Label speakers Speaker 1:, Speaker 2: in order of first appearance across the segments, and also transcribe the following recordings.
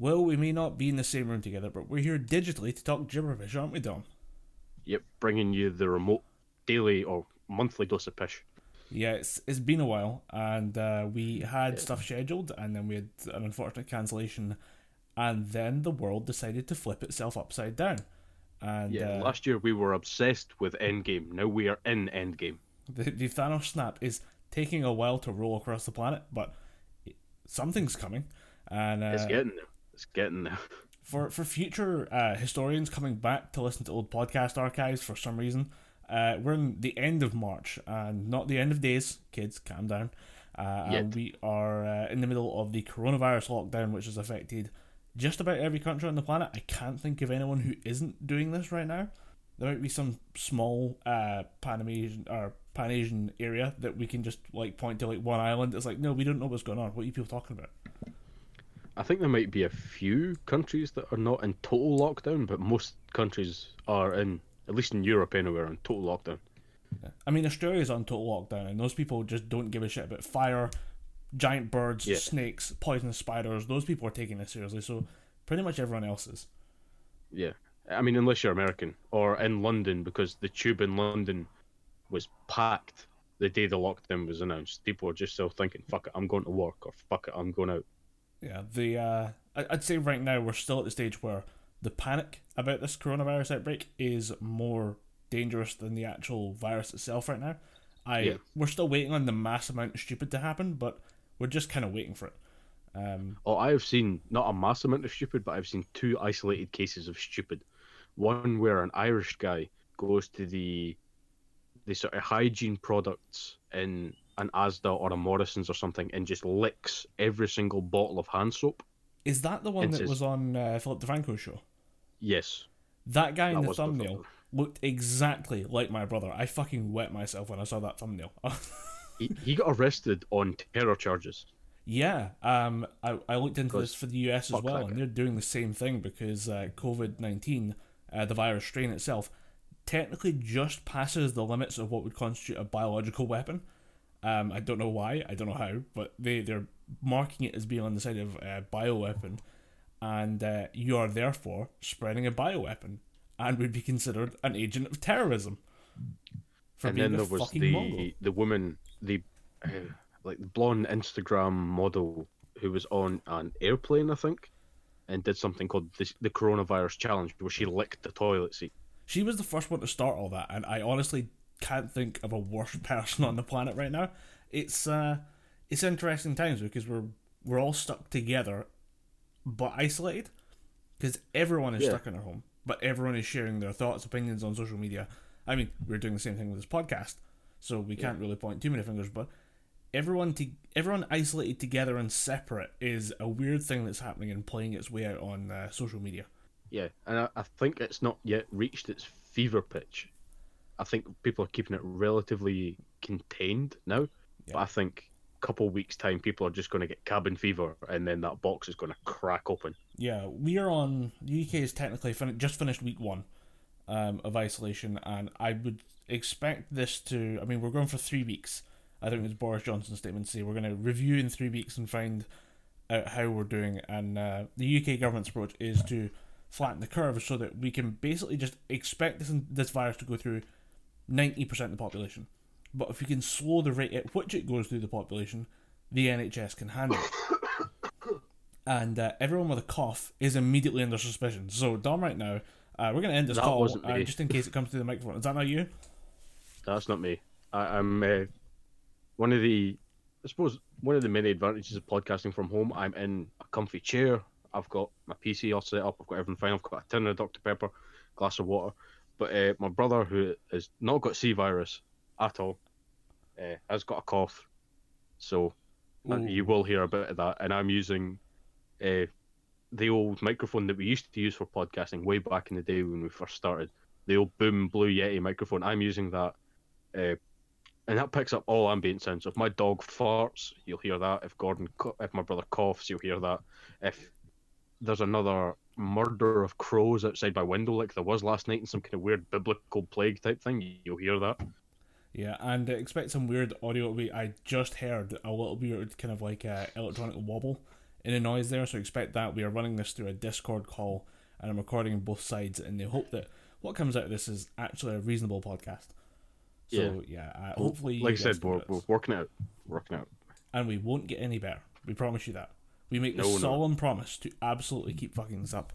Speaker 1: Well, we may not be in the same room together, but we're here digitally to talk gibberpish, aren't we, Dom?
Speaker 2: Yep, bringing you the remote daily or monthly dose of pish.
Speaker 1: Yeah, it's, it's been a while, and uh, we had stuff scheduled, and then we had an unfortunate cancellation, and then the world decided to flip itself upside down. And
Speaker 2: Yeah,
Speaker 1: uh,
Speaker 2: last year we were obsessed with Endgame. Now we are in Endgame.
Speaker 1: the, the Thanos snap is taking a while to roll across the planet, but something's coming. And uh,
Speaker 2: It's getting there. It's getting there.
Speaker 1: for for future uh, historians coming back to listen to old podcast archives for some reason, uh, we're in the end of March and not the end of days. Kids, calm down. Uh, and we are uh, in the middle of the coronavirus lockdown, which has affected just about every country on the planet. I can't think of anyone who isn't doing this right now. There might be some small uh, Pan Asian or Pan Asian area that we can just like point to like one island. It's like no, we don't know what's going on. What are you people talking about?
Speaker 2: I think there might be a few countries that are not in total lockdown, but most countries are in, at least in Europe anywhere, in total lockdown.
Speaker 1: I mean, Australia's on total lockdown, and those people just don't give a shit about fire, giant birds,
Speaker 2: Yeah.
Speaker 1: snakes, poisonous spiders. Those people are taking this seriously. So pretty much everyone else is.
Speaker 2: Yeah. I mean, unless you're American or in London, because the tube in London was packed the day the lockdown was announced. People were just still thinking, fuck it, I'm going to work, or fuck it, I'm going out.
Speaker 1: Yeah, the uh, I'd say right now we're still at the stage where the panic about this coronavirus outbreak is more dangerous than the actual virus itself right now. I
Speaker 2: Yeah.
Speaker 1: we're still waiting on the mass amount of stupid to happen, but we're just kind of waiting for it. Um,
Speaker 2: Oh, I have seen not a mass amount of stupid, but I've seen two isolated cases of stupid. One where an Irish guy goes to the the sort of hygiene products in an Asda or a Morrison's or something and just licks every single bottle of hand soap.
Speaker 1: is that the one that was on uh, Philip DeFranco's show?
Speaker 2: Yes.
Speaker 1: That guy in
Speaker 2: That
Speaker 1: the
Speaker 2: the
Speaker 1: thumbnail
Speaker 2: thumbnail.
Speaker 1: looked exactly like my brother. I fucking wet myself when I saw that thumbnail.
Speaker 2: He, he got arrested on terror charges.
Speaker 1: yeah, um, I, I looked into this for the US as well, and they're doing the same thing because uh, COVID 19, uh, the virus strain itself, technically just passes the limits of what would constitute a biological weapon. Um, I don't know why, I don't know how, but they, they're marking it as being on the side of a bioweapon, and uh, you are therefore spreading a bioweapon and would be considered an agent of terrorism.
Speaker 2: And then there was the
Speaker 1: Mongol.
Speaker 2: the woman, the uh, like the blonde Instagram model who was on an airplane, I think, and did something called the, the coronavirus challenge, where she licked the toilet seat.
Speaker 1: She was the first one to start all that, and I honestly can't think of a worse person on the planet right now. It's uh, it's interesting times because we're we're all stuck together, but isolated, because everyone is
Speaker 2: Yeah.
Speaker 1: stuck in their home, but everyone is sharing their thoughts, opinions on social media. I mean, we're doing the same thing with this podcast, so we can't really point too many fingers, but everyone to everyone isolated together and separate is a weird thing that's happening and playing its way out on uh, social media.
Speaker 2: Yeah, and I, I think it's not yet reached its fever pitch. I think people are keeping it relatively contained now, but I think a couple weeks time people are just going to get cabin fever, and then that box is going to crack open.
Speaker 1: Yeah, we are on. The UK is technically fin- just finished week one um, of isolation, and I would expect this to. I mean, we're going for three weeks. I think it was Boris Johnson's statement to say we're going to review in three weeks and find out how we're doing. And uh, the UK government's approach is to flatten the curve so that we can basically just expect this this virus to go through ninety percent of the population. But if we can slow the rate at which it goes through the population, the NHS can handle it and uh, everyone with a cough is immediately under suspicion. So, Dom, right now, uh, we're going to end this
Speaker 2: That
Speaker 1: call, uh, just in case it comes through the microphone. Is that not you?
Speaker 2: That's not me. I, I'm uh, one of the, I suppose, one of the many advantages of podcasting from home. I'm in a comfy chair. I've got my PC all set up. I've got everything fine. I've got a tin of Dr Pepper, glass of water. But uh, my brother, who has not got C virus at all, uh, has got a cough. So uh, you will hear a bit of that. And I'm using uh, the old microphone that we used to use for podcasting way back in the day when we first started. The old Boom Blue Yeti microphone. I'm using that uh, and that picks up all ambient sounds. So if my dog farts, you'll hear that. If Gordon, if my brother coughs, you'll hear that. If there's another murder of crows outside my window, like there was last night in some kind of weird biblical plague type thing, you'll hear that.
Speaker 1: Yeah, and expect some weird audio. We I just heard a little weird kind of like uh, electronic wobble in the noise there, so expect that. We are running this through a Discord call, and I'm recording both sides, in the hope that what comes out of this is actually a reasonable podcast. So yeah, uh, hopefully,
Speaker 2: like I said, we're, we're working out. Working out.
Speaker 1: and we won't get any better. We promise you that. We make the
Speaker 2: No, no.
Speaker 1: solemn promise to absolutely keep fucking this up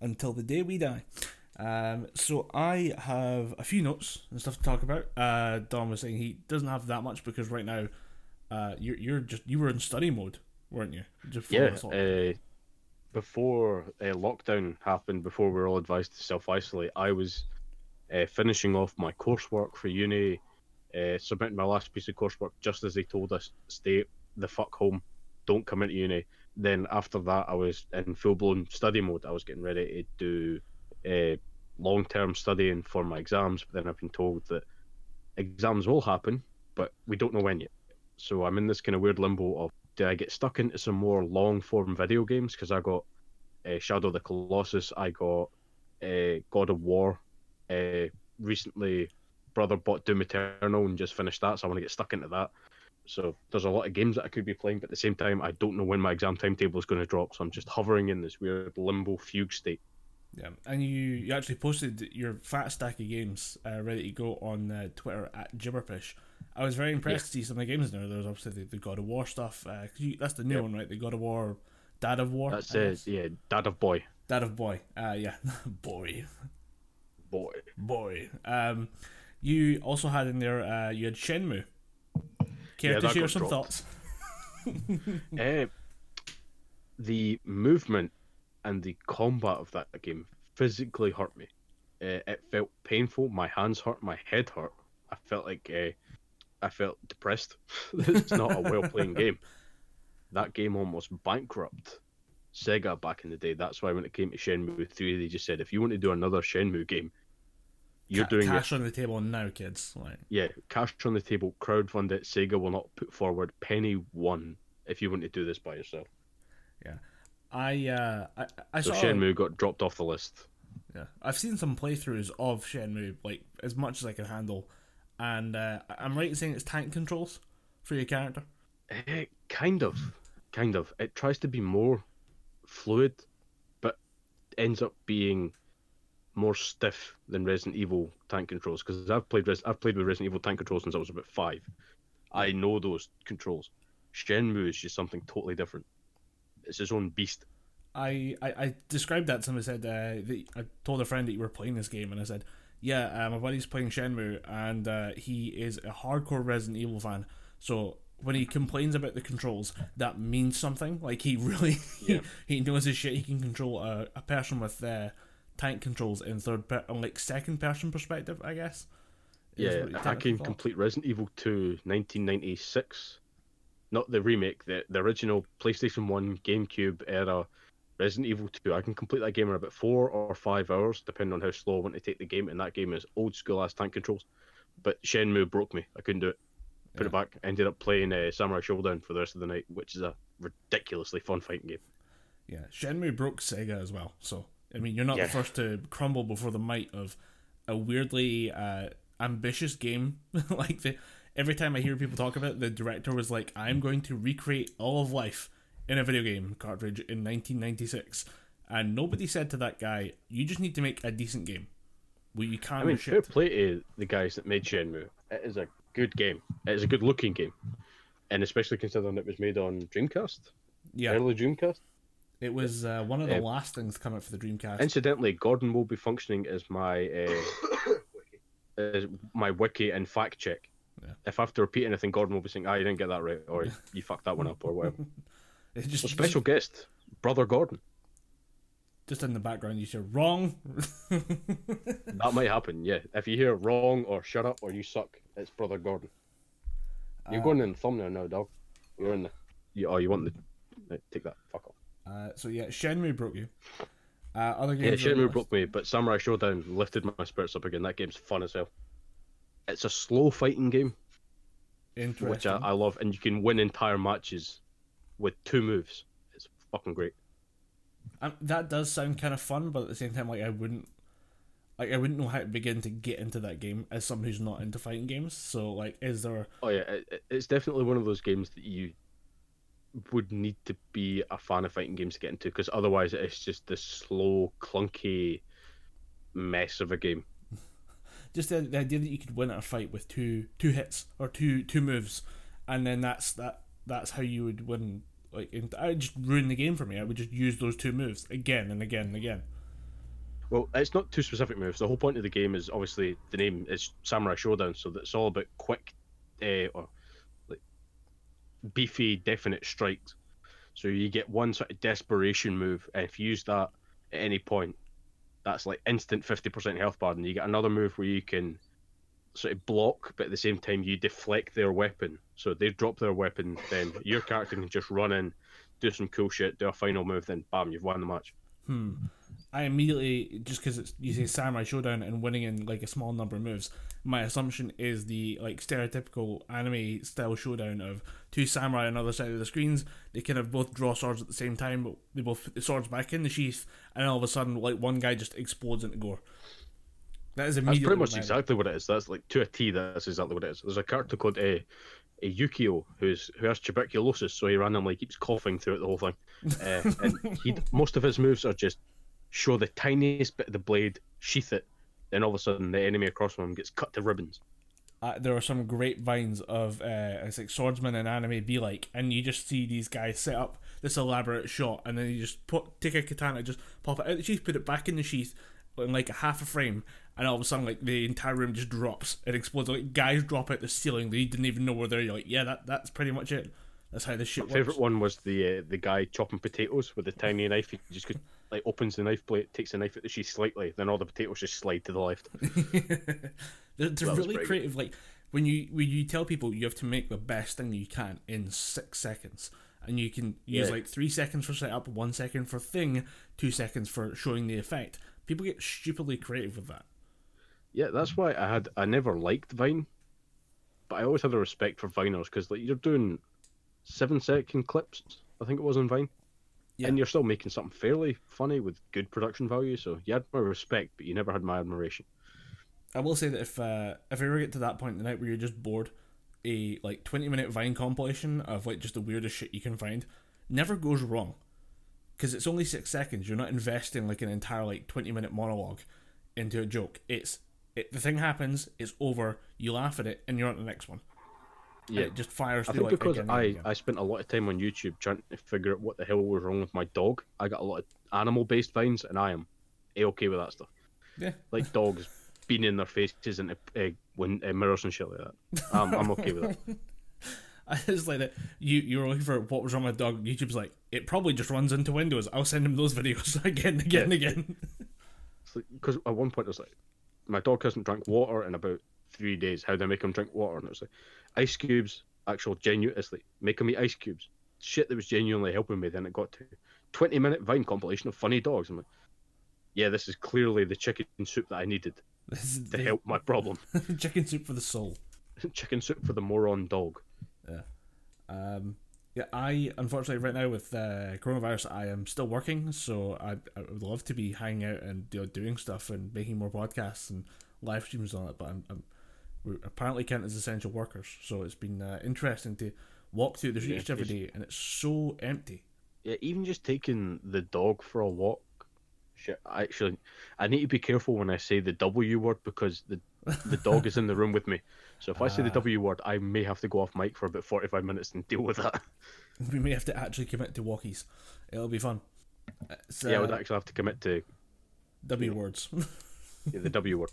Speaker 1: until the day we die. Um, so I have a few notes and stuff to talk about. Uh, Dom was saying he doesn't have that much because right now, uh, you're you're just you were in study mode, weren't you? Before
Speaker 2: Yeah. Uh, before uh, lockdown happened, before we were all advised to self isolate, I was uh, finishing off my coursework for uni, uh, submitting my last piece of coursework just as they told us stay the fuck home, don't come into uni. Then after that, I was in full blown study mode. I was getting ready to do uh, long term studying for my exams, but then I've been told that exams will happen, but we don't know when yet. So I'm in this kind of weird limbo of do I get stuck into some more long form video games? Because I got uh, Shadow of the Colossus, I got uh, God of War. Recently, brother bought Doom Eternal and just finished that, so I want to get stuck into that. So there's a lot of games that I could be playing, but at the same time, I don't know when my exam timetable is going to drop. So I'm just hovering in this weird limbo fugue state.
Speaker 1: Yeah, and you, you actually posted your fat stack of games uh, ready to go on uh, Twitter at Gibberpish. I was very impressed to see some of the games in there. There was obviously the, the God of War stuff. Uh, 'cause you, that's the new one, right? The God of War, Dad of War.
Speaker 2: That's it. Yeah, Dad of Boy.
Speaker 1: Dad of Boy. Uh, yeah, boy,
Speaker 2: Boy.
Speaker 1: boy. Um, you also had in there. Uh, you had Shenmue. Care
Speaker 2: Yeah,
Speaker 1: to
Speaker 2: that
Speaker 1: share
Speaker 2: got
Speaker 1: some
Speaker 2: dropped.
Speaker 1: thoughts?
Speaker 2: Uh, the movement and the combat of that game physically hurt me. Uh, it felt painful. My hands hurt. My head hurt. I felt like uh, I felt depressed. it's not a well playing game. That game almost bankrupt Sega back in the day. That's why when it came to Shenmue 3, they just said if you want to do another Shenmue game, you're
Speaker 1: Ca-
Speaker 2: doing it
Speaker 1: cash on the table now, kids. Like,
Speaker 2: yeah, cash on the table, crowdfund it. Sega will not put forward penny one if you want to do this by yourself.
Speaker 1: Yeah, I, uh, I, I
Speaker 2: So
Speaker 1: saw.
Speaker 2: Shenmue got dropped off the list.
Speaker 1: Yeah, I've seen some playthroughs of Shenmue, like as much as I can handle, and uh, I'm right in saying it's tank controls for your character.
Speaker 2: Eh, kind of, kind of. It tries to be more fluid, but ends up being more stiff than Resident Evil tank controls. Because I've played Res- I've played with Resident Evil tank controls since I was about five. I know those controls. Shenmue is just something totally different. It's his own beast.
Speaker 1: I, I, I described that. Somebody said uh, that I told a friend that you were playing this game, and I said, "Yeah, uh, my buddy's playing Shenmue, and uh, he is a hardcore Resident Evil fan. So when he complains about the controls, that means something. Like he really,
Speaker 2: Yeah.
Speaker 1: he knows his shit. He can control a, a person with uh, tank controls in third, per- like second person perspective, I guess.
Speaker 2: Yeah, I can complete Resident Evil 2 1996. Not the remake, the, the original PlayStation 1, GameCube era Resident Evil 2. I can complete that game in about four or five hours, depending on how slow I want to take the game. And that game is old school ass tank controls. But Shenmue broke me. I couldn't do it. Put it back. Ended up playing uh, Samurai Shodown for the rest of the night, which is a ridiculously fun fighting game.
Speaker 1: Yeah, Shenmue broke Sega as well. So I mean, you're not
Speaker 2: Yeah.
Speaker 1: the first to crumble before the might of a weirdly uh, ambitious game. like the every time I hear people talk about it, the director was like, "I'm going to recreate all of life in a video game cartridge in 1996," and nobody said to that guy, "You just need to make a decent game." Well, you can't
Speaker 2: I mean, fair play to the guys that made Shenmue. It is a good game. It is a good looking game. And especially considering it was made on Dreamcast,
Speaker 1: Yeah,
Speaker 2: early Dreamcast.
Speaker 1: It was uh, one of the
Speaker 2: Uh,
Speaker 1: last things coming out for the Dreamcast.
Speaker 2: Incidentally, Gordon will be functioning as my uh, as my wiki and fact check.
Speaker 1: Yeah.
Speaker 2: If I have to repeat anything, Gordon will be saying, "Ah, you didn't get that right," or "You fucked that one up," or whatever.
Speaker 1: It's just
Speaker 2: So special guest, brother Gordon.
Speaker 1: just in the background, you say wrong.
Speaker 2: That might happen. Yeah. If you hear wrong or shut up or you suck, it's brother Gordon. You're
Speaker 1: Uh,
Speaker 2: going in the thumbnail now, dog. You're in the. You, oh, you want the? Take that. Fuck off.
Speaker 1: Uh, so yeah, Shenmue broke you. Uh, other games. the
Speaker 2: Shenmue broke me, but Samurai Shodown lifted my spirits up again. That game's fun as hell. It's a slow fighting game, which I, I love, and you can win entire matches with two moves. It's fucking great.
Speaker 1: Um, that does sound kind of fun, but at the same time, like I wouldn't. like I wouldn't know how to begin to get into that game as someone who's not into fighting games. So like, is there?
Speaker 2: Oh yeah, it, it's definitely one of those games that you would need to be a fan of fighting games to get into because otherwise it's just this slow, clunky mess of a game.
Speaker 1: Just the, the idea that you could win at a fight with two two hits or two two moves, and then that's that that's how you would win. Like, I would just ruin the game for me. I would just use those two moves again and again and again.
Speaker 2: Well, it's not two specific moves. The whole point of the game is obviously the name is Samurai Shodown, so it's all about quick uh, or beefy, definite strikes. So you get one sort of desperation move, and if you use that at any point, that's like instant fifty percent health bar. And you get another move where you can sort of block, but at the same time you deflect their weapon. So they drop their weapon, then your character can just run in, do some cool shit, do a final move, then bam, you've won the match.
Speaker 1: Hmm. I immediately just because you say samurai showdown and winning in like a small number of moves. My assumption is the like stereotypical anime style showdown of two samurai on the other side of the screens. They kind of both draw swords at the same time, but they both put the swords back in the sheath, and all of a sudden, like one guy just explodes into gore. That is
Speaker 2: That's
Speaker 1: immediately
Speaker 2: pretty much exactly what it is. That's like to a T. That's exactly what it is. There's a character called uh, a Ukyo who's who has tuberculosis, so he randomly keeps coughing throughout the whole thing. Uh, and he most of his moves are just show the tiniest bit of the blade, sheath it, then all of a sudden the enemy across from him gets cut to ribbons.
Speaker 1: uh, there are some great vines of uh, it's like swordsman and anime be like, and you just see these guys set up this elaborate shot, and then you just put take a katana, just pop it out the sheath, put it back in the sheath in like a half a frame, and all of a sudden like the entire room just drops, it explodes. Like guys drop out the ceiling, they didn't even know where they're. You're like, yeah, that that's pretty much it. That's how this shit
Speaker 2: My
Speaker 1: works.
Speaker 2: favorite one was the uh, the guy chopping potatoes with the tiny knife. He just goes, like opens the knife blade, takes the knife at the sheath slightly, then all the potatoes just slide to the left.
Speaker 1: they're they're really
Speaker 2: pretty good.
Speaker 1: creative. Like when you when you tell people you have to make the best thing you can in six seconds, and you can use
Speaker 2: Yeah.
Speaker 1: like three seconds for setup, one second for thing, two seconds for showing the effect. People get stupidly creative with that.
Speaker 2: Yeah, that's why I had I never liked Vine, but I always had a respect for Viners because like you're doing seven second clips, I think it was on Vine,
Speaker 1: Yeah.
Speaker 2: and you're still making something fairly funny with good production value. So you had my respect, but you never had my admiration.
Speaker 1: I will say that if uh, if you ever get to that point in the night where you're just bored, a like twenty minute Vine compilation of like just the weirdest shit you can find never goes wrong, because it's only six seconds. You're not investing like an entire like twenty minute monologue into a joke. It's it, the thing happens, it's over. You laugh at it, and you're on to the next one.
Speaker 2: Yeah.
Speaker 1: it just fires
Speaker 2: I
Speaker 1: through
Speaker 2: think
Speaker 1: like
Speaker 2: because
Speaker 1: again
Speaker 2: I,
Speaker 1: again.
Speaker 2: I spent a lot of time on YouTube trying to figure out what the hell was wrong with my dog. I got a lot of animal based vines, and I am a okay with that stuff.
Speaker 1: yeah.
Speaker 2: Like dogs being in their faces and uh, when uh, mirrors and shit like that. Um, I'm okay with that.
Speaker 1: I just like that you you were looking for what was wrong with dog. YouTube's like it probably just runs into Windows. I'll send him those videos again and again and again.
Speaker 2: Because at one point it was like, my dog hasn't drank water in about three days. How do I make him drink water? And it was like, ice cubes, actual genuine. It's like make him eat ice cubes. Shit that was genuinely helping me. Then it got to 20 minute Vine compilation of funny dogs. I'm like, yeah, this is clearly the chicken soup that I needed
Speaker 1: This is
Speaker 2: to
Speaker 1: the-
Speaker 2: help my problem.
Speaker 1: chicken soup for the soul.
Speaker 2: chicken soup for the moron dog. Yeah.
Speaker 1: Um, yeah, I unfortunately right now with uh, coronavirus, I am still working, so I, I would love to be hanging out and you know, doing stuff and making more podcasts and live streams on it. But I'm, I'm apparently counted as essential workers, so it's been uh, interesting to walk through the streets
Speaker 2: Yeah,
Speaker 1: every day, and it's so empty.
Speaker 2: Yeah, even just taking the dog for a walk. Shit, actually, I need to be careful when I say the W word because the the dog is in the room with me. So if I say the
Speaker 1: Ah.
Speaker 2: W word, I may have to go off mic for about forty five minutes and deal with that.
Speaker 1: We may have to actually commit to walkies. It'll be fun. It's,
Speaker 2: yeah, I
Speaker 1: uh,
Speaker 2: would actually have to commit to
Speaker 1: W words.
Speaker 2: yeah, the W word.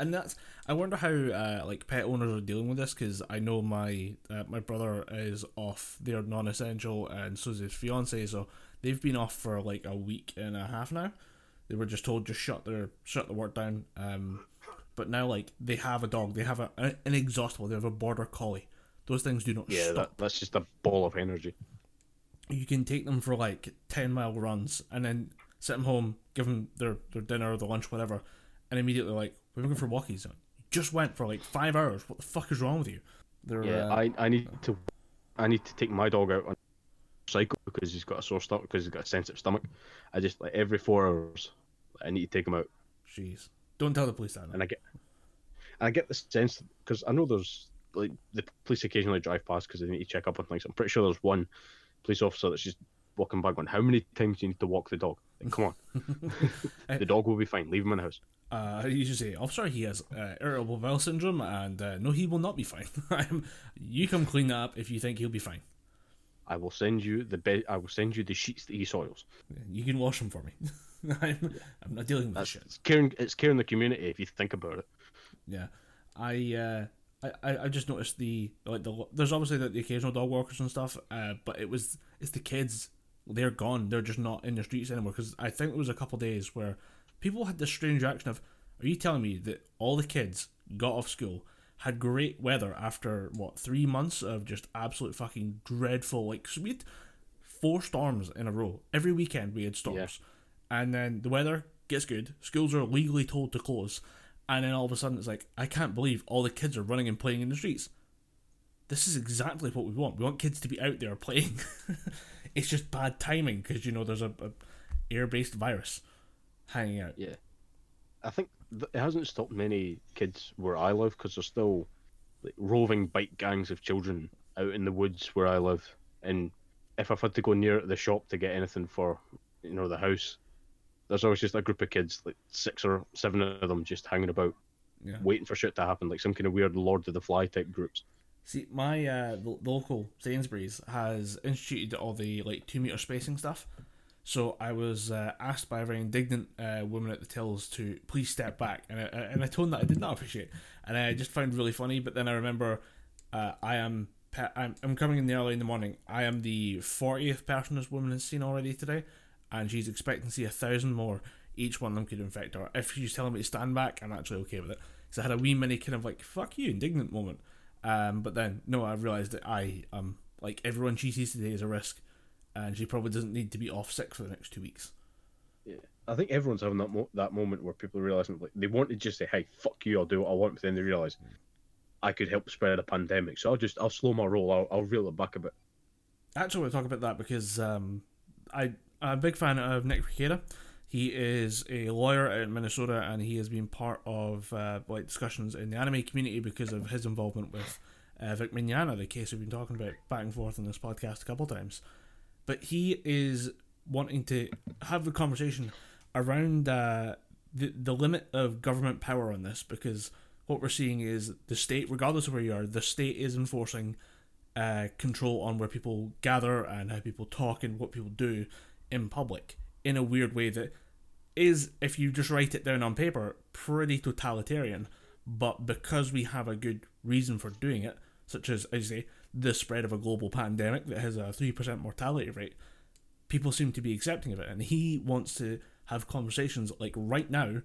Speaker 1: And that's I wonder how uh, like pet owners are dealing with this because I know my uh, my brother is off; they're non-essential, and so is his fiance. So they've been off for like a week and a half now. They were just told just shut their shut the work down. Um, but now like they have a dog, they have a, an inexhaustible, they have a border collie. Those things do not
Speaker 2: Yeah,
Speaker 1: stop.
Speaker 2: that, that's just a ball of energy.
Speaker 1: You can take them for like ten mile runs and then sit them home, give them their, their dinner or the lunch, whatever, and immediately like we're looking for walkies. You just went for like five hours. What the fuck is wrong with you? They're,
Speaker 2: Yeah,
Speaker 1: uh,
Speaker 2: I, I need to I need to take my dog out on cycle because he's got a sore stomach because he's got a sensitive stomach. I just like every four hours I need to take him out.
Speaker 1: Jeez. Don't tell the police that.
Speaker 2: and I get, and I get the sense because I know there's like the police occasionally drive past because they need to check up on things. I'm pretty sure there's one police officer that's just walking back going, "How many times do you need to walk the dog? Like, come on, the dog will be fine. Leave him in the house."
Speaker 1: Uh, you should say, officer, he has uh, irritable bowel syndrome, and uh, no, he will not be fine. I'm- you come clean that up if you think he'll be fine.
Speaker 2: I will send you the bed. I will send you the sheets that he soils.
Speaker 1: You can wash them for me. I'm, I'm not dealing with
Speaker 2: That's
Speaker 1: shit.
Speaker 2: it's caring. It's caring the community if you think about it.
Speaker 1: Yeah, I uh, I I I just noticed the like the there's obviously the, the occasional dog walkers and stuff, uh, but it was it's the kids. They're gone. They're just not in the streets anymore. Because I think it was a couple days where people had this strange reaction of, "Are you telling me that all the kids got off school?" Had great weather after what three months of just absolute fucking dreadful like we had four storms in a row every weekend we had storms, and then the weather gets good. Schools are legally told to close, and then all of a sudden it's like I can't believe all the kids are running and playing in the streets. This is exactly what we want. We want kids to be out there playing. it's just bad timing because you know there's a, a air-based virus hanging out.
Speaker 2: Yeah, I think th- it hasn't stopped many kids where I live because there's still like roving bike gangs of children out in the woods where I live. And if I've had to go near the shop to get anything for you know the house, there's always just a group of kids, like six or seven of them, just hanging about,
Speaker 1: Yeah.
Speaker 2: waiting for shit to happen, like some kind of weird Lord of the Fly type groups.
Speaker 1: See, my uh, the, local Sainsbury's has instituted all the like two meter spacing stuff. So I was uh, asked by a very indignant uh, woman at the tills to please step back, and I, and a tone that I did not appreciate, and I just found really funny. But then I remember, uh, I am pe- I'm, I'm coming in the early in the morning. I am the fortieth person this woman has seen already today, and she's expecting to see a thousand more. Each one of them could infect her. If she's telling me to stand back, I'm actually okay with it. So I had a wee mini kind of like fuck you indignant moment. Um, but then no, I realised that I um like everyone she sees today is a risk, and she probably doesn't need to be off sick for the next two weeks.
Speaker 2: Yeah, I think everyone's having that mo- that moment where people are realizing like they want to just say, "Hey, fuck you, I'll do what I want," but then they realize I could help spread a pandemic, so I'll just I'll slow my roll, I'll, I'll reel it back a bit.
Speaker 1: Actually, we'll talk about that because um, I I'm a big fan of Nick Rekieta. He is a lawyer out in Minnesota, and he has been part of uh, like discussions in the anime community because of his involvement with uh, Vic Mignogna, the case we've been talking about back and forth in this podcast a couple times. But he is wanting to have a conversation around uh, the the limit of government power on this because what we're seeing is the state, regardless of where you are, the state is enforcing uh, control on where people gather and how people talk and what people do in public in a weird way that is, if you just write it down on paper, pretty totalitarian. But because we have a good reason for doing it, such as, as you say, the spread of a global pandemic that has a 3% mortality rate, people seem to be accepting of it. And he wants to have conversations like right now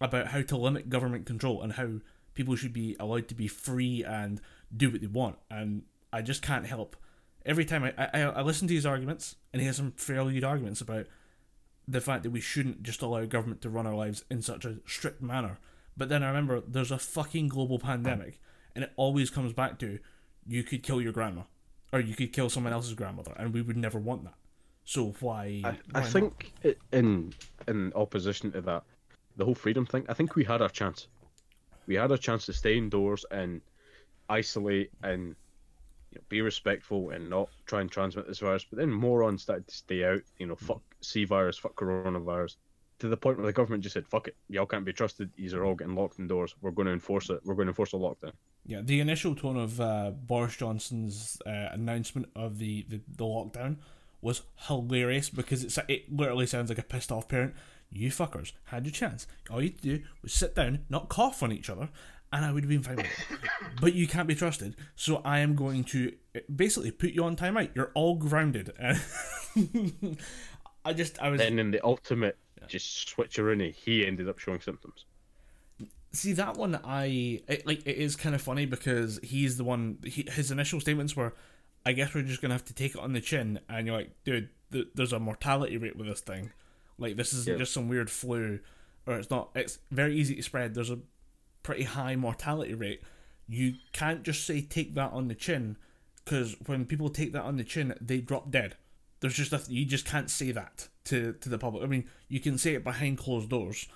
Speaker 1: about how to limit government control and how people should be allowed to be free and do what they want. And I just can't help. Every time I, I, I listen to his arguments, and he has some fairly good arguments about the fact that we shouldn't just allow government to run our lives in such a strict manner. But then I remember there's a fucking global pandemic, and it always comes back to you could kill your grandma, or you could kill someone else's grandmother, and we would never want that. So why?
Speaker 2: I,
Speaker 1: why
Speaker 2: I think i in in opposition to that, the whole freedom thing. I think we had our chance. We had a chance to stay indoors and isolate and you know, be respectful and not try and transmit this virus. But then morons started to stay out. You know, mm. fuck C virus, fuck coronavirus. To the point where the government just said, "Fuck it, y'all can't be trusted. These are all getting locked indoors. We're going to enforce it. We're going to enforce a lockdown."
Speaker 1: Yeah, the initial tone of uh, Boris Johnson's uh, announcement of the, the, the lockdown was hilarious because it's, it literally sounds like a pissed off parent. You fuckers had your chance. All you had to do was sit down, not cough on each other, and I would have been fine with it. But you can't be trusted, so I am going to basically put you on timeout. You're all grounded. I just, I was.
Speaker 2: Then in the ultimate just switcheroonie, he ended up showing symptoms.
Speaker 1: See that one, I it, like. It is kind of funny because he's the one. He, his initial statements were, "I guess we're just gonna have to take it on the chin," and you're like, "Dude, th- there's a mortality rate with this thing. Like this isn't
Speaker 2: Yeah.
Speaker 1: just some weird flu, or it's not. It's very easy to spread. There's a pretty high mortality rate. You can't just say take that on the chin, because when people take that on the chin, they drop dead. There's just a, you just can't say that to to the public. I mean, you can say it behind closed doors,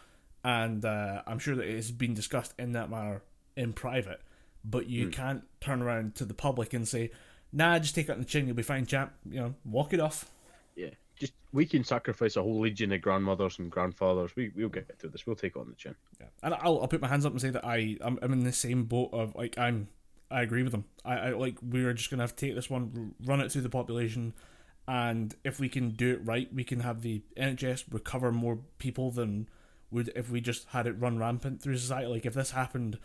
Speaker 1: and uh, I'm sure that it has been discussed in that manner in private. But you can't turn around to the public and say, "Nah, just take it on the chin. You'll be fine, champ." You know, walk it off.
Speaker 2: Yeah, just we can sacrifice a whole legion of grandmothers and grandfathers. We we'll get through this. We'll take it on the chin.
Speaker 1: Yeah, and I'll, I'll put my hands up and say that I I'm, I'm in the same boat of like I'm I agree with them. I, I like we're just gonna have to take this one, run it through the population, and if we can do it right, we can have the NHS recover more people than would if we just had it run rampant through society. Like if this happened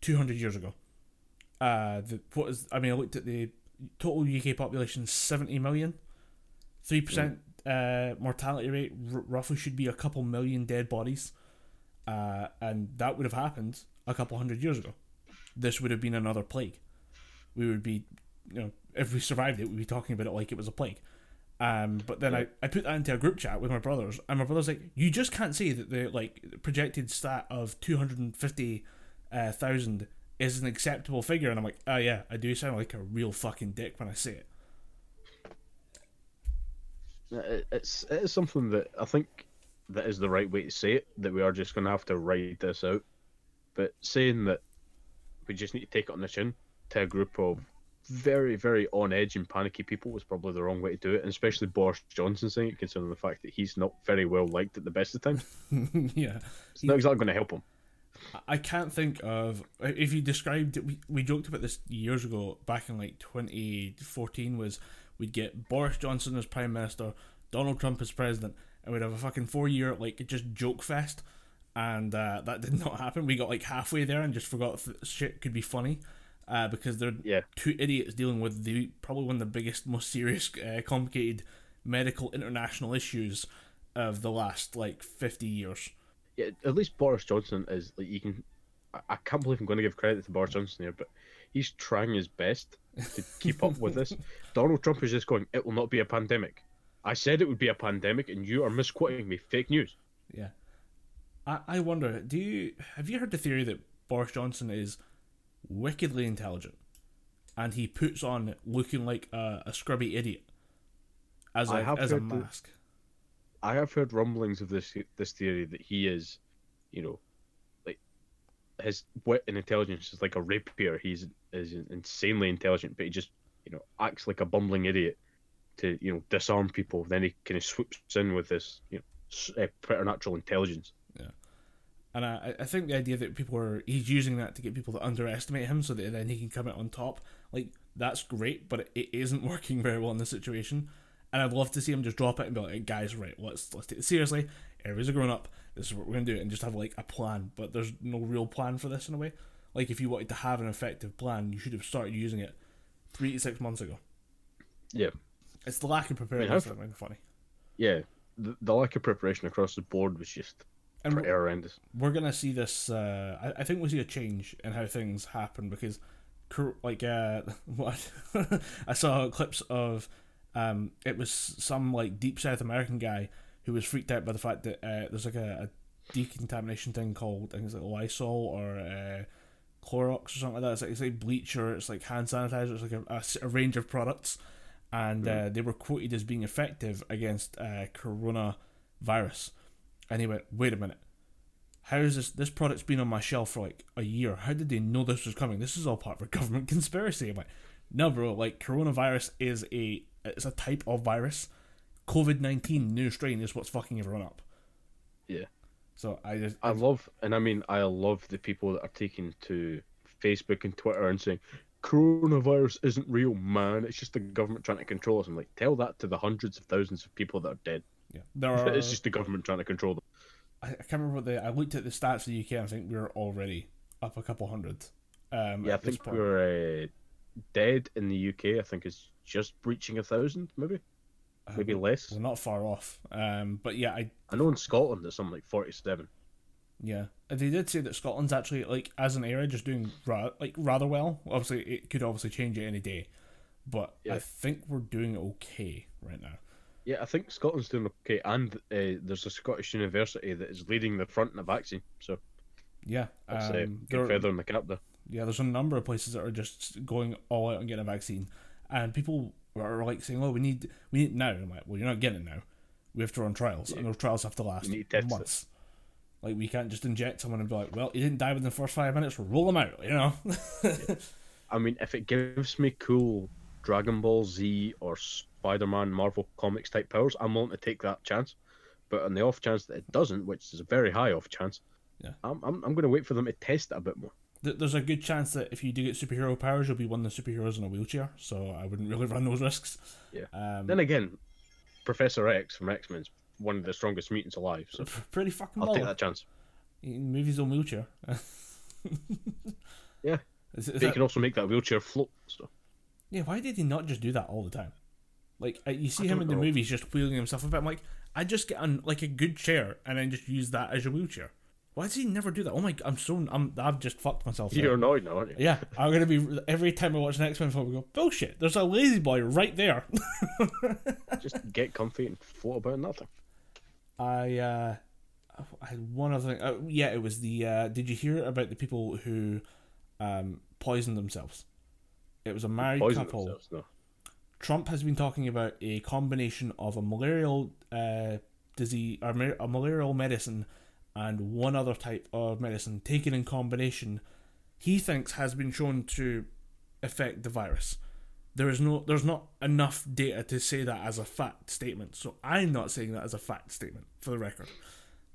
Speaker 1: two hundred years ago, uh, the what is I mean I looked at the total UK population seventy million, three percent uh mortality rate r- roughly should be a couple million dead bodies uh, and that would have happened a couple hundred years ago. This would have been another plague. We would be, you know, if we survived it, we'd be talking about it like it was a plague. Um, but then I, I put that into a group chat with my brothers, and my brother's like, "You just can't say that the like projected stat of two hundred and fifty uh, is an acceptable figure." And I'm like, "Oh yeah, I do sound like a real fucking dick when I say it."
Speaker 2: It- It's it is something that I think that is the right way to say it. That we are just going to have to ride this out. But saying that we just need to take it on the chin to a group of very very on edge and panicky people was probably the wrong way to do it, and especially Boris Johnson saying it, considering the fact that he's not very well liked at the best of times.
Speaker 1: yeah,
Speaker 2: It's not exactly going to help him.
Speaker 1: I can't think of if you described it. We, we joked about this years ago, back in like 2014. Was we'd get Boris Johnson as prime minister, Donald Trump as president, and we'd have a fucking four year like just joke fest, and uh, that did not happen. We got like halfway there and just forgot that shit could be funny. Uh, because they're
Speaker 2: Yeah.
Speaker 1: two idiots dealing with the probably one of the biggest, most serious, uh, complicated medical international issues of the last like fifty years.
Speaker 2: Yeah, at least Boris Johnson is like you can. I, I can't believe I'm going to give credit to Boris Johnson here, but he's trying his best to keep up with this. Donald Trump is just going. It will not be a pandemic. I said it would be a pandemic, and you are misquoting me. Fake news.
Speaker 1: Yeah. I, I wonder, do you have you heard the theory that Boris Johnson is wickedly intelligent and he puts on looking like a, a scrubby idiot as a, as a mask?
Speaker 2: I have heard rumblings of this this theory that he is, you know, like his wit and intelligence is like a rapier. He's is insanely intelligent, but he just you know acts like a bumbling idiot to you know disarm people. Then he kind of swoops in with this you know s- uh, preternatural intelligence.
Speaker 1: And I, I think the idea that people are he's using that to get people to underestimate him so that then he can come out on top, like that's great, but it, isn't working very well in this situation. And I'd love to see him just drop it and be like, guys, right, let's let's take it seriously. Everybody's a grown up. This is what we're gonna do, and just have like a plan. But there's no real plan for this in a way. Like if you wanted to have an effective plan, you should have started using it three to six months ago.
Speaker 2: Yeah,
Speaker 1: It's the lack of preparedness
Speaker 2: how-
Speaker 1: that makes it funny.
Speaker 2: yeah. The, the lack of preparation across the board was just
Speaker 1: And
Speaker 2: pretty horrendous.
Speaker 1: we're gonna see this. Uh, I, I think we'll see a change in how things happen because, like, uh, what I saw clips of, um, it was some like deep South American guy who was freaked out by the fact that uh, there's like a, a decontamination thing called things like Lysol or uh, Clorox or something like that. It's like, it's like bleach or it's like hand sanitizer. It's like a range of products, and uh, they were quoted as being effective against uh, coronavirus. And he went, "Wait a minute." how is this this product's been on my shelf for like a year how did they know this was coming this is all part of a government conspiracy i'm like no bro like coronavirus is a it's a type of virus covid-19 new strain is what's fucking everyone up
Speaker 2: Yeah.
Speaker 1: so i just
Speaker 2: I love, and I mean, I love the people that are taking to Facebook and Twitter and saying, coronavirus isn't real, man. It's just the government trying to control us. I'm like, tell that to the hundreds of thousands of people that are dead.
Speaker 1: Yeah there are
Speaker 2: It's just the government trying to control them.
Speaker 1: I, I can't remember what the i looked at the stats for the uk and i think we were already up a couple hundred um
Speaker 2: Yeah, I think
Speaker 1: point.
Speaker 2: we're uh, dead in the UK. I think is just breaching a thousand, maybe, maybe
Speaker 1: Um,
Speaker 2: less.
Speaker 1: we're not far off um but yeah i
Speaker 2: I know in Scotland there's something like forty-seven.
Speaker 1: Yeah, And they did say that Scotland's actually like as an area just doing ra- like rather well. Obviously, it could obviously change at any day, but I think we're doing okay right now.
Speaker 2: Yeah, I think Scotland's doing okay, and uh, there's a Scottish university that is leading the front in the vaccine. So
Speaker 1: Yeah,
Speaker 2: that's a
Speaker 1: um,
Speaker 2: good feather in the cap there.
Speaker 1: yeah. There's a number of places that are just going all out and getting a vaccine, and people are like saying, "Oh, we need we need it now." I'm like, "Well, you're not getting it now. We have to run trials, and those trials have to last
Speaker 2: test it.
Speaker 1: months." Like we can't just inject someone and be like, well, he didn't die within the first five minutes. Roll him out, you know.
Speaker 2: I mean, if it gives me cool Dragon Ball Z or Spider Man Marvel Comics type powers, I'm willing to take that chance. But on the off chance that it doesn't, which is a very high off chance,
Speaker 1: Yeah.
Speaker 2: I'm, I'm, I'm going to wait for them to test it a bit more.
Speaker 1: There's a good chance that if you do get superhero powers, you'll be one of the superheroes in a wheelchair. So I wouldn't really run those risks.
Speaker 2: Yeah.
Speaker 1: Um,
Speaker 2: Then again, Professor X from X Men's one of the strongest mutants alive, so
Speaker 1: pretty fucking.
Speaker 2: I'll take that chance.
Speaker 1: Moves his own wheelchair.
Speaker 2: Yeah.
Speaker 1: Is, is
Speaker 2: They
Speaker 1: that-
Speaker 2: can also make that wheelchair float. So
Speaker 1: yeah, why did he not just do that all the time? Like you see
Speaker 2: I
Speaker 1: him in the
Speaker 2: know.
Speaker 1: movies just wheeling himself about. I'm like, I just get on like a good chair and then just use that as your wheelchair. Why does he never do that? Oh my! I'm so I'm I've just fucked myself.
Speaker 2: you're annoyed now, aren't you?
Speaker 1: Yeah, I'm gonna be every time I watch an X Men film, I go bullshit. There's a lazy boy right there.
Speaker 2: Just get comfy and float about nothing.
Speaker 1: I uh, I had one other thing. Uh, yeah, it was the. Uh, did you hear about the people who um, poisoned themselves? It was a married couple.
Speaker 2: No.
Speaker 1: Trump has been talking about a combination of a malarial uh, disease, or a malarial medicine, and one other type of medicine taken in combination. He thinks has been shown to affect the virus. There is no, there's not enough data to say that as a fact statement. So I'm not saying that as a fact statement, for the record,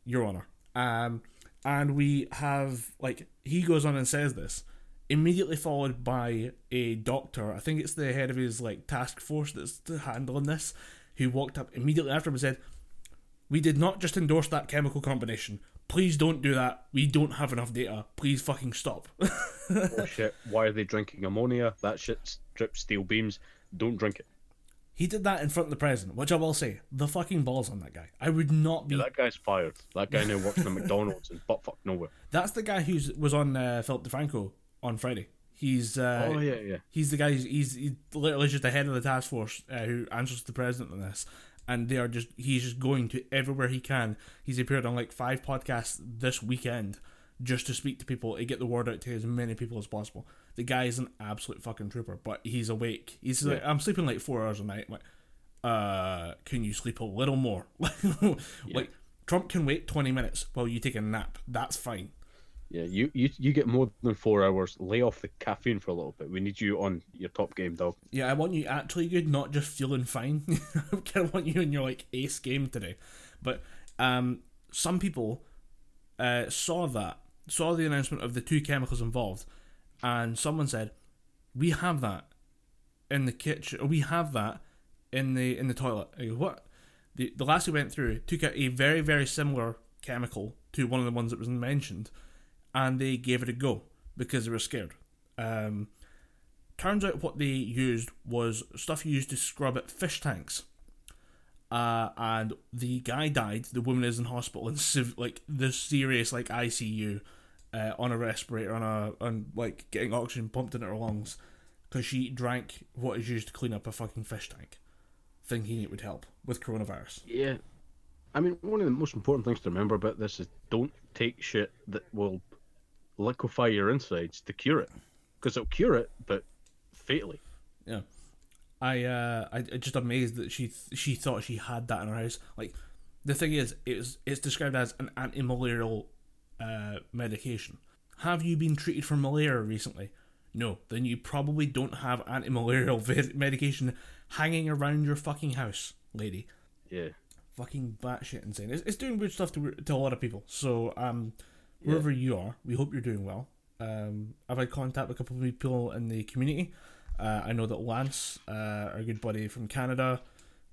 Speaker 1: Your Honor. Um, and we have like he goes on and says this immediately followed by a doctor. I think it's the head of his like task force that's handling this, who walked up immediately after him and said, "We did not just endorse that chemical combination. Please don't do that. We don't have enough data. Please fucking stop."
Speaker 2: oh shit! Why are they drinking ammonia? That shit drips steel beams. Don't drink it.
Speaker 1: he did that in front of the president, which I will say, the fucking balls on that guy. I would not be.
Speaker 2: Yeah, that guy's fired. That guy now works in McDonald's in buttfuck nowhere.
Speaker 1: That's the guy who was on uh, Philip DeFranco on Friday. He's uh,
Speaker 2: oh yeah, yeah.
Speaker 1: He's the guy. He's he's literally just the head of the task force uh, who answers to the president on this, and they are just he's just going to everywhere he can. He's appeared on like five podcasts this weekend just to speak to people and get the word out to as many people as possible. The guy is an absolute fucking trooper, but he's awake. He's like, I'm sleeping like four hours a night. I'm like, uh, can you sleep a little more? like Trump can wait twenty minutes while you take a nap. That's fine.
Speaker 2: Yeah, you, you you get more than four hours. Lay off the caffeine for a little bit. We need you on your top game, dog.
Speaker 1: Yeah, I want you actually good, not just feeling fine. I kind of want you in your like ace game today. But um, some people uh, saw that, saw the announcement of the two chemicals involved, and someone said, "We have that in the kitchen. We have that in the in the toilet." I go, "What?" The the last we went through took out a very very similar chemical to one of the ones that was mentioned, and they gave it a go because they were scared. Um, turns out what they used was stuff used to scrub at fish tanks. Uh, and the guy died. The woman is in hospital in civ- like the serious like ICU, uh, on a respirator, on a on like getting oxygen pumped in her lungs, because she drank what is used to clean up a fucking fish tank, thinking it would help with coronavirus.
Speaker 2: Yeah. I mean, one of the most important things to remember about this is don't take shit that will liquefy your insides to cure it, because it'll cure it, but fatally.
Speaker 1: Yeah, I uh, I I just amazed that she th- she thought she had that in her house. Like, the thing is, it's it's described as an anti-malarial uh, medication. Have you been treated for malaria recently? No, then you probably don't have anti-malarial medication hanging around your fucking house, lady.
Speaker 2: Yeah.
Speaker 1: Fucking batshit insane. It's, it's doing weird stuff to to a lot of people. So um, wherever you are, we hope you're doing well. Um, I've had contact with a couple of people in the community. Uh, I know that Lance, uh, our good buddy from Canada,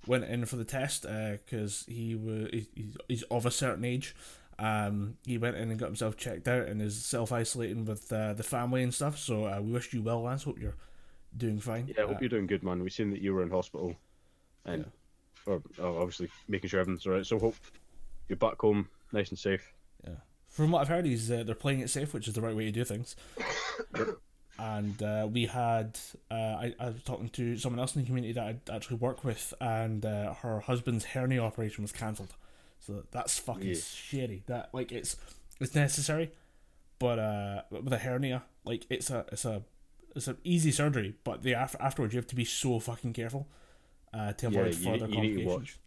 Speaker 1: went in for the test because he was he's, he's of a certain age. Um, he went in and got himself checked out and is self isolating with uh, the family and stuff. So uh, we wish you well, Lance. Hope you're doing fine.
Speaker 2: Yeah, I hope
Speaker 1: Uh,
Speaker 2: you're doing good, man. We've seen that you were in hospital, and or, oh, obviously making sure everything's alright. So hope you're back home, nice and safe.
Speaker 1: From what I've heard, he's uh, they're playing it safe, which is the right way to do things. and uh, we had uh, I, I was talking to someone else in the community that I actually work with, and uh, her husband's hernia operation was cancelled. So that's fucking
Speaker 2: Yeah.
Speaker 1: shitty. That like it's it's necessary, but uh, with a hernia, like it's a it's a it's an easy surgery, but the af- afterwards you have to be so fucking careful uh, to
Speaker 2: Yeah,
Speaker 1: avoid
Speaker 2: you,
Speaker 1: further
Speaker 2: need- you to
Speaker 1: complications.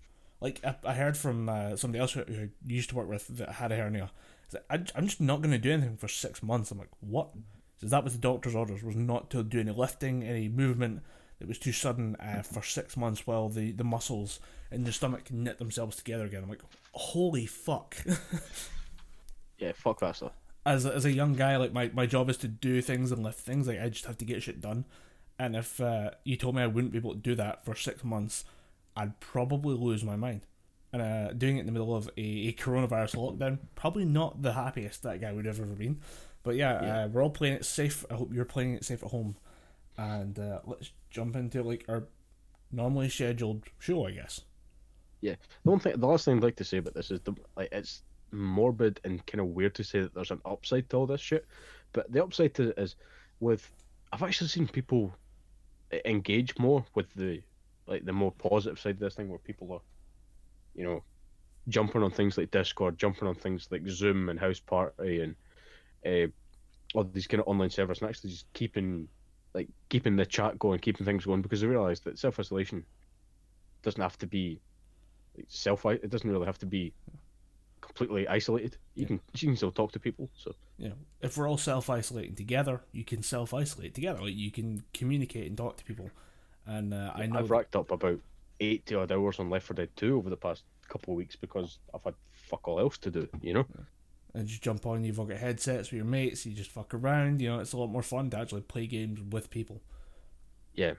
Speaker 1: Like I, I heard from uh, somebody else who, who used to work with that had a hernia. Like, I, I'm just not going to do anything for six months. I'm like, what? So that was the doctor's orders was not to do any lifting, any movement that was too sudden uh, for six months while the, the muscles in the stomach knit themselves together again. I'm like, holy fuck.
Speaker 2: Yeah, fuck that stuff.
Speaker 1: as a, as a young guy, like my, my job is to do things and lift things. Like I just have to get shit done. And if uh, you told me I wouldn't be able to do that for six months, I'd probably lose my mind. And uh, doing it in the middle of a, a coronavirus lockdown, probably not the happiest that guy would have ever been. But yeah,
Speaker 2: Yeah.
Speaker 1: Uh, we're all playing it safe. I hope you're playing it safe at home. And uh, let's jump into like our normally scheduled show, I guess.
Speaker 2: Yeah, the one thing, the last thing I'd like to say about this is the like it's morbid and kind of weird to say that there's an upside to all this shit, but the upside to it is with I've actually seen people engage more with the like the more positive side of this thing where people are, you know, jumping on things like Discord, jumping on things like Zoom and House Party and uh, all these kind of online servers, and actually just keeping like keeping the chat going, keeping things going because they realise that self isolation doesn't have to be like self. It doesn't really have to be completely isolated. You
Speaker 1: Yeah.
Speaker 2: can you can still talk to people. So
Speaker 1: yeah, if we're all self isolating together, you can self isolate together. Like you can communicate and talk to people. And uh, I know
Speaker 2: I've racked up about eighty odd hours on Left 4 Dead 2 over the past couple of weeks because I've had fuck all else to do. You know.
Speaker 1: and just jump on. You've all got headsets with your mates. You just fuck around. You know, it's a lot more fun to actually play games with people.
Speaker 2: Yeah.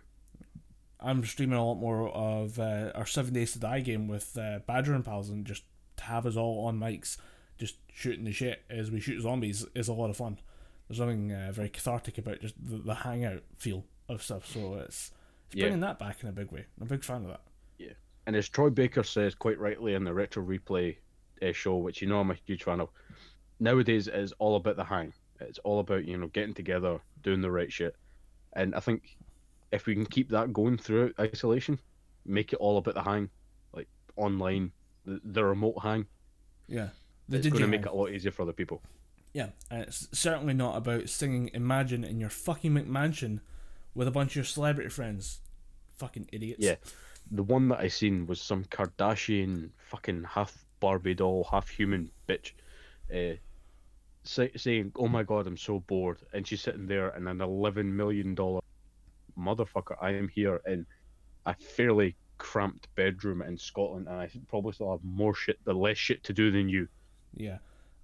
Speaker 1: I'm streaming a lot more of uh, our Seven Days to Die game with uh, Badger and pals, and just to have us all on mics, just shooting the shit as we shoot zombies is a lot of fun. There's something uh, very cathartic about just the, the hangout feel of stuff. So it's it's
Speaker 2: Yeah.
Speaker 1: bringing that back in a big way. I'm a big fan of that. Yeah.
Speaker 2: And as Troy Baker says quite rightly in the Retro Replay uh, show, which you know I'm a huge fan of, nowadays it is all about the hang. It's all about you know getting together, doing the right shit, and I think if we can keep that going throughout isolation, make it all about the hang, like online, the, the remote hang.
Speaker 1: Yeah, the
Speaker 2: it's going to make
Speaker 1: hang.
Speaker 2: it a lot easier for other people.
Speaker 1: Yeah, and it's certainly not about singing Imagine in your fucking McMansion with a bunch of your celebrity friends. Fucking idiots.
Speaker 2: Yeah. The one that I seen was some Kardashian fucking half Barbie doll, half human bitch, uh, say, saying, "Oh my god, I'm so bored," and she's sitting there in an eleven million dollar motherfucker. I am here in a fairly cramped bedroom in Scotland, and I probably still have more shit, the less shit to do than you.
Speaker 1: Yeah.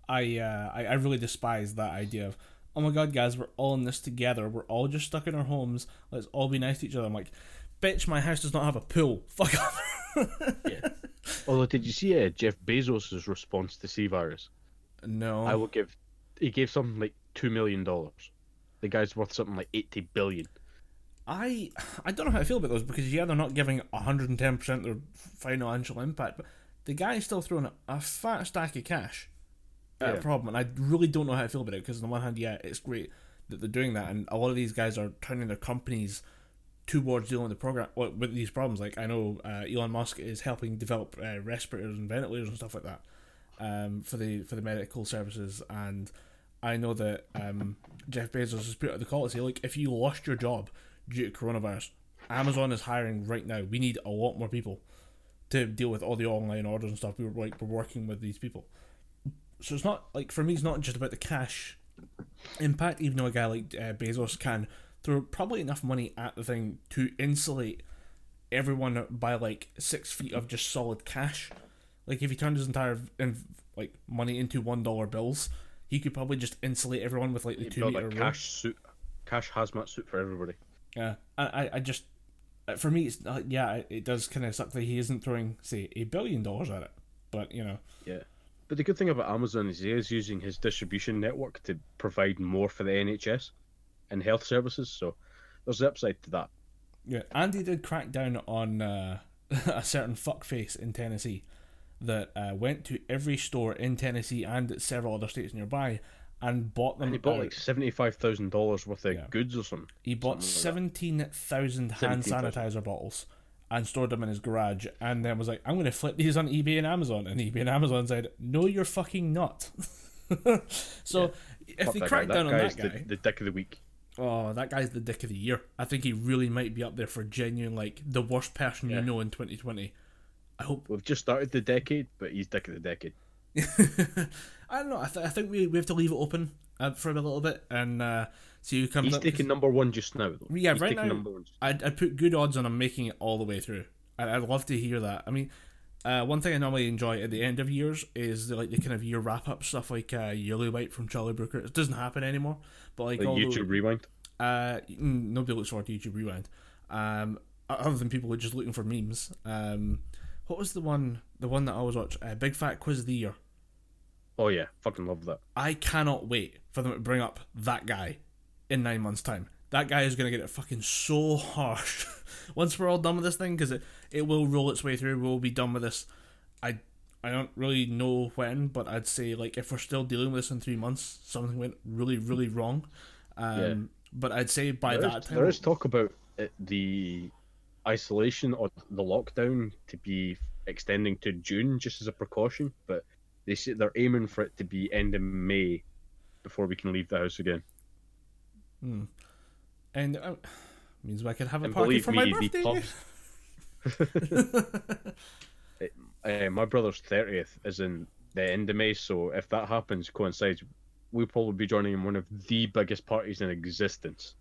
Speaker 1: I, uh, I I really despise that idea of oh my god guys we're all in this together we're all just stuck in our homes let's all be nice to each other I'm like bitch my house does not have a pool fuck off yeah.
Speaker 2: Although, did you see uh, Jeff Bezos' response to C virus?
Speaker 1: no
Speaker 2: I will give. He gave something like two million dollars. The guy's worth something like eighty billion.
Speaker 1: I I don't know how I feel about those because yeah they're not giving 110% their financial impact but the guy's still throwing a, a fat stack of cash at a
Speaker 2: Yeah.
Speaker 1: problem and I really don't know how I feel about it because on the one hand yeah it's great that they're doing that and a lot of these guys are turning their companies towards dealing with the program with these problems like I know uh, Elon Musk is helping develop uh, respirators and ventilators and stuff like that um, for the for the medical services and I know that um, Jeff Bezos has put out the call to say, like, if you lost your job due to coronavirus, Amazon is hiring right now. We need a lot more people to deal with all the online orders and stuff. We were like, we're working with these people. So it's not like for me, it's not just about the cash impact. Even though a guy like uh, Bezos can throw probably enough money at the thing to insulate everyone by like six feet of just solid cash. Like if he turned his entire in, like money into one dollar bills, he could probably just insulate everyone with like the
Speaker 2: He
Speaker 1: two meter
Speaker 2: a cash suit, cash hazmat suit for everybody.
Speaker 1: Yeah, I, I, I just uh, for me, it's uh, yeah, it does kind of suck that he isn't throwing say a billion dollars at it. But you know,
Speaker 2: Yeah. But the good thing about Amazon is he is using his distribution network to provide more for the NHS and health services. So there's the upside to that.
Speaker 1: yeah, Andy did crack down on uh, a certain fuckface in Tennessee that uh, went to every store in Tennessee and several other states nearby and bought them.
Speaker 2: And he bought
Speaker 1: out.
Speaker 2: like seventy-five thousand dollars worth of
Speaker 1: Yeah.
Speaker 2: goods or something.
Speaker 1: He bought
Speaker 2: Something like
Speaker 1: seventeen thousand hand
Speaker 2: 17,000.
Speaker 1: sanitizer bottles and stored them in his garage, and then was like, "I'm going to flip these on eBay and Amazon." And eBay and Amazon said, "No, you're fucking not." so if
Speaker 2: Fuck
Speaker 1: they crack
Speaker 2: guy.
Speaker 1: down on that guy,
Speaker 2: the, the dick of the week.
Speaker 1: oh, that guy's the dick of the year. I think he really might be up there for genuine, like the worst person
Speaker 2: Yeah.
Speaker 1: you know in 2020. I hope.
Speaker 2: We've just started the decade, but he's dick of the decade.
Speaker 1: I don't know. I, th- I think we, we have to leave it open uh, for a little bit and uh, see who comes
Speaker 2: He's
Speaker 1: up.
Speaker 2: taking number one just now, though.
Speaker 1: Yeah,
Speaker 2: he's
Speaker 1: right now- I'd, I'd put good odds on him making it all the way through. I'd, I'd love to hear that. I mean, uh, one thing I normally enjoy at the end of years is the, like the kind of year wrap up stuff, like uh, Yearly Wipe from Charlie Brooker. It doesn't happen anymore, but like,
Speaker 2: Like
Speaker 1: the-
Speaker 2: YouTube Rewind.
Speaker 1: uh, nobody looks forward to YouTube Rewind, um, other than people who are just looking for memes. Um, what was the one? The one that I always watch, uh, Big Fat Quiz of the Year.
Speaker 2: Oh yeah, fucking love that.
Speaker 1: I cannot wait for them to bring up that guy in nine months' time. That guy is going to get it fucking so harsh once we're all done with this thing because it, it will roll its way through. We'll be done with this. I I don't really know when, but I'd say like if we're still dealing with this in three months, something went really really wrong. Um,
Speaker 2: Yeah.
Speaker 1: But I'd say by
Speaker 2: There
Speaker 1: that
Speaker 2: is,
Speaker 1: time,
Speaker 2: there is talk about it, the isolation or the lockdown to be extending to June just as a precaution, but they say they're aiming for it to be end of May before we can leave the house again.
Speaker 1: And uh, means I could have a
Speaker 2: And
Speaker 1: party for
Speaker 2: me,
Speaker 1: my
Speaker 2: the
Speaker 1: birthday.
Speaker 2: pubs. uh, my brother's thirtieth is in the end of May, so if that happens, coincides, we'll probably be joining in one of the biggest parties in existence.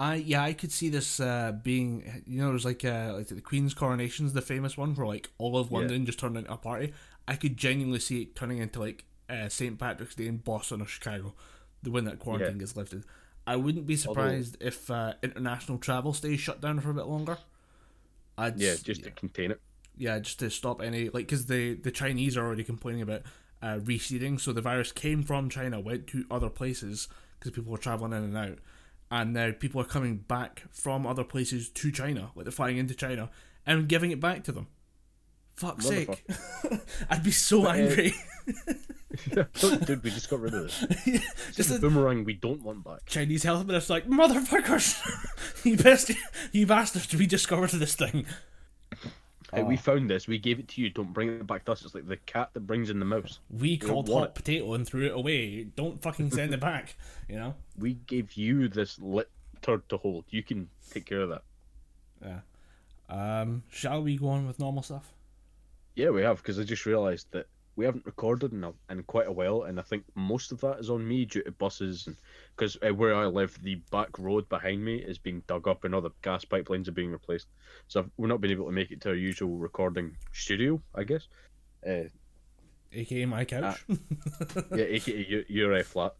Speaker 1: I yeah, I could see this uh, being you know, there's like uh, like the Queen's coronation's the famous one where like all of
Speaker 2: Yeah.
Speaker 1: London just turned into a party. I could genuinely see it turning into like uh, St. Patrick's Day in Boston or Chicago, the when that quarantine
Speaker 2: Yeah.
Speaker 1: gets lifted. I wouldn't be surprised if uh, international travel stays shut down for a bit longer. I'd
Speaker 2: Yeah, just to contain it.
Speaker 1: yeah, just to stop any like because the the Chinese are already complaining about uh, reseeding. So the virus came from China, went to other places because people were traveling in and out, and now people are coming back from other places to China, like they're flying into China and giving it back to them. Fuck's sake! I'd be so
Speaker 2: uh,
Speaker 1: angry.
Speaker 2: Dude, we just got rid of this.
Speaker 1: just
Speaker 2: Just a
Speaker 1: a
Speaker 2: boomerang we don't want back.
Speaker 1: Chinese health minister's like motherfuckers, you best you bastards, we discovered this thing.
Speaker 2: Hey, we found this. We gave it to you. Don't bring it back to us. It's like the cat that brings in the mouse.
Speaker 1: We
Speaker 2: don't
Speaker 1: called hot
Speaker 2: it.
Speaker 1: potato and threw it away. Don't fucking send it back. You know.
Speaker 2: We gave you this lit turd to hold. You can take care of that.
Speaker 1: Yeah. Um, shall we go on with normal stuff?
Speaker 2: Yeah, we have because I just realised that we haven't recorded in, a, in quite a while, and I think most of that is on me due to buses and because uh, where I live, the back road behind me is being dug up and all the gas pipelines are being replaced. So I've, we're not been able to make it to our usual recording studio, I guess. Uh,
Speaker 1: AKA my couch.
Speaker 2: yeah, aka your, your uh, flat.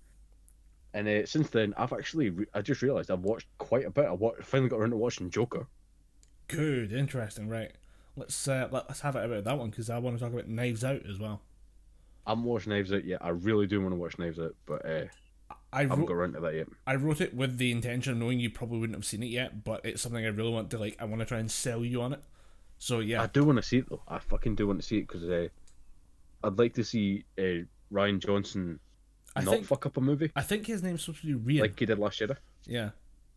Speaker 2: And uh, since then, I've actually re- I just realised I've watched quite a bit. I wa- finally got around to watching Joker.
Speaker 1: Good, interesting. Right. Let's uh, let's have it about that one because I want to talk about Knives Out as well.
Speaker 2: I haven't watched Knives Out yet. I really do want to watch Knives Out, but uh,
Speaker 1: I
Speaker 2: I haven't got around to that yet.
Speaker 1: I wrote it with the intention of knowing you probably wouldn't have seen it yet, but it's something I really want to like. I want to try and sell you on it. So yeah,
Speaker 2: I do want to see it though. I fucking do want to see it because uh, I'd like to see uh, Ryan Johnson
Speaker 1: I
Speaker 2: not
Speaker 1: think
Speaker 2: fuck up a movie
Speaker 1: I think his name's supposed to be Rian.
Speaker 2: like he did last year.
Speaker 1: yeah.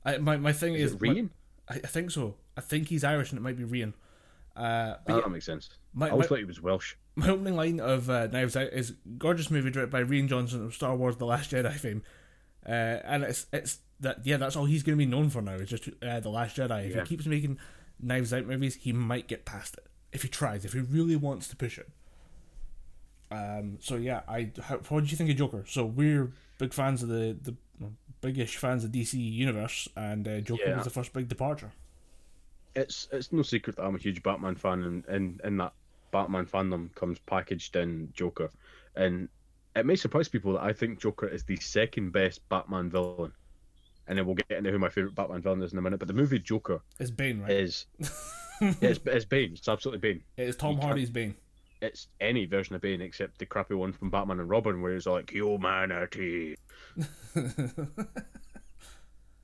Speaker 1: I, my my thing
Speaker 2: Is
Speaker 1: is,
Speaker 2: it Rian?
Speaker 1: I, I think so. I think he's Irish and it might be Rian. Uh,
Speaker 2: Oh,
Speaker 1: yeah,
Speaker 2: that makes sense.
Speaker 1: my-
Speaker 2: I always
Speaker 1: my-
Speaker 2: thought he was Welsh.
Speaker 1: My opening line of uh, Knives Out is gorgeous movie directed by Rian Johnson of Star Wars: The Last Jedi fame, uh, and it's it's that yeah that's all he's going to be known for now is just uh, The Last Jedi. If
Speaker 2: Yeah.
Speaker 1: he keeps making Knives Out movies, he might get past it if he tries, if he really wants to push it. Um. So yeah, I how, what did you think of Joker? So we're big fans of the the well, biggish fans of DC universe, and uh, Joker
Speaker 2: Yeah.
Speaker 1: was the first big departure.
Speaker 2: It's it's no secret that I'm a huge Batman fan, and and in that Batman fandom comes packaged in Joker, and it may surprise people that I think Joker is the second best Batman villain. And then we'll get into who my favorite Batman villain is in a minute. But the movie Joker
Speaker 1: is Bane, right?
Speaker 2: is yeah, it's, it's Bane. It's absolutely Bane.
Speaker 1: it is Tom
Speaker 2: you
Speaker 1: Hardy's Bane.
Speaker 2: It's any version of Bane except the crappy one from Batman and Robin, where he's like humanity.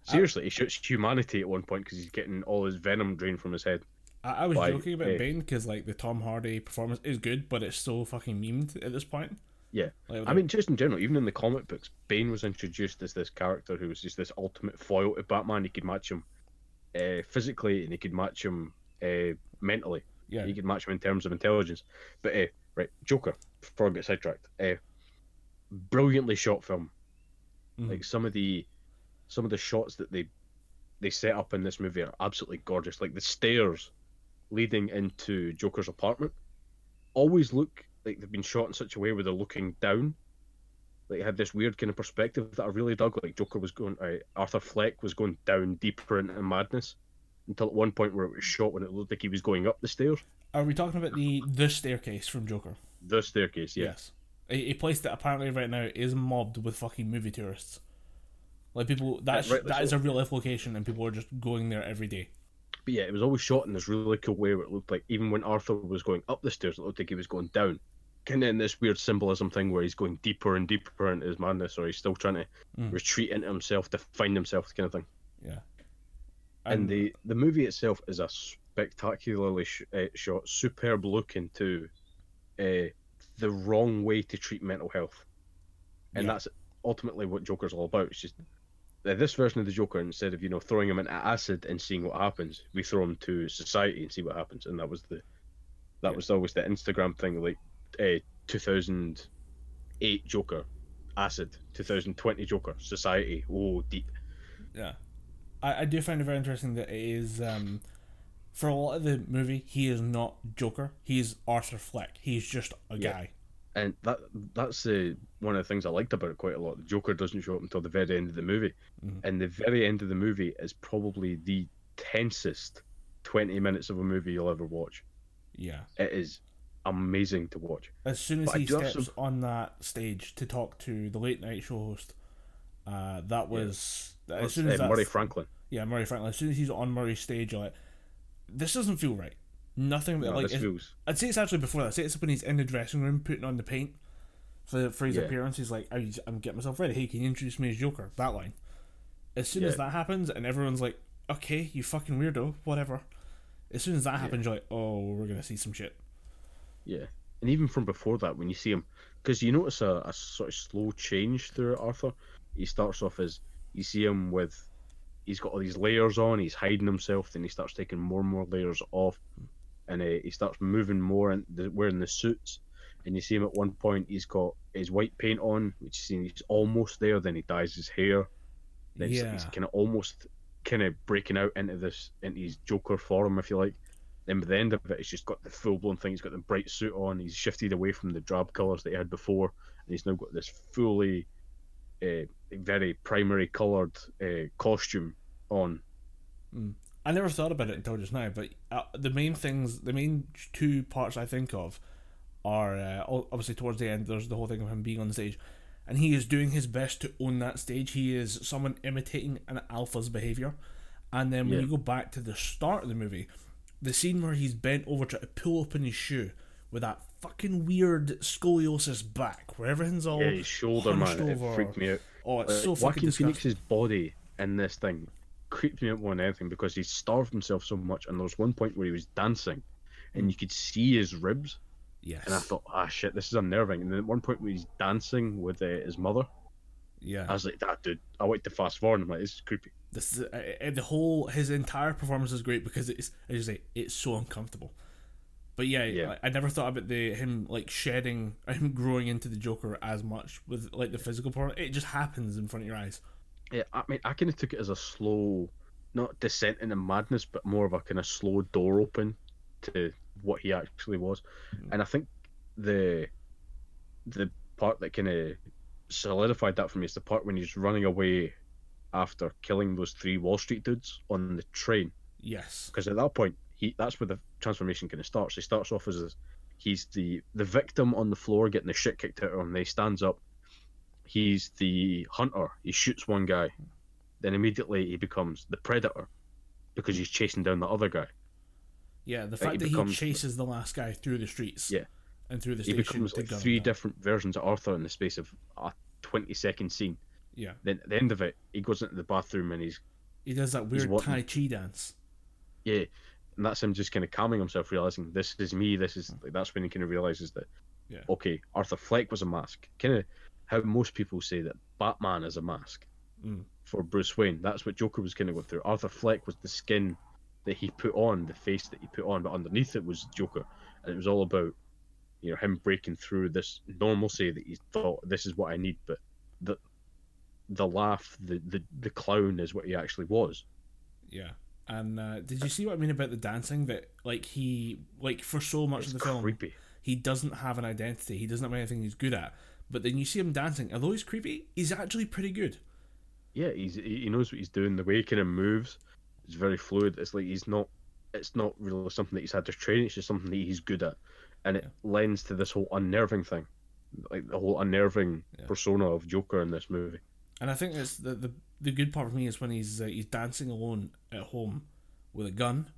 Speaker 2: Seriously, he shoots humanity at one point because he's getting all his venom drained from his head.
Speaker 1: I, I was
Speaker 2: Why,
Speaker 1: joking about
Speaker 2: eh.
Speaker 1: Bane because like the Tom Hardy performance is good, but it's so fucking memed at this point.
Speaker 2: Yeah.
Speaker 1: Like,
Speaker 2: I mean, just in general, even in the comic books, Bane was introduced as this character who was just this ultimate foil to Batman. He could match him uh, physically and he could match him uh, mentally.
Speaker 1: yeah,
Speaker 2: He could match him in terms of intelligence. But, uh, right, Joker, before I get sidetracked, uh, brilliantly shot film.
Speaker 1: Mhm.
Speaker 2: Like some of the some of the shots that they they set up in this movie are absolutely gorgeous. Like the stairs leading into Joker's apartment always look like they've been shot in such a way where they're looking down. Like, had this weird kind of perspective that I really dug. Like, Joker was going, uh, Arthur Fleck was going down deeper into madness until at one point where it was shot when it looked like he was going up the stairs.
Speaker 1: Are we talking about the the staircase from Joker?
Speaker 2: The staircase, yeah.
Speaker 1: Yes. A, a place that apparently right now is mobbed with fucking movie tourists. Like people, that's
Speaker 2: right,
Speaker 1: that is a real life location, and people are just going there every day.
Speaker 2: But yeah, it was always shot in this really cool way where it looked like even when Arthur was going up the stairs, it looked like he was going down. Kind of in this weird symbolism thing where he's going deeper and deeper into his madness, or he's still trying to
Speaker 1: Mm.
Speaker 2: retreat into himself to find himself, kind of thing.
Speaker 1: Yeah.
Speaker 2: and the the movie itself is a spectacularly sh- uh, shot, superb look into uh, the wrong way to treat mental health, and
Speaker 1: Yeah.
Speaker 2: that's ultimately what Joker's all about. It's just this version of the Joker, instead of you know throwing him into acid and seeing what happens, we throw him to society and see what happens, and that was the that
Speaker 1: Yeah.
Speaker 2: was always the Instagram thing, like uh, 2008 Joker, acid, 2020 Joker, society, oh deep.
Speaker 1: Yeah, I, I do find it very interesting that it is um, for a lot of the movie he is not Joker. He's Arthur Fleck. He's just a
Speaker 2: Yeah.
Speaker 1: guy.
Speaker 2: And that that's uh, one of the things I liked about it quite a lot. The Joker doesn't show up until the very end of the movie,
Speaker 1: Mhm.
Speaker 2: and the very end of the movie is probably the tensest twenty minutes of a movie you'll ever watch.
Speaker 1: Yeah.
Speaker 2: It is amazing to watch.
Speaker 1: As soon as
Speaker 2: But
Speaker 1: he steps
Speaker 2: some-
Speaker 1: on that stage to talk to the late night show host, uh, that was as soon as
Speaker 2: Uh, Murray Franklin.
Speaker 1: yeah Murray Franklin. As soon as he's on Murray's stage, you're like, this doesn't feel right. Nothing
Speaker 2: No,
Speaker 1: like
Speaker 2: this feels
Speaker 1: I'd say it's actually before that. I'd say it's when he's in the dressing room putting on the paint for for his
Speaker 2: Yeah.
Speaker 1: appearance. He's like, oh, "I'm I'm getting myself ready. Hey, can you introduce me as Joker?" That line. As soon as that happens, and everyone's like, "Okay, you fucking weirdo, whatever." As soon as that happens, you're like, "Oh, we're gonna see some shit."
Speaker 2: yeah, and even from before that, when you see him, because you notice a, a sort of slow change through Arthur. He starts off as you see him with, he's got all these layers on. He's hiding himself. Then he starts taking more and more layers off, and uh, he starts moving more and the, wearing the suits. And you see him at one point. He's got his white paint on, which you see he's almost there. Then he dyes his hair. Then he's,
Speaker 1: Yeah.
Speaker 2: he's kind of almost kind of breaking out into this into his Joker form, if you like. Then by the end of it, he's just got the full blown thing. He's got the bright suit on. He's shifted away from the drab colours that he had before, and he's now got this fully, uh, very primary coloured uh, costume on.
Speaker 1: I never thought about it until just now, but uh, the main things, the main two parts I think of are uh, obviously towards the end. There's the whole thing of him being on stage, and he is doing his best to own that stage. He is someone imitating an alpha's behavior, and then when
Speaker 2: Yeah.
Speaker 1: you go back to the start of the movie, the scene where he's bent over trying to pull open his shoe with that fucking weird scoliosis back, where everything's all
Speaker 2: Yeah, his shoulder, man,
Speaker 1: hunched
Speaker 2: it freaked me out.
Speaker 1: Oh, it's
Speaker 2: Like,
Speaker 1: so fucking
Speaker 2: Joaquin
Speaker 1: disgusting.
Speaker 2: Phoenix's body in this thing creeped me out more than anything because he starved himself so much. And there was one point where he was dancing, and you could see his ribs,
Speaker 1: Yes.
Speaker 2: and I thought, ah, shit, this is unnerving. And then at one point where he's dancing with uh, his mother,
Speaker 1: yeah.
Speaker 2: I was like, that dude, I went to fast forward. and I'm like, this is creepy.
Speaker 1: This is, uh, uh, the whole his entire performance is great because it's you say it's so uncomfortable. But yeah,
Speaker 2: Yeah.
Speaker 1: I, I never thought about the him like shedding him growing into the Joker as much with like the physical part. It just happens in front of your eyes.
Speaker 2: Yeah, I mean, I kind of took it as a slow, not descent into madness, but more of a kind of slow door open to what he actually was. Hmm. And I think the the part that kind of solidified that for me is the part when he's running away after killing those three Wall Street dudes on the train.
Speaker 1: Yes.
Speaker 2: Because at that point, he that's where the transformation kind of starts. He starts off as a, he's the the victim on the floor getting the shit kicked out of him. Then he stands up. He's the hunter. He shoots one guy. Then immediately he becomes the predator because he's chasing down the other guy.
Speaker 1: Yeah, the
Speaker 2: Like,
Speaker 1: fact
Speaker 2: he
Speaker 1: that he chases the last guy through the streets.
Speaker 2: Yeah.
Speaker 1: And through the
Speaker 2: He becomes like three different versions of Arthur in the space of a twenty second scene.
Speaker 1: Yeah.
Speaker 2: Then at the end of it, he goes into the bathroom and he's
Speaker 1: He does that weird Tai Chi dance.
Speaker 2: yeah, and that's him just kind of calming himself, realizing this is me. This is like, that's when he kind of realizes that
Speaker 1: Yeah.
Speaker 2: okay, Arthur Fleck was a mask. Kind of how most people say that Batman is a mask
Speaker 1: Mm.
Speaker 2: for Bruce Wayne. That's what Joker was kind of going through. Arthur Fleck was the skin that he put on, the face that he put on, but underneath it was Joker, and it was all about you know him breaking through this normalcy that he thought this is what I need, but the the laugh, the the, the clown is what he actually was.
Speaker 1: Yeah. And uh, did you see what I mean about the dancing? That like he like for so much
Speaker 2: It's
Speaker 1: of the film. He doesn't have an identity. He doesn't have anything he's good at. But then you see him dancing. Although he's creepy, he's actually pretty good.
Speaker 2: Yeah, he's he he knows what he's doing. The way he kind of moves is very fluid. It's like he's not. It's not really something that he's had to train. It's just something that he's good at, and it lends to this whole unnerving thing, like the whole unnerving
Speaker 1: Yeah.
Speaker 2: persona of Joker in this movie.
Speaker 1: And I think that's the the, the good part for me is when he's uh, he's dancing alone at home with a gun,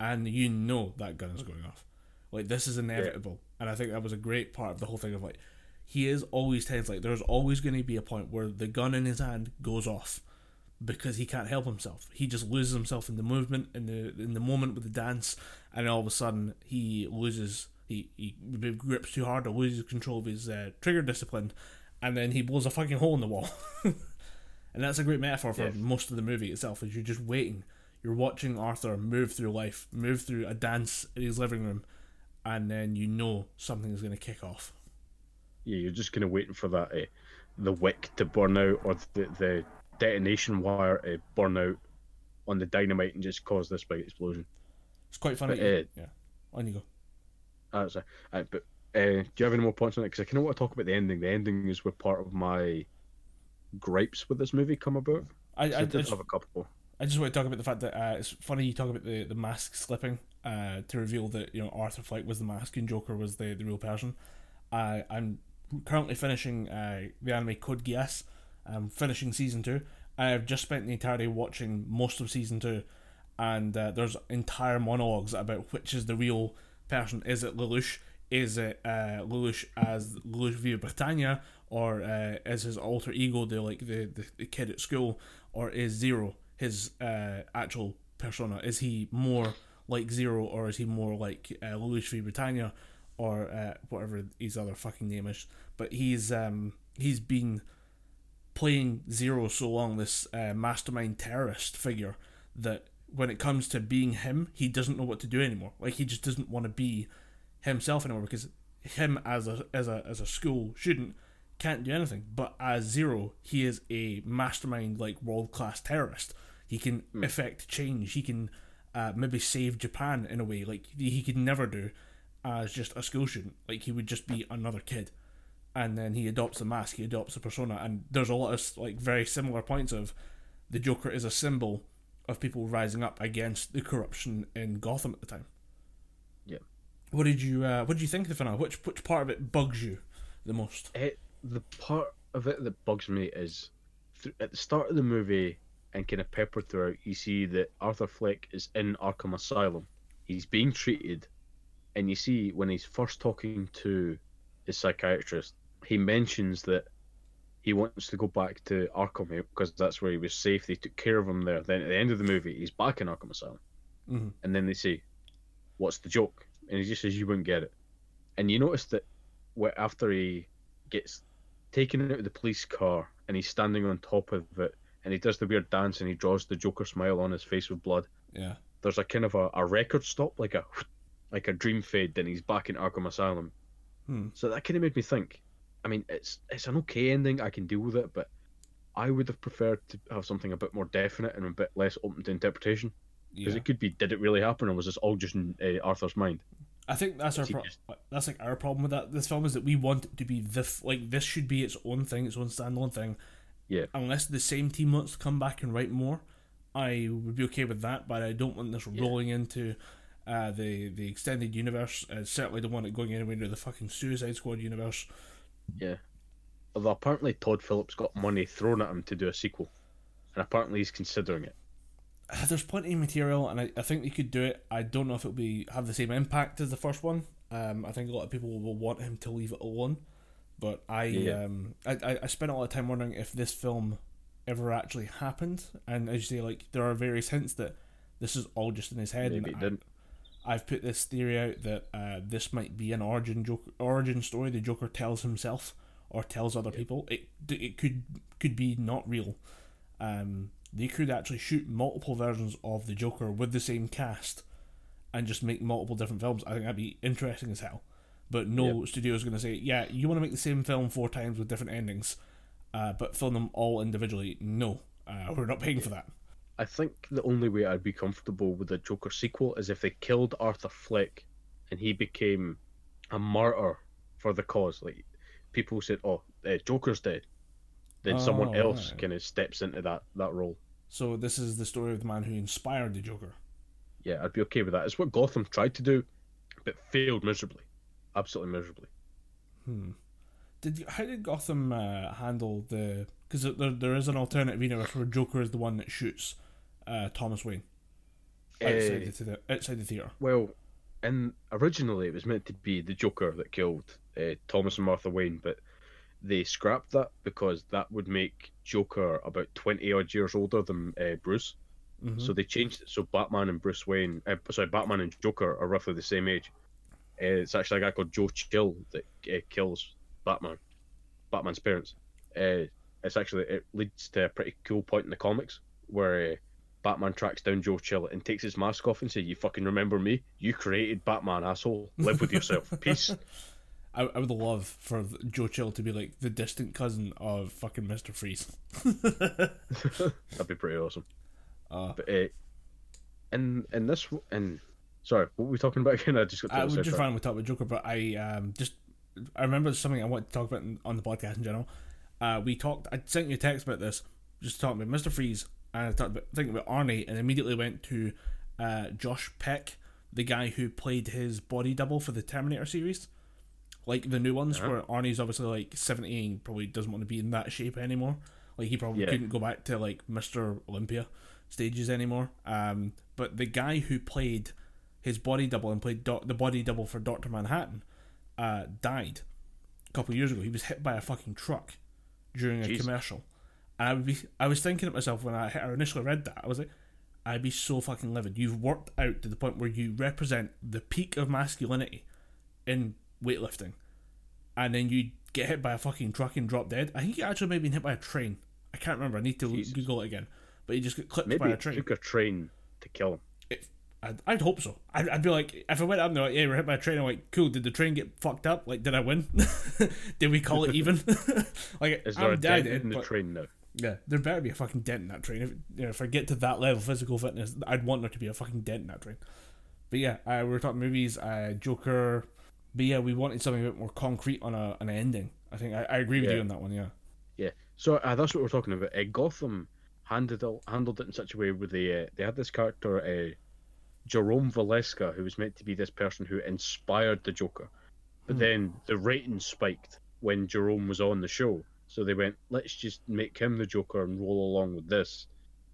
Speaker 1: and you know that gun is going off. Like this is inevitable, and I think that was a great part of the whole thing of like he is always tense. Like there's always going to be a point where the gun in his hand goes off because he can't help himself. He just loses himself in the movement in the in the moment with the dance, and all of a sudden he loses. He, he grips too hard or loses control of his uh, trigger discipline, and then he blows a fucking hole in the wall. and that's a great metaphor for
Speaker 2: Yeah.
Speaker 1: most of the movie itself. Is you're just waiting, you're watching Arthur move through life, move through a dance in his living room, and then you know something is going to kick off.
Speaker 2: Yeah, you're just kind of waiting for that, uh, the wick to burn out or the the detonation wire to burn out on the dynamite and just cause this big explosion.
Speaker 1: It's quite funny.
Speaker 2: But, uh,
Speaker 1: yeah, on you go.
Speaker 2: That's a, uh, but uh, do you have any more points on it? Because I kind of want to talk about the ending. The ending is where part of my gripes with this movie come about.
Speaker 1: I,
Speaker 2: So
Speaker 1: I,
Speaker 2: I
Speaker 1: I, just,
Speaker 2: have a couple.
Speaker 1: I just want to talk about the fact that uh, it's funny you talk about the, the mask slipping uh, to reveal that you know Arthur Fleck was the mask and Joker was the, the real person. Uh, I'm currently finishing uh, the anime Code Geass. I'm finishing season two. I've just spent the entirety watching most of season two, and uh, there's entire monologues about which is the real person. Is it Lelouch? Is it uh, Lelouch as Lelouch vi Britannia, or uh, is his alter ego the like the, the, the kid at school, or is Zero his uh, actual persona? Is he more like Zero, or is he more like uh, Lelouch vi Britannia, or uh, whatever his other fucking name is? But he's um he's been playing Zero so long, this uh, mastermind terrorist figure, that when it comes to being him, he doesn't know what to do anymore. Like he just doesn't want to be himself anymore because him as a as a as a school student can't do anything. But as Zero, he is a mastermind like world class terrorist. He can effect change. He can uh, maybe save Japan in a way like he could never do as just a school student. Like he would just be another kid and then he adopts a mask, he adopts a persona, and there's a lot of like very similar points of the Joker is a symbol of people rising up against the corruption in Gotham at the time.
Speaker 2: Yeah.
Speaker 1: What did you uh, What did you think of the finale? Which which part of it bugs you the most?
Speaker 2: It, the part of it that bugs me is th- at the start of the movie and kind of peppered throughout, you see that Arthur Fleck is in Arkham Asylum. He's being treated, and you see when he's first talking to his psychiatrist, he mentions that he wants to go back to Arkham because that's where he was safe. They took care of him there. Then at the end of the movie, he's back in Arkham Asylum,
Speaker 1: Mhm.
Speaker 2: and then they say, "What's the joke?" And he just says, "You wouldn't get it." And you notice that after he gets taken out of the police car and he's standing on top of it and he does the weird dance and he draws the Joker smile on his face with blood.
Speaker 1: Yeah,
Speaker 2: There's a kind of a, a record stop, like a like a dream fade, then he's back in Arkham Asylum.
Speaker 1: Hmm.
Speaker 2: So that kind of made me think. I mean, it's it's an okay ending. I can deal with it, but I would have preferred to have something a bit more definite and a bit less open to interpretation. Because
Speaker 1: yeah.
Speaker 2: it could be, did it really happen, or was this all just in uh, Arthur's mind?
Speaker 1: I think that's our pro-
Speaker 2: just-
Speaker 1: that's like our problem with that this film is that we want it to be the f- like this should be its own thing, its own standalone thing.
Speaker 2: Yeah.
Speaker 1: Unless the same team wants to come back and write more, I would be okay with that. But I don't want this
Speaker 2: Yeah.
Speaker 1: rolling into uh, the the extended universe. Uh, certainly don't want it going anywhere near the fucking Suicide Squad universe.
Speaker 2: Yeah. Although apparently Todd Phillips got money thrown at him to do a sequel, and apparently he's considering it.
Speaker 1: Uh, There's plenty of material, and I, I think they could do it. I don't know if it'll be have the same impact as the first one. Um, I think a lot of people will want him to leave it alone, but I
Speaker 2: Yeah.
Speaker 1: um I, I, I spent a lot of time wondering if this film ever actually happened. And as you say, like there are various hints that this is all just in his head.
Speaker 2: Maybe it didn't.
Speaker 1: I've put this theory out that uh, this might be an origin Joker origin story. The Joker tells himself or tells other people. It it could could be not real. Um, they could actually shoot multiple versions of the Joker with the same cast and just make multiple different films. I think that'd be interesting as hell. But no studio is going to say, yeah, you want to make the same film four times with different endings, uh, but film them all individually. No, uh, we're not paying for that.
Speaker 2: I think the only way I'd be comfortable with a Joker sequel is if they killed Arthur Fleck and he became a martyr for the cause. Like people said, "Oh, uh, Joker's dead," then someone
Speaker 1: Oh,
Speaker 2: else
Speaker 1: right.
Speaker 2: kind of steps into that that role.
Speaker 1: So this is the story of the man who inspired the Joker.
Speaker 2: Yeah, I'd be okay with that. It's what Gotham tried to do, but failed miserably, absolutely miserably.
Speaker 1: Hmm. Did you, how did Gotham uh, handle the? Because there, there is an alternative universe where Joker is the one that shoots uh, Thomas Wayne outside,
Speaker 2: Uh,
Speaker 1: the, thea- outside the theater.
Speaker 2: Well, and originally it was meant to be the Joker that killed uh, Thomas and Martha Wayne, but they scrapped that because that would make Joker about twenty odd years older than uh, Bruce.
Speaker 1: Mhm.
Speaker 2: So they changed it so Batman and Bruce Wayne, uh, sorry, Batman and Joker are roughly the same age. Uh, it's actually a guy called Joe Chill that uh, kills Batman, Batman's parents. Uh, it's actually it leads to a pretty cool point in the comics where uh, Batman tracks down Joe Chill and takes his mask off and says, "You fucking remember me? You created Batman, asshole. Live with yourself. Peace."
Speaker 1: I, I would love for Joe Chill to be like the distant cousin of fucking Mister Freeze.
Speaker 2: That'd be pretty awesome.
Speaker 1: Uh,
Speaker 2: But uh, in in this and sorry, what were we talking about again? I just got.
Speaker 1: I was just trying talk about Joker, but I um just I remember something I want to talk about in, on the podcast in general. Uh, we talked. I sent you a text about this, just talking about Mister Freeze, and I started about thinking about Arnie, and immediately went to uh, Josh Peck, the guy who played his body double for the Terminator series, like the new ones
Speaker 2: Uh-huh.
Speaker 1: where Arnie's obviously like seventy and probably doesn't want to be in that shape anymore. Like he probably
Speaker 2: Yeah.
Speaker 1: couldn't go back to like Mister Olympia stages anymore. Um, but the guy who played his body double and played doc- the body double for Doctor Manhattan, uh, died a couple of years ago. He was hit by a fucking truck during a
Speaker 2: Jesus.
Speaker 1: commercial, and I would be I was thinking to myself when I, initially read that I was like, I'd be so fucking livid. You've worked out to the point where you represent the peak of masculinity in weightlifting, and then you get hit by a fucking truck and drop dead. I think he actually may have been hit by a train. I can't remember. I need to
Speaker 2: Jesus.
Speaker 1: Google it again. But he just got clipped
Speaker 2: Maybe
Speaker 1: by a train.
Speaker 2: took a train to kill him.
Speaker 1: I'd, I'd hope so. I'd, I'd be like, if I went up and they're like, yeah, we're hit by a train, I'm like, cool, did the train get fucked up? Like, did I win? did we call it even? like,
Speaker 2: Is there
Speaker 1: I'm
Speaker 2: a
Speaker 1: dead,
Speaker 2: dent in the
Speaker 1: but-
Speaker 2: train now?
Speaker 1: Yeah, there better be a fucking dent in that train. If, you know, if I get to that level of physical fitness, I'd want there to be a fucking dent in that train. But yeah, uh, we were talking movies, uh, Joker. But yeah, we wanted something a bit more concrete on a an ending. I think I, I agree with
Speaker 2: Yeah.
Speaker 1: you on that one. Yeah.
Speaker 2: Yeah. So uh, that's what we're talking about. Uh, Gotham handled it, handled it in such a way where they uh, they had this character, uh, Jerome Valeska, who was meant to be this person who inspired the Joker, but
Speaker 1: Hmm.
Speaker 2: then the ratings spiked when Jerome was on the show. So they went, let's just make him the Joker and roll along with this.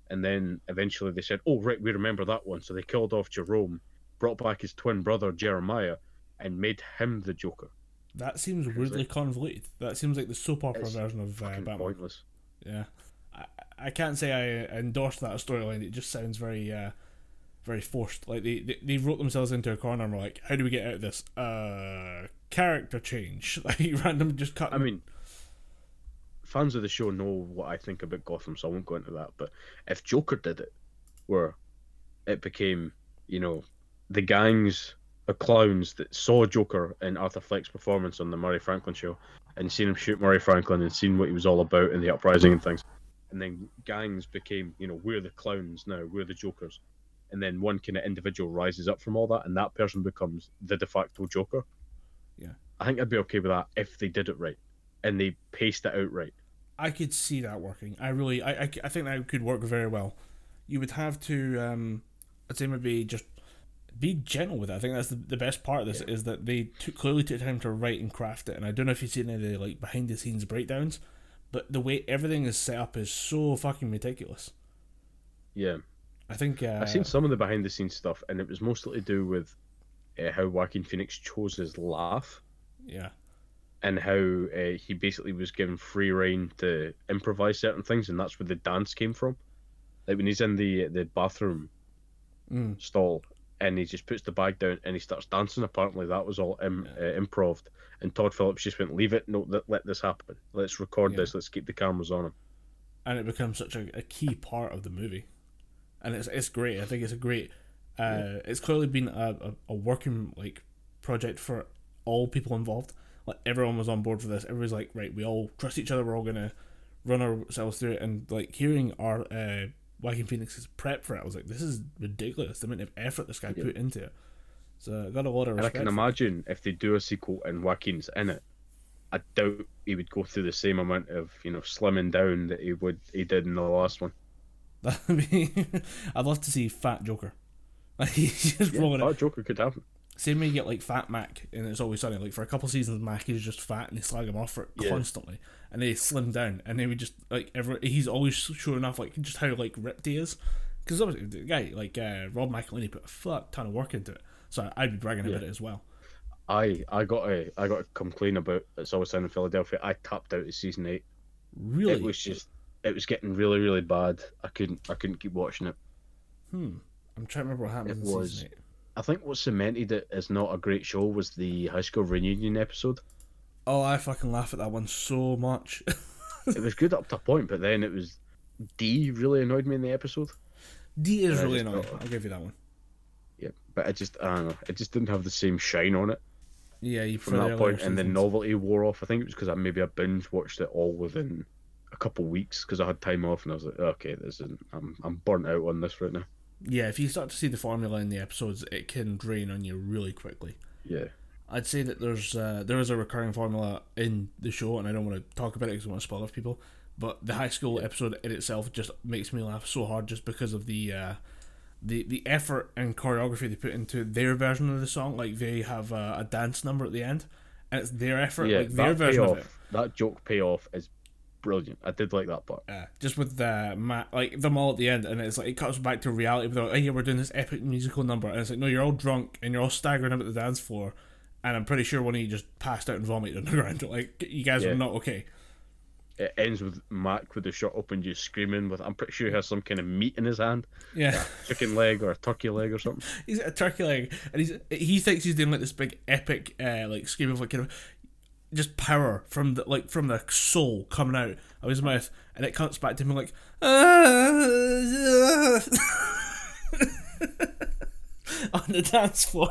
Speaker 2: And then eventually they said, oh right, we remember that one. So they killed off Jerome, brought back his twin brother Jeremiah, and made him the Joker.
Speaker 1: That seems weirdly
Speaker 2: like-
Speaker 1: convoluted. That seems like the soap opera version of uh, Batman.
Speaker 2: pointless.
Speaker 1: Yeah, I, I can't say I endorse that storyline. It just sounds very, uh, very forced. Like they, they they wrote themselves into a corner and were like, "How do we get out of this?" Uh, character change. Like random, just cut.
Speaker 2: I mean, fans of the show know what I think about Gotham, so I won't go into that. But if Joker did it, where it became, you know, the gangs of clowns that saw Joker in Arthur Fleck's performance on the Murray Franklin show and seen him shoot Murray Franklin and seen what he was all about in the uprising and things. And then gangs became, you know, we're the clowns now, we're the Jokers. And then one kind of individual rises up from all that, and that person becomes the de facto Joker.
Speaker 1: Yeah.
Speaker 2: I think I'd be okay with that if they did it right and they paced it out right.
Speaker 1: I could see that working. I really, I, I, I think that could work very well. You would have to, um, I'd say maybe just be gentle with it. I think that's the, the best part of this is that they took, clearly took time to write and craft it. And I don't know if you've seen any of the like behind the scenes breakdowns, but the way everything is set up is so fucking meticulous.
Speaker 2: Yeah.
Speaker 1: I think uh,
Speaker 2: I've seen some of the behind the scenes stuff, and it was mostly to do with uh, how Joaquin Phoenix chose his laugh
Speaker 1: yeah,
Speaker 2: and how uh, he basically was given free reign to improvise certain things, and that's where the dance came from. Like when he's in the the bathroom
Speaker 1: mm,
Speaker 2: stall and he just puts the bag down and he starts dancing. Apparently, that was all Im-
Speaker 1: Yeah.
Speaker 2: uh, improv. And Todd Phillips just went, "Leave it. No, let, let this happen. Let's record
Speaker 1: Yeah.
Speaker 2: this. Let's keep the cameras on him."
Speaker 1: and it becomes such a, a key part of the movie, and it's it's great. I think it's a great. Uh, It's clearly been a, a, a working like project for all people involved. Like everyone was on board for this. Everybody's like, right, we all trust each other. We're all gonna run ourselves through it. And like hearing our uh, Joaquin Phoenix's prep for it, I was like, this is ridiculous. The amount of effort this guy
Speaker 2: Yeah.
Speaker 1: put into it. So I got a lot of
Speaker 2: And I can imagine if they do a sequel and Joaquin's in it, I doubt he would go through the same amount of you know slimming down that he would he did in the last one.
Speaker 1: I'd love to see Fat Joker. He's just rolling it.
Speaker 2: that Joker could happen.
Speaker 1: Same way you get like Fat Mac and it's always sunny. Like for a couple seasons, Mac is just fat and they slag him off for it
Speaker 2: Yeah.
Speaker 1: constantly, and they slim down and they would just like every he's always sure enough like just how like ripped he is. Because obviously the guy like uh, Rob McElhenney put a fuck ton of work into it, so I'd be bragging about it as well.
Speaker 2: I I got a I got a complaint about it's always Sunny in Philadelphia. I tapped out of season eight.
Speaker 1: Really?
Speaker 2: It was just it was getting really really bad. I couldn't I couldn't keep watching it.
Speaker 1: Hmm. I'm trying to remember what happened
Speaker 2: It
Speaker 1: in
Speaker 2: was-
Speaker 1: season eight.
Speaker 2: I think what cemented it as not a great show was the high school reunion episode.
Speaker 1: Oh, I fucking laugh at that one so much.
Speaker 2: it was good up to a point, but then it was D really annoyed me in the episode.
Speaker 1: D is really annoying. I'll give you that one.
Speaker 2: Yeah, but I just I don't know. It just didn't have the same shine on it
Speaker 1: Yeah, you
Speaker 2: from that point, and the novelty wore off. I think it was because I maybe I binge watched it all within a couple weeks because I had time off, and I was like, okay, this is I'm I'm burnt out on this right now.
Speaker 1: Yeah, if you start to see the formula in the episodes, it can drain on you really quickly.
Speaker 2: Yeah,
Speaker 1: I'd say that there's uh, there is a recurring formula in the show, and I don't want to talk about it because I want to spoil it for people. But the high school episode in itself just makes me laugh so hard just because of the uh, the the effort and choreography they put into their version of the song. Like they have a, a dance number at the end, and it's their effort,
Speaker 2: yeah.
Speaker 1: like their version
Speaker 2: payoff,
Speaker 1: of it.
Speaker 2: that joke payoff is brilliant. I did like that part.
Speaker 1: Uh, just with the Matt, like them all at the end, and it's like it cuts back to reality. But they're like, "Hey, we're doing this epic musical number," and it's like, "No, you're all drunk and you're all staggering about the dance floor." And I'm pretty sure one of you just passed out and vomited on the ground. Like you guys
Speaker 2: Yeah.
Speaker 1: are not okay.
Speaker 2: It ends with Mac with the shot open, just screaming. With I'm pretty sure he has some kind of meat in his hand,
Speaker 1: Yeah,
Speaker 2: chicken leg or a turkey leg or something.
Speaker 1: he's a turkey leg, and he's he thinks he's doing like this big epic, uh, like scream of like kind of just power from the like from the soul coming out of his mouth, and it cuts back to him like. on the dance floor.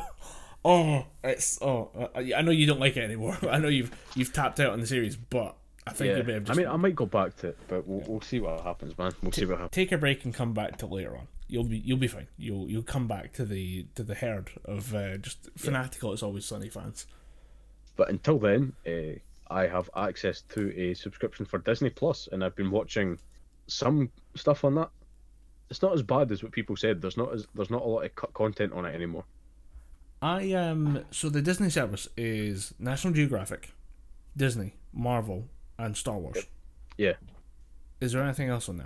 Speaker 1: Oh, it's oh, I I know you don't like it anymore. I know you've you've tapped out on the series, but I think
Speaker 2: Yeah.
Speaker 1: you may have
Speaker 2: I mean, I might go back to it, but we'll, we'll see what happens, man. We'll see what happens.
Speaker 1: take a break and come back to later on. You'll be you'll be fine. You'll you'll come back to the to the herd of uh, just fanatical. It's always sunny fans.
Speaker 2: But until then, uh, I have access to a subscription for Disney Plus, and I've been watching some stuff on that. It's not as bad as what people said. There's not as there's not a lot of cut content on it anymore.
Speaker 1: I um so the Disney service is National Geographic, Disney, Marvel, and Star Wars.
Speaker 2: Yeah.
Speaker 1: Is there anything else on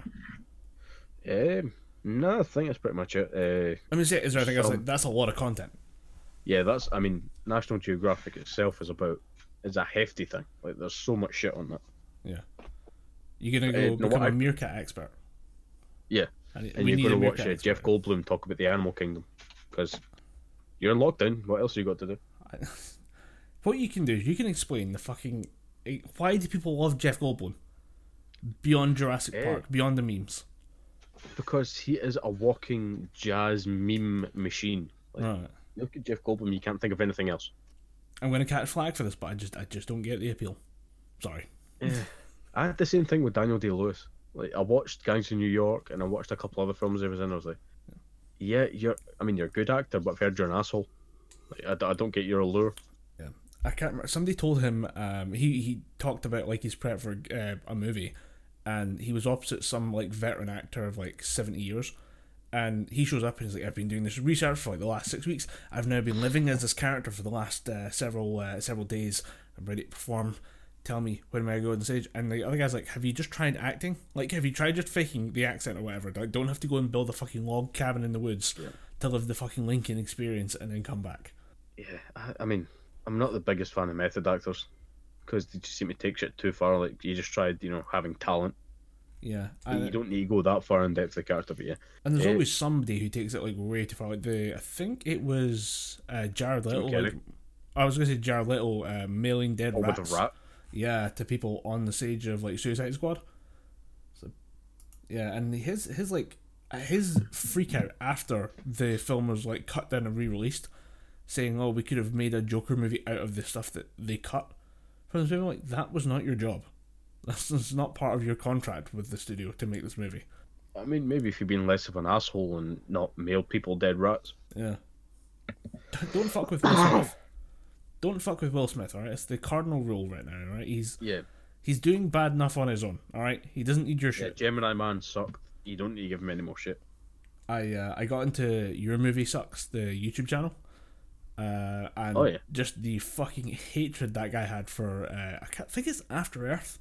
Speaker 1: there?
Speaker 2: Um, no, I think that's pretty much it. Uh,
Speaker 1: I mean, say, is there anything else? Like, that's a lot of content.
Speaker 2: Yeah, that's. I mean, National Geographic itself is about is a hefty thing. Like, there's so much shit on that. Yeah.
Speaker 1: You're gonna
Speaker 2: Uh,
Speaker 1: go
Speaker 2: no,
Speaker 1: become a
Speaker 2: I-
Speaker 1: mearcat expert.
Speaker 2: Yeah,
Speaker 1: And,
Speaker 2: and you're to watch uh, Jeff. Goldblum talk about the animal kingdom because you're in lockdown. What else you got to do?
Speaker 1: What you can do is you can explain the fucking eh, why do people love Jeff Goldblum beyond Jurassic. Park, beyond the memes.
Speaker 2: Because he is a walking jazz meme machine. Like,
Speaker 1: Right.
Speaker 2: Look at Jeff Goldblum. You can't think of anything else.
Speaker 1: I'm gonna catch flag for this, but I just I just don't get the appeal. Sorry.
Speaker 2: I had the same thing with Daniel Day Lewis. Like I watched Gangs of New York and I watched a couple other films he was in. I was like, yeah, you're. I mean, you're a good actor, but I've heard you're an asshole. Like, I, I don't get your allure.
Speaker 1: Yeah, I can't remember. Somebody told him um, he he talked about like his prep for uh, a movie, and he was opposite some like veteran actor of like seventy years, and he shows up and he's like, I've been doing this research for like the last six weeks. I've now been living as this character for the last uh, several uh, several days. I'm ready to perform. Tell me when may I go on stage? And the other guy's like, Have you just tried acting? Like, have you tried just faking the accent or whatever? Like, don't have to go and build a fucking log cabin in the woods to live the fucking Lincoln experience and then come back.
Speaker 2: Yeah, I, I mean, I'm not the biggest fan of method actors because they just seem to take shit too far. Like you just tried, you know, having talent.
Speaker 1: Yeah,
Speaker 2: you don't need to go that far in depth of the character, but yeah,
Speaker 1: And there's
Speaker 2: Eh.
Speaker 1: always somebody who takes it like way too far. Like the I think it was uh, Jared
Speaker 2: Leto.
Speaker 1: Like, I was gonna say Jared Leto uh, mailing dead
Speaker 2: or
Speaker 1: rats.
Speaker 2: rat.
Speaker 1: Yeah, to people on the stage of like Suicide Squad. So, yeah, and his his like his freak out after the film was like cut down and re-released, saying, "Oh, we could have made a Joker movie out of the stuff that they cut." From this movie, like that was not your job. That's, that's not part of your contract with the studio to make this movie.
Speaker 2: I mean, maybe if you've been less of an asshole and not mailed people dead rats.
Speaker 1: Yeah. don't fuck with Will Smith. Don't fuck with Will Smith. All right, it's the cardinal rule right now. All right, he's
Speaker 2: Yeah,
Speaker 1: he's doing bad enough on his own. All right, he doesn't need your
Speaker 2: yeah.
Speaker 1: shit.
Speaker 2: Gemini Man sucked. You don't need to give him any more shit.
Speaker 1: I uh, I got into Your Movie Sucks, the YouTube channel, uh, and
Speaker 2: Oh, yeah.
Speaker 1: just the fucking hatred that guy had for uh, I can't think it's After Earth.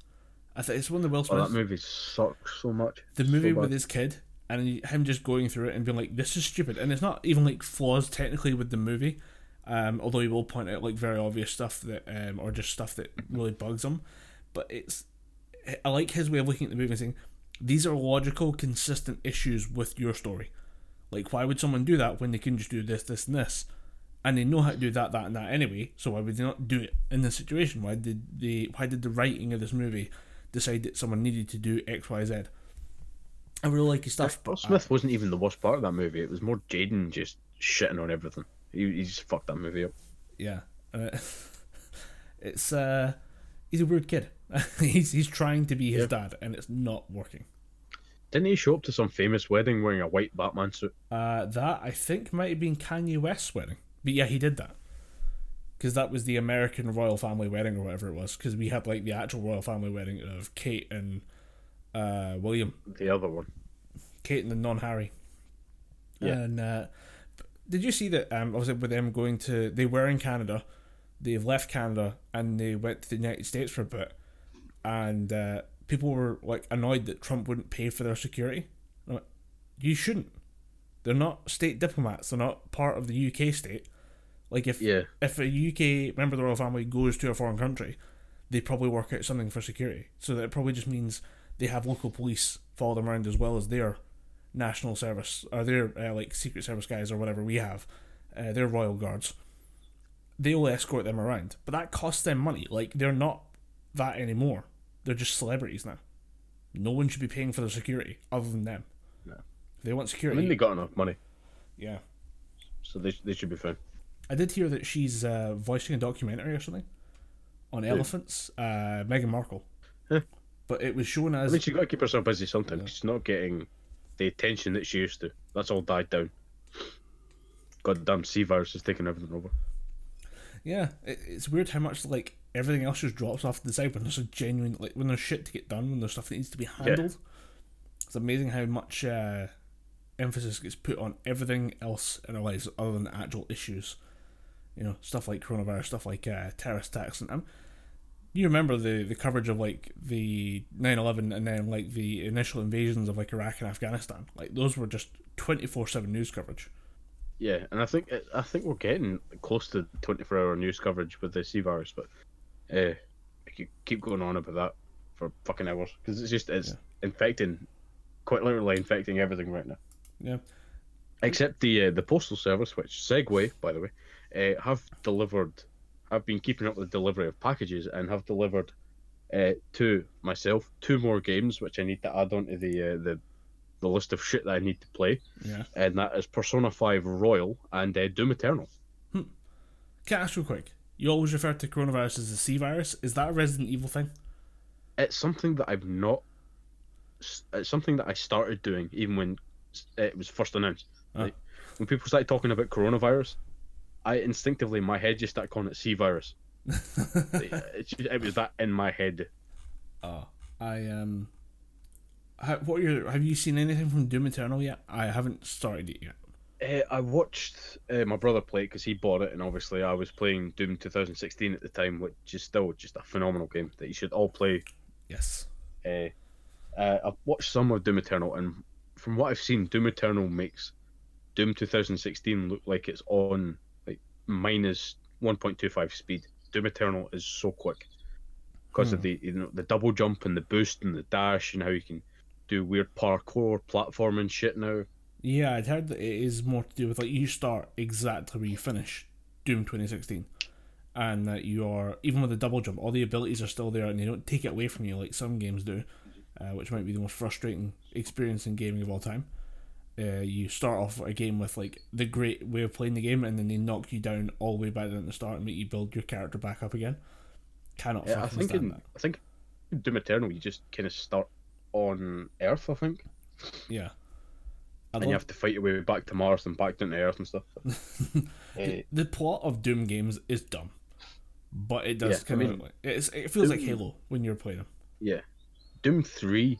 Speaker 1: I think it's one of the Will
Speaker 2: Oh, that movie sucks so much.
Speaker 1: the movie
Speaker 2: So
Speaker 1: with his kid, and him just going through it and being like, "This is stupid," and it's not even like flaws technically with the movie. Um, although he will point out like very obvious stuff that, um, or just stuff that really bugs him, but it's I like his way of looking at the movie and saying these are logical, consistent issues with your story. Like, why would someone do that when they can just do this, this, and this? And they know how to do that, that, and that anyway. So why would they not do it in this situation? Why did they? Why did the writing of this movie decide that someone needed to do X, Y, Z? I really like his stuff. But I-
Speaker 2: Smith wasn't even the worst part of that movie. It was more Jaden just shitting on everything. He, he just fucked that movie up.
Speaker 1: yeah, uh, it's uh, he's a weird kid. he's he's trying to be his
Speaker 2: Yeah.
Speaker 1: dad, and it's not working.
Speaker 2: Didn't he show up to some famous wedding wearing a white Batman suit?
Speaker 1: Uh, that I think might have been Kanye West's wedding, but yeah, he did that because that was the American royal family wedding or whatever it was. Because we had like the actual royal family wedding of Kate and uh, William,
Speaker 2: The other one.
Speaker 1: Kate and the non-Harry.
Speaker 2: Yeah.
Speaker 1: And uh, did you see that? Um, obviously with them going to, they were in Canada, they've left Canada and they went to the United States for a bit, and uh, people were like annoyed that Trump wouldn't pay for their security. Like, you shouldn't. They're not state diplomats. They're not part of the UK state. Like if
Speaker 2: Yeah.
Speaker 1: if a UK member of the royal family goes to a foreign country, they probably work out something for security. So that probably just means they have local police follow them around as well as their national service or their uh, like secret service guys or whatever we have, uh, their royal guards. They'll escort them around, but that costs them money. Like they're not that anymore. They're just celebrities now. No one should be paying for their security other than them.
Speaker 2: No.
Speaker 1: If they want security.
Speaker 2: I mean, they got enough money,
Speaker 1: yeah.
Speaker 2: so they, they should be fine.
Speaker 1: I did hear that she's uh, voicing a documentary or something on elephants. Uh, Meghan Markle.
Speaker 2: Huh.
Speaker 1: But it was shown
Speaker 2: I
Speaker 1: as
Speaker 2: mean, she's got to keep herself busy sometimes. She's not getting the attention that she used to. That's all died down. Goddamn C virus is taking everything over.
Speaker 1: yeah. It, it's weird how much like everything else just drops off to the side when there's a genuine like when there's shit to get done when there's stuff that needs to be handled. It's amazing how much uh, emphasis gets put on everything else in our lives other than actual issues. You know, stuff like coronavirus, stuff like uh, terrorist attacks, and um, you remember the the coverage of like the 9-11 and then like the initial invasions of like Iraq and Afghanistan. Like those were just twenty four seven news coverage.
Speaker 2: Yeah, and I think I think we're getting close to 24 hour news coverage with the C virus, but uh, I could keep going on about that for fucking hours because it's just it's infecting, quite literally infecting everything right now.
Speaker 1: Yeah.
Speaker 2: Except the uh, the postal service, which segue, by the way, uh, have delivered, have been keeping up with the delivery of packages and have delivered uh, to myself two more games, which I need to add on to the uh, the the list of shit that I need to play,
Speaker 1: Yeah.
Speaker 2: and that is Persona Five Royal and uh, Doom Eternal.
Speaker 1: Can I ask real quick? You always refer to coronavirus as the C virus. Is that a Resident Evil thing?
Speaker 2: It's something that I've not. It's something that I started doing even when it was first announced.
Speaker 1: Ah.
Speaker 2: Like, when people started talking about coronavirus, I instinctively my head just started calling it C virus. it, it was that in my head.
Speaker 1: Oh, I um. ha- What are your, have you seen anything from Doom Eternal yet? I haven't started it yet.
Speaker 2: Uh, I watched uh, my brother play because he bought it, and obviously I was playing Doom 2016 at the time, which is still just a phenomenal game that you should all play.
Speaker 1: Yes.
Speaker 2: Uh, uh, I've watched some of Doom Eternal, and from what I've seen, Doom Eternal makes Doom 2016 look like it's on minus 1.25 speed. Doom Eternal is so quick because of the you know the double jump and the boost and the dash and how you can do weird parkour platforming shit now.
Speaker 1: Yeah, I'd heard that it is more to do with like you start exactly where you finish Doom 2016, and that you are even with the double jump, all the abilities are still there, and they don't take it away from you like some games do, uh, which might be the most frustrating experience in gaming of all time. Uh, you start off a game with like the great way of playing the game, and then they knock you down all the way back down at the start and make you build your character back up again. Cannot
Speaker 2: Yeah, I think in
Speaker 1: that.
Speaker 2: I think Doom Eternal you just kind of start on Earth. I think.
Speaker 1: Yeah. I
Speaker 2: and you have to fight your way back to Mars and back down to Earth and stuff. Eh,
Speaker 1: the plot of Doom games is dumb, but it does
Speaker 2: Yeah,
Speaker 1: kind of
Speaker 2: mean,
Speaker 1: like it's, it feels like Halo when you're playing them.
Speaker 2: yeah, Doom Three,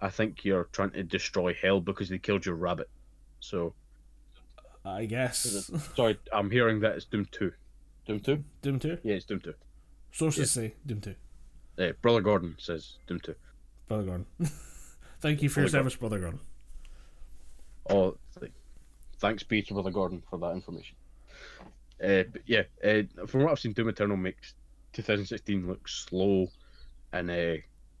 Speaker 2: I think you're trying to destroy Hell because they killed your rabbit. So
Speaker 1: I guess
Speaker 2: sorry, I'm hearing that it's Doom Two. Doom Two?
Speaker 1: Doom Two.
Speaker 2: Yeah, it's Doom Two.
Speaker 1: Sources say Doom Two.
Speaker 2: Uh, Brother Gordon says Doom Two.
Speaker 1: Brother Gordon. Thank you for your
Speaker 2: Brother
Speaker 1: service, Brother Gordon.
Speaker 2: Oh, th- thanks be to Brother Gordon for that information. Uh, but yeah, uh, from what I've seen, Doom Eternal makes 2016 look slow and uh,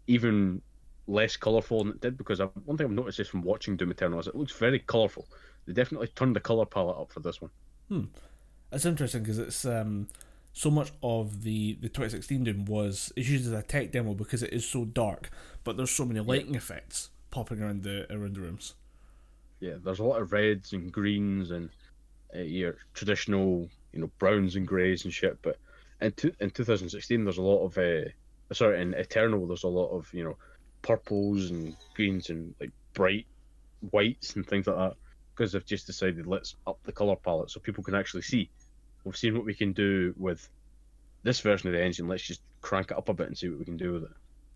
Speaker 2: even less colourful than it did. Because I, one thing I've noticed just from watching Doom Eternal is it looks very colourful. They definitely turned the colour palette up for this one.
Speaker 1: It's interesting because it's um, so much of the, the 2016 Doom was it's used as a tech demo because it is so dark, but there's so many lighting effects popping around the around the rooms.
Speaker 2: Yeah, there's a lot of reds and greens and uh, your traditional, you know, browns and greys and shit. But in two, in 2016, there's a lot of uh, sorry, in Eternal, there's a lot of you know, purples and greens and like bright whites and things like that because they've just decided let's up the color palette so people can actually see. We've seen what we can do with this version of the engine. Let's just crank it up a bit and see what we can do with it.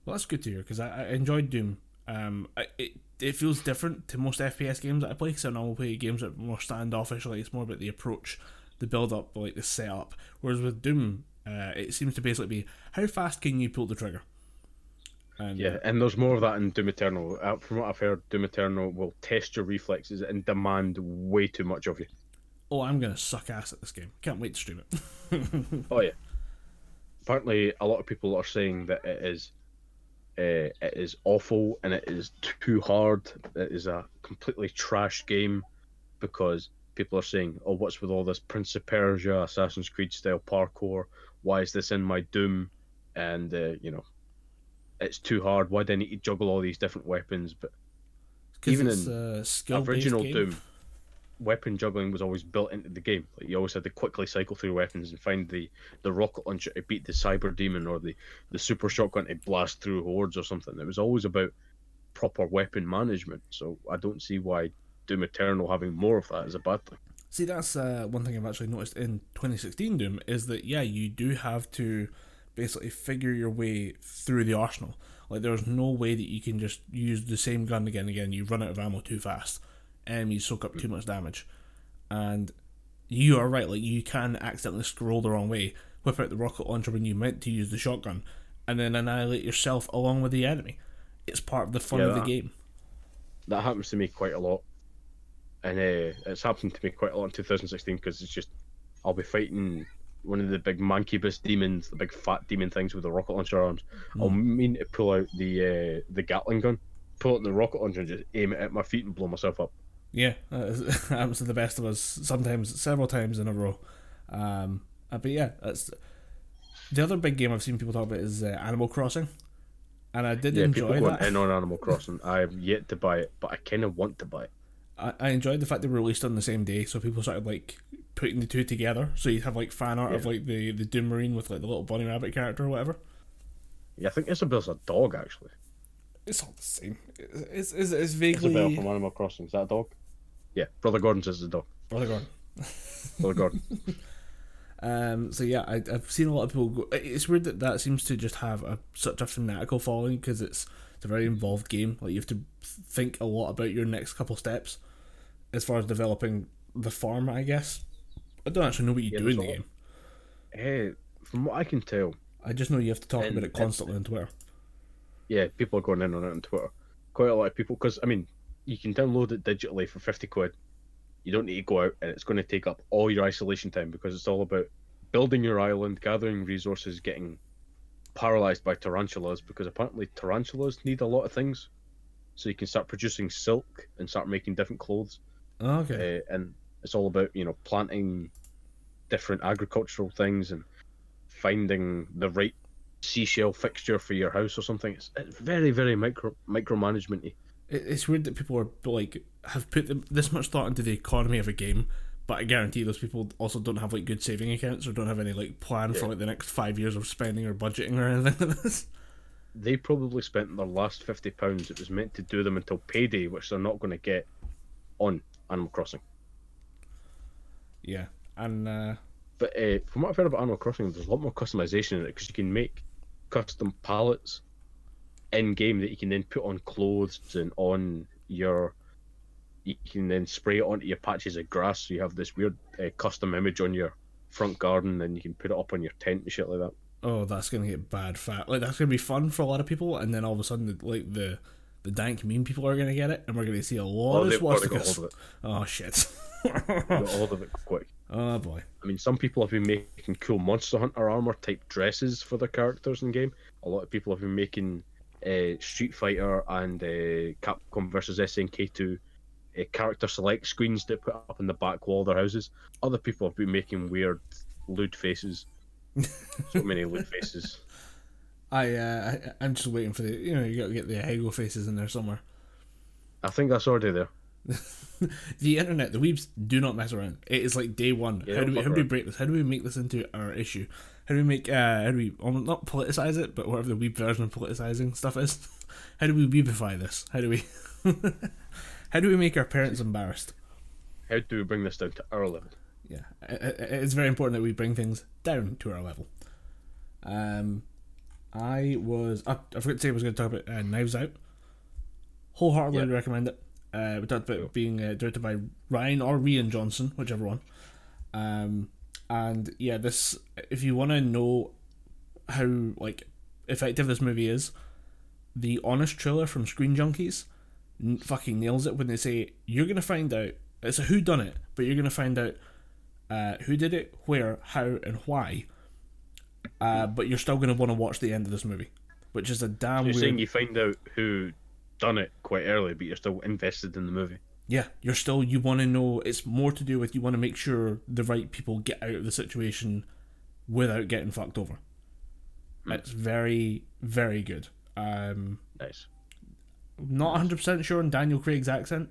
Speaker 1: Well, that's good to hear because I, I enjoyed Doom. Um, I, it it feels different to most FPS games that I play because I normally play games that are more standoffish. Like it's more about the approach, the build up, like the setup. Whereas with Doom, uh, it seems to basically be how fast can you pull the trigger. And
Speaker 2: Yeah, and there's more of that in Doom Eternal. Uh, from what I've heard, Doom Eternal will test your reflexes and demand way too much of you.
Speaker 1: oh, I'm gonna suck ass at this game. Can't wait to stream it.
Speaker 2: Oh yeah. Apparently, a lot of people are saying that it is, uh, it is awful and it is too hard. It is a completely trash game, because people are saying, "Oh, what's with all this Prince of Persia, Assassin's Creed style parkour? Why is this in my Doom?" And uh, you know, it's too hard. Why do I need to juggle all these different weapons? But Even in original
Speaker 1: game.
Speaker 2: Doom, weapon juggling was always built into the game. Like you always had to quickly cycle through weapons and find the, the rocket launcher to beat the cyber demon or the, the super shotgun to blast through hordes or something. It was always about proper weapon management. So I don't see why Doom Eternal having more of that is a bad thing.
Speaker 1: See, that's uh, one thing I've actually noticed in 2016 Doom is that yeah, you do have to basically figure your way through the arsenal. Like there's no way that you can just use the same gun again and again. You run out of ammo too fast. Enemies soak up too much damage, and you are right. Like you can accidentally scroll the wrong way, whip out the rocket launcher when you meant to use the shotgun, and then annihilate yourself along with the enemy. It's part of the fun
Speaker 2: Yeah,
Speaker 1: of the
Speaker 2: that-
Speaker 1: game.
Speaker 2: That happens to me quite a lot. And uh, it's happened to me quite a lot in 2016 because it's just, I'll be fighting one of the big mancubus demons, the big fat demon things with the rocket launcher arms. I'll mean to pull out the uh, the Gatling gun, pull out the rocket launcher and just aim it at my feet and blow myself up.
Speaker 1: Yeah, that is- happens to the best of us. Sometimes, several times in a row. Um, uh, but yeah, that's the other big game I've seen people talk about is uh, Animal Crossing, and I did
Speaker 2: Yeah,
Speaker 1: enjoy
Speaker 2: people
Speaker 1: that.
Speaker 2: in on Animal Crossing. I have yet to buy it, but I kind of want to buy it.
Speaker 1: I, I enjoyed the fact they were released on the same day, so people started like putting the two together. So you'd have like fan art of like the the Doom Marine with like the little bunny rabbit character or whatever.
Speaker 2: Yeah, I think Isabelle's a dog actually.
Speaker 1: It's all the same. It's it's, it's vaguely Isabelle
Speaker 2: from Animal Crossing. Is that a dog? Yeah, Brother Gordon says it's a dog.
Speaker 1: brother Gordon.
Speaker 2: Brother Gordon.
Speaker 1: Um, so yeah, I, I've seen a lot of people go. It's weird that that seems to just have a such a fanatical following because it's it's a very involved game. Like you have to think a lot about your next couple steps as far as developing the farm. I guess I don't actually know what you
Speaker 2: Yeah,
Speaker 1: do in the game.
Speaker 2: hey, from what I can tell,
Speaker 1: I just know you have to talk
Speaker 2: And
Speaker 1: about it constantly on Twitter.
Speaker 2: yeah, people are going in on it on Twitter. Quite a lot of people, because I mean, you can download it digitally for fifty quid. You don't need to go out, and it's going to take up all your isolation time because it's all about building your island, gathering resources, getting paralyzed by tarantulas because apparently tarantulas need a lot of things, so you can start producing silk and start making different clothes.
Speaker 1: Oh, okay.
Speaker 2: uh, and it's all about you know planting different agricultural things and finding the right seashell fixture for your house or something. It's, it's very very micro micromanagementy.
Speaker 1: It, it's weird that people are like have put them, this much thought into the economy of a game, but I guarantee those people also don't have like good saving accounts or don't have any like plan for like the next five years of spending or budgeting or anything like this.
Speaker 2: They probably spent their last fifty pounds. It was meant to do them until payday, which they're not going to get on Animal Crossing.
Speaker 1: Yeah, and uh,
Speaker 2: But uh, from what I've heard about Animal Crossing, there's a lot more customization in it because you can make custom palettes in game that you can then put on clothes and on your. You can then spray it onto your patches of grass, so you have this weird uh, custom image on your front garden, and you can put it up on your tent and shit like that.
Speaker 1: oh, that's gonna get bad fat. Like that's gonna be fun for a lot of people, and then all of a sudden, like the the dank mean people are gonna get it, and we're gonna see a lot
Speaker 2: Well,
Speaker 1: of swastikas.
Speaker 2: of it.
Speaker 1: Oh shit!
Speaker 2: Got hold of it quick.
Speaker 1: oh boy.
Speaker 2: I mean, some people have been making cool Monster Hunter armor type dresses for their characters in game. A lot of people have been making uh, Street Fighter and uh, Capcom versus SNK 2 uh, character select screens that put up in the back wall of their houses. Other people have been making weird lewd faces. so many lewd faces.
Speaker 1: I uh, I, I'm just waiting for the you know you got to get the ahegao faces in there somewhere.
Speaker 2: I think that's already there.
Speaker 1: The internet, the weebs do not mess around. It is like day one.
Speaker 2: Yeah,
Speaker 1: how do we
Speaker 2: fuck
Speaker 1: how do we break this? How do we make this into our issue? How do we make uh how do we almost not politicize it, but whatever the weeb version of politicizing stuff is? How do we weebify this? How do we how do we make our parents embarrassed?
Speaker 2: How do we bring this down to our level?
Speaker 1: Yeah, it's very important that we bring things down to our level. Um, I was I, I forgot to say I was going to talk about uh, Knives Out. Wholeheartedly
Speaker 2: Yeah.
Speaker 1: recommend it. Uh, we talked about
Speaker 2: Cool.
Speaker 1: it being uh, directed by Ryan or Rian Johnson, whichever one. Um, and yeah, this if you want to know how like effective this movie is, the honest trailer from Screen Junkies fucking nails it when they say you're gonna find out it's a who done it, but you're gonna find out uh, who did it, where, how, and why. Uh, but you're still gonna want to watch the end of this movie, which is a damn
Speaker 2: You're
Speaker 1: weird.
Speaker 2: saying you find out who done it quite early, but you're still invested in the movie.
Speaker 1: Yeah, you're still you want to know. It's more to do with you want to make sure the right people get out of the situation without getting fucked over. It's very very good. Um,
Speaker 2: Nice.
Speaker 1: Not 100 percent sure on Daniel Craig's accent,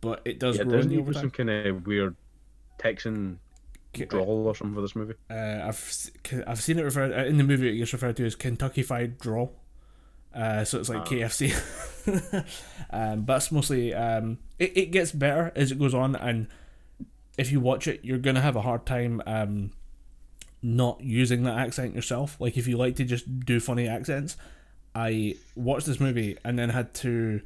Speaker 1: but it does
Speaker 2: Yeah,
Speaker 1: grow
Speaker 2: doesn't
Speaker 1: the
Speaker 2: he do some kind of weird Texan drawl or something for this movie?
Speaker 1: Uh, I've I've seen it referred uh, in the movie. It gets referred to as Kentucky Fried Drawl. Uh, so it's like
Speaker 2: Ah.
Speaker 1: KFC. um, but it's mostly um, it, it gets better as it goes on, and if you watch it, you're gonna have a hard time um, not using that accent yourself. Like if you like to just do funny accents, I watched this movie and then had to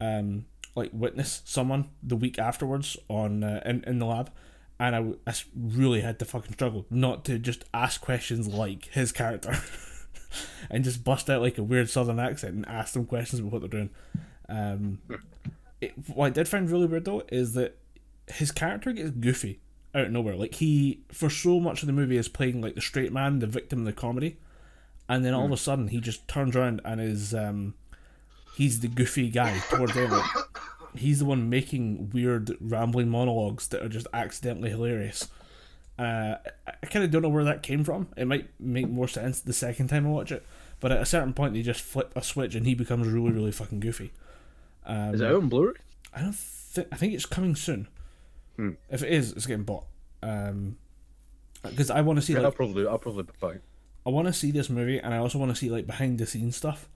Speaker 1: um, like witness someone the week afterwards on uh, in in the lab, and I, really had to fucking struggle not to just ask questions like his character, and just bust out like a weird southern accent and ask them questions about what they're doing. Um, it, what I did find really weird though is that his character gets goofy out of nowhere. Like he, for so much of the movie, is playing like the straight man, the victim of the comedy, and then all of a sudden he just turns around and is um, he's the goofy guy toward the end. He's the one making weird rambling monologues that are just accidentally hilarious. Uh, I, I kind of don't know where that came from. It might make more sense the second time I watch it, but at a certain point they just flip a switch and he becomes really, really fucking goofy. Um,
Speaker 2: Is it out on Blu-ray?
Speaker 1: I don't think. I think it's coming soon.
Speaker 2: Hmm.
Speaker 1: If it is, it's getting bought. Um, because I want to see
Speaker 2: Yeah,
Speaker 1: like
Speaker 2: I'll probably I'll probably buy.
Speaker 1: I want to see this movie, and I also want to see like behind the scenes stuff.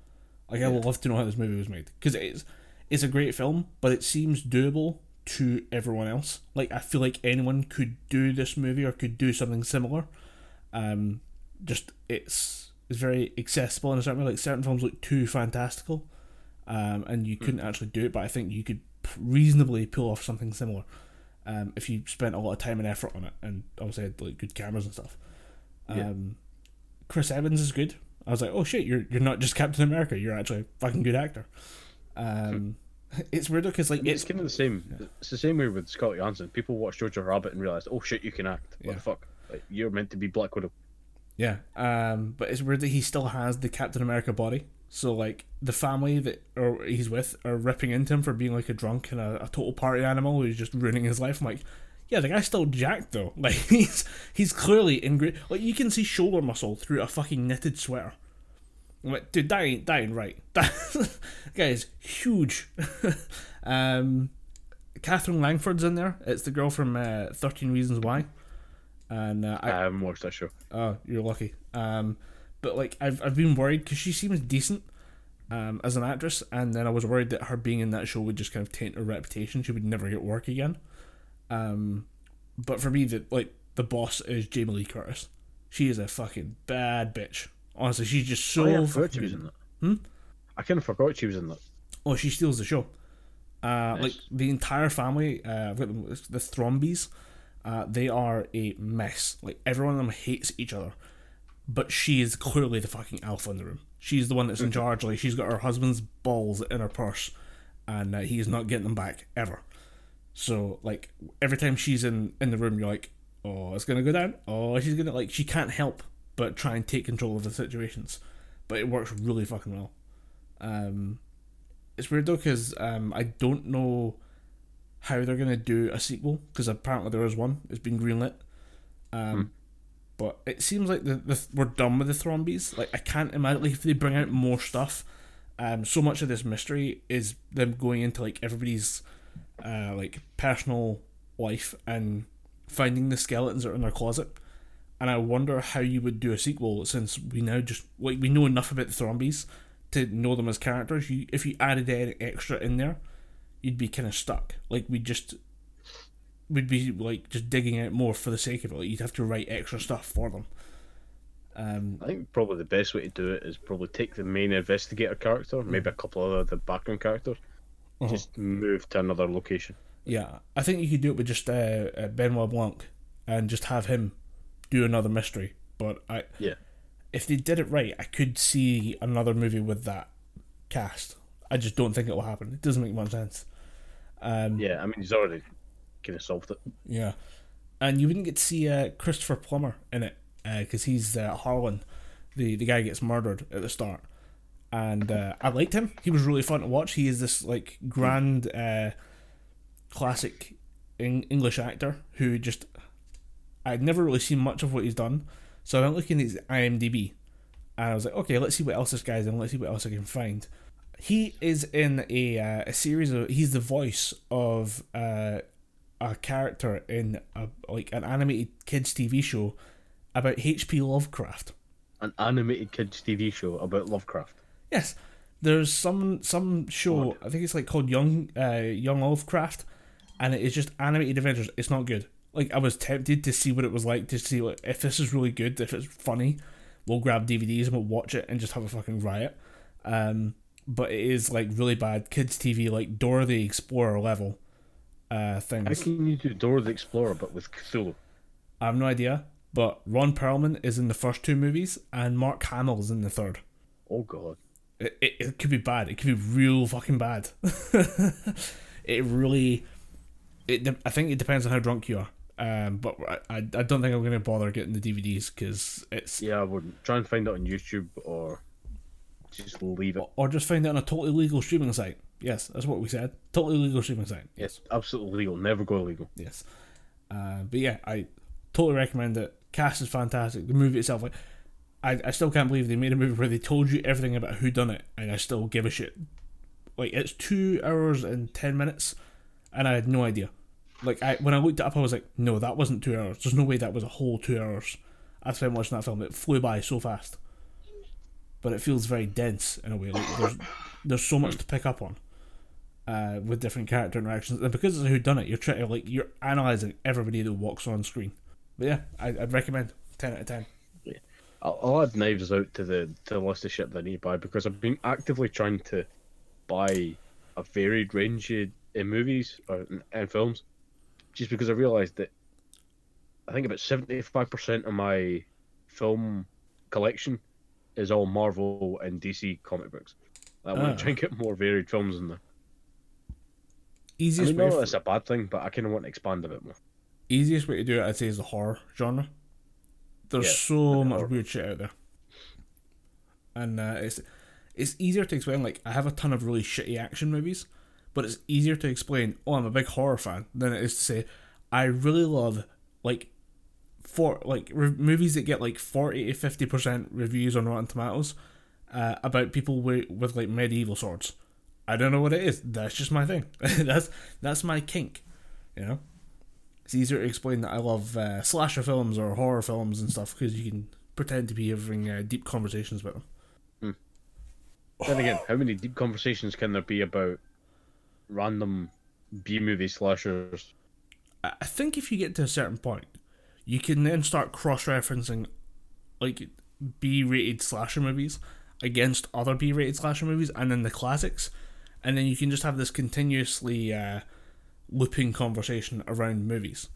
Speaker 1: Like I would love to know how this movie was made because it's it's a great film, but it seems doable to everyone else. Like I feel like anyone could do this movie or could do something similar. Um, just it's it's very accessible in a certain way. Like certain films look too fantastical, um, and you couldn't actually do it. But I think you could p- reasonably pull off something similar. Um, if you spent a lot of time and effort on it, and obviously had like good cameras and stuff.
Speaker 2: Yeah.
Speaker 1: Chris Evans is good. I was like, oh shit, you're you're not just Captain America. You're actually a fucking good actor. Um, it's weird because like
Speaker 2: It's
Speaker 1: it's
Speaker 2: kind of the same. It's the same way with Scott Johansson. People watch Jojo Rabbit and realize, oh shit, you can act. What
Speaker 1: Yeah.
Speaker 2: the fuck? Like, you're meant to be Black Widow.
Speaker 1: yeah. Um, but it's weird that he still has the Captain America body. So like the family that or he's with are ripping into him for being like a drunk and a, a total party animal who's just ruining his life. I'm like, yeah, the guy's still jacked though. Like he's he's clearly in great. Like you can see shoulder muscle through a fucking knitted sweater. I'm like, dude, that ain't that ain't right. That guy is huge. um, Katherine Langford's in there. It's the girl from uh, Thirteen Reasons Why. And uh,
Speaker 2: I
Speaker 1: I,
Speaker 2: haven't watched that show.
Speaker 1: Oh, you're lucky. Um, but like I've I've been worried because she seems decent, um, as an actress, and then I was worried that her being in that show would just kind of taint her reputation. She would never get work again. Um, but for me, the like the boss is Jamie Lee Curtis. She is a fucking bad bitch. Honestly, she's just so.
Speaker 2: oh, yeah, I forgot she was in that.
Speaker 1: Hmm?
Speaker 2: I kind of forgot she was in that.
Speaker 1: Oh, she steals the show. Uh,
Speaker 2: Nice.
Speaker 1: Like the entire family, uh, I've got them, the Thrombeys. Uh, they are a mess. Like everyone of them hates each other, but she is clearly the fucking alpha in the room. She's the one that's in charge. Like she's got her husband's balls in her purse, and uh, he is not getting them back ever. So like every time she's in in the room, you're like, oh, it's gonna go down. Oh, she's gonna like she can't help but try and take control of the situations, but it works really fucking well. Um, it's weird though because um, I don't know how they're gonna do a sequel because apparently there is one. It's been greenlit. Um, but it seems like the, the we're done with the Thrombeys. Like I can't imagine like if they bring out more stuff. Um, so much of this mystery is them going into like everybody's uh, like personal life and finding the skeletons that are in their closet. And I wonder how you would do a sequel since we now just like we know enough about the Thrombeys to know them as characters. You if you added any extra in there, you'd be kind of stuck. Like we just would be like just digging out more for the sake of it. Like you'd have to write extra stuff for them. Um,
Speaker 2: I think probably the best way to do it is probably take the main investigator character, maybe a couple of the background characters,
Speaker 1: uh-huh.
Speaker 2: just move to another location.
Speaker 1: Yeah, I think you could do it with just uh, uh, Benoit Blanc and just have him do another mystery. But I,
Speaker 2: Yeah.
Speaker 1: if they did it right, I could see another movie with that cast. I just don't think it will happen. It doesn't make much sense. Um,
Speaker 2: Yeah, I mean he's already kind of solved it.
Speaker 1: Yeah, and you wouldn't get to see uh, Christopher Plummer in it because he's uh, Harlan, the the guy gets murdered at the start, and uh, I liked him. He was really fun to watch. He is this like grand, uh, classic Eng- English actor who just I'd never really seen much of what he's done. So I went looking at his IMDb, and I was like, okay, let's see what else this guy's in. Let's see what else I can find. He is in a uh, a series of. He's the voice of uh, a character in a like an animated kids TV show about H.P. Lovecraft.
Speaker 2: An animated kids TV show about Lovecraft.
Speaker 1: Yes, there's some some show. I think it's like called Young uh, Young Lovecraft, and it is just animated adventures. It's not good. Like I was tempted to see what it was like to see like, if this is really good, if it's funny, we'll grab DVDs and we'll watch it and just have a fucking riot. Um, but it is like really bad kids TV, like Dora the Explorer level uh,
Speaker 2: How
Speaker 1: things.
Speaker 2: can you do Dora the Explorer but with Cthulhu?
Speaker 1: I have no idea. But Ron Perlman is in the first two movies, and Mark Hamill is in the third.
Speaker 2: Oh god.
Speaker 1: It, it, it could be bad. It could be real fucking bad. it really. It, I think it depends on how drunk you are. Um, but I, I, I don't think I'm going to bother getting the DVDs because it's.
Speaker 2: Yeah, I wouldn't try and find it on YouTube or just leave it.
Speaker 1: Or just find it on a totally legal streaming site. Yes, that's what we said. Totally legal streaming site.
Speaker 2: Yes, absolutely legal. Never go illegal.
Speaker 1: Yes. Uh, but yeah, I totally recommend it. Cast is fantastic. The movie itself, like, I, I still can't believe they made a movie where they told you everything about who done it, and I still give a shit. Like it's two hours and ten minutes, and I had no idea. Like I when I looked it up, I was like, no, that wasn't two hours. There's no way that was a whole two hours. I spent watching that film. It flew by so fast, but it feels very dense in a way. Like there's there's so much to pick up on uh, with different character interactions, and because it's who done it, you're trying to like you're analyzing everybody that walks on screen. But yeah, I, I'd recommend ten out of ten.
Speaker 2: I'll, I'll add knives out to the to the list of shit that I need to buy because I've been actively trying to buy a varied range of, in movies or and films, just because I realised that I think about seventy five percent of my film collection is all Marvel and DC comic books. I want
Speaker 1: Ah.
Speaker 2: to try and get more varied films in there. I
Speaker 1: Easiest
Speaker 2: mean,
Speaker 1: way,
Speaker 2: not
Speaker 1: for,
Speaker 2: it's a bad thing, but I kind of want to expand a bit more.
Speaker 1: easiest way to do it, I'd say, is the horror genre. There's
Speaker 2: Yeah,
Speaker 1: so much weird shit out there, and uh, it's it's easier to explain. Like I have a ton of really shitty action movies, but it's easier to explain. Oh, I'm a big horror fan than it is to say I really love like for like re- movies that get like forty to fifty percent reviews on Rotten Tomatoes uh, about people with, with like medieval swords. I don't know what it is. That's just my thing. that's that's my kink. You know, it's easier to explain that I love uh, slasher films or horror films and stuff because you can pretend to be having uh, deep conversations about them.
Speaker 2: Then again, how many deep conversations can there be about random B movie slashers?
Speaker 1: I I think if you get to a certain point, you can then start cross referencing like B rated slasher movies against other B rated slasher movies and then the classics. And then you can just have this continuously uh, looping conversation around movies.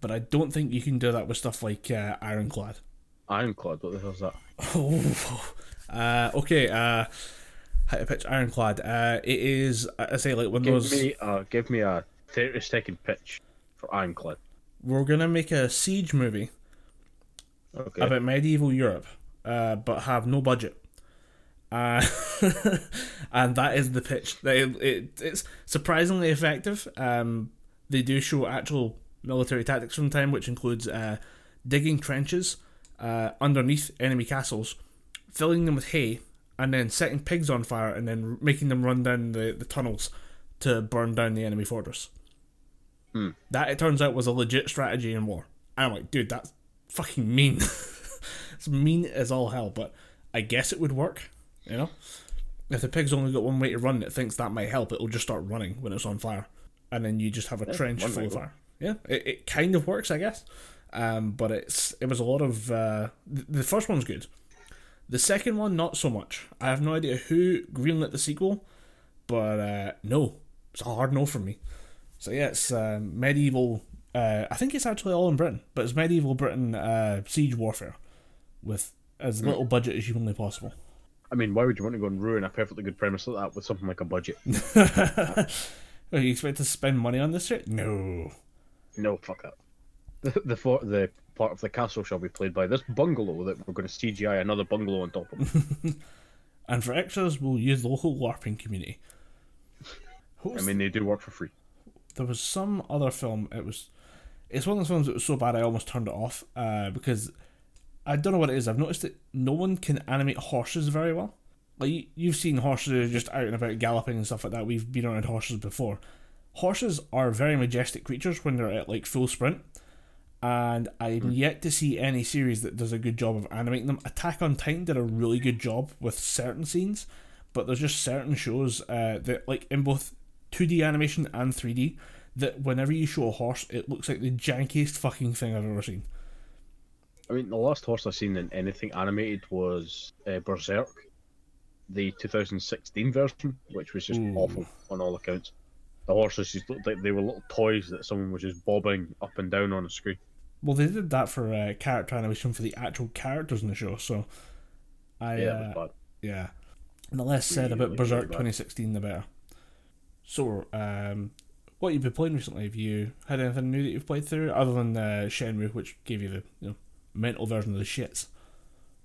Speaker 1: But I don't think you can do that with stuff like uh, Ironclad.
Speaker 2: Ironclad, what the hell's that?
Speaker 1: Oh, uh, okay. Uh, how to pitch Ironclad? Uh, it is, I say, like one of
Speaker 2: Give
Speaker 1: those.
Speaker 2: me, uh, give me a thirty second pitch for Ironclad.
Speaker 1: We're gonna make a siege movie
Speaker 2: Okay.
Speaker 1: about medieval Europe, uh, but have no budget. Uh, and that is the pitch. They, it, it's surprisingly effective. Um, they do show actual military tactics from time, which includes uh, digging trenches uh, underneath enemy castles, filling them with hay, and then setting pigs on fire, and then making them run down the, the tunnels to burn down the enemy fortress.
Speaker 2: Hmm.
Speaker 1: That, it turns out, was a legit strategy in war. And I'm like, dude, that's fucking mean. it's mean as all hell, but I guess it would work. You know, if the pig's only got one way to run, it thinks that might help. It'll just start running when it's on fire, and then you just have a
Speaker 2: Yeah,
Speaker 1: trench full of fire. Yeah, it, it kind of works, I guess. Um, but it's it was a lot of uh, th- the first one's good. The second one, not so much. I have no idea who greenlit the sequel, but uh, no, it's a hard no for me. So yeah, it's uh, medieval. Uh, I think it's actually all in Britain, but it's medieval Britain uh, siege warfare with as little budget as humanly possible.
Speaker 2: I mean, why would you want to go and ruin a perfectly good premise like that with something like a budget?
Speaker 1: Are you expect to spend money on this shit? No.
Speaker 2: no, fuck that. The the, for, the part of the castle shall be played by this bungalow that we're going to CGI another bungalow on top of.
Speaker 1: And for extras, we'll use the local LARPing community.
Speaker 2: I mean, they do work for free.
Speaker 1: there was some other film. It was, it's one of those films that was so bad I almost turned it off uh, because I don't know what it is. I've noticed that no one can animate horses very well. Like you, you've seen horses just out and about galloping and stuff like that. We've been around horses before. Horses are very majestic creatures when they're at like full sprint, and I'm yet to see any series that does a good job of animating them. Attack on Titan did a really good job with certain scenes, but there's just certain shows uh, that like in both 2D animation and 3D that whenever you show a horse, it looks like the jankiest fucking thing I've ever seen.
Speaker 2: I mean, the last horse I've seen in anything animated was uh, Berserk, the 2016 version, which was just
Speaker 1: Ooh.
Speaker 2: awful on all accounts. The horses just looked like they were little toys that someone was just bobbing up and down on a screen.
Speaker 1: Well, they did that for uh, character animation for the actual characters in the show, so I
Speaker 2: Yeah,
Speaker 1: uh,
Speaker 2: bad.
Speaker 1: Yeah. And the less said about
Speaker 2: Really,
Speaker 1: Berserk
Speaker 2: really
Speaker 1: 2016, the better. So, um, what you've been playing recently? Have you had anything new that you've played through, other than uh, Shenmue, which gave you the you know mental version of the shits?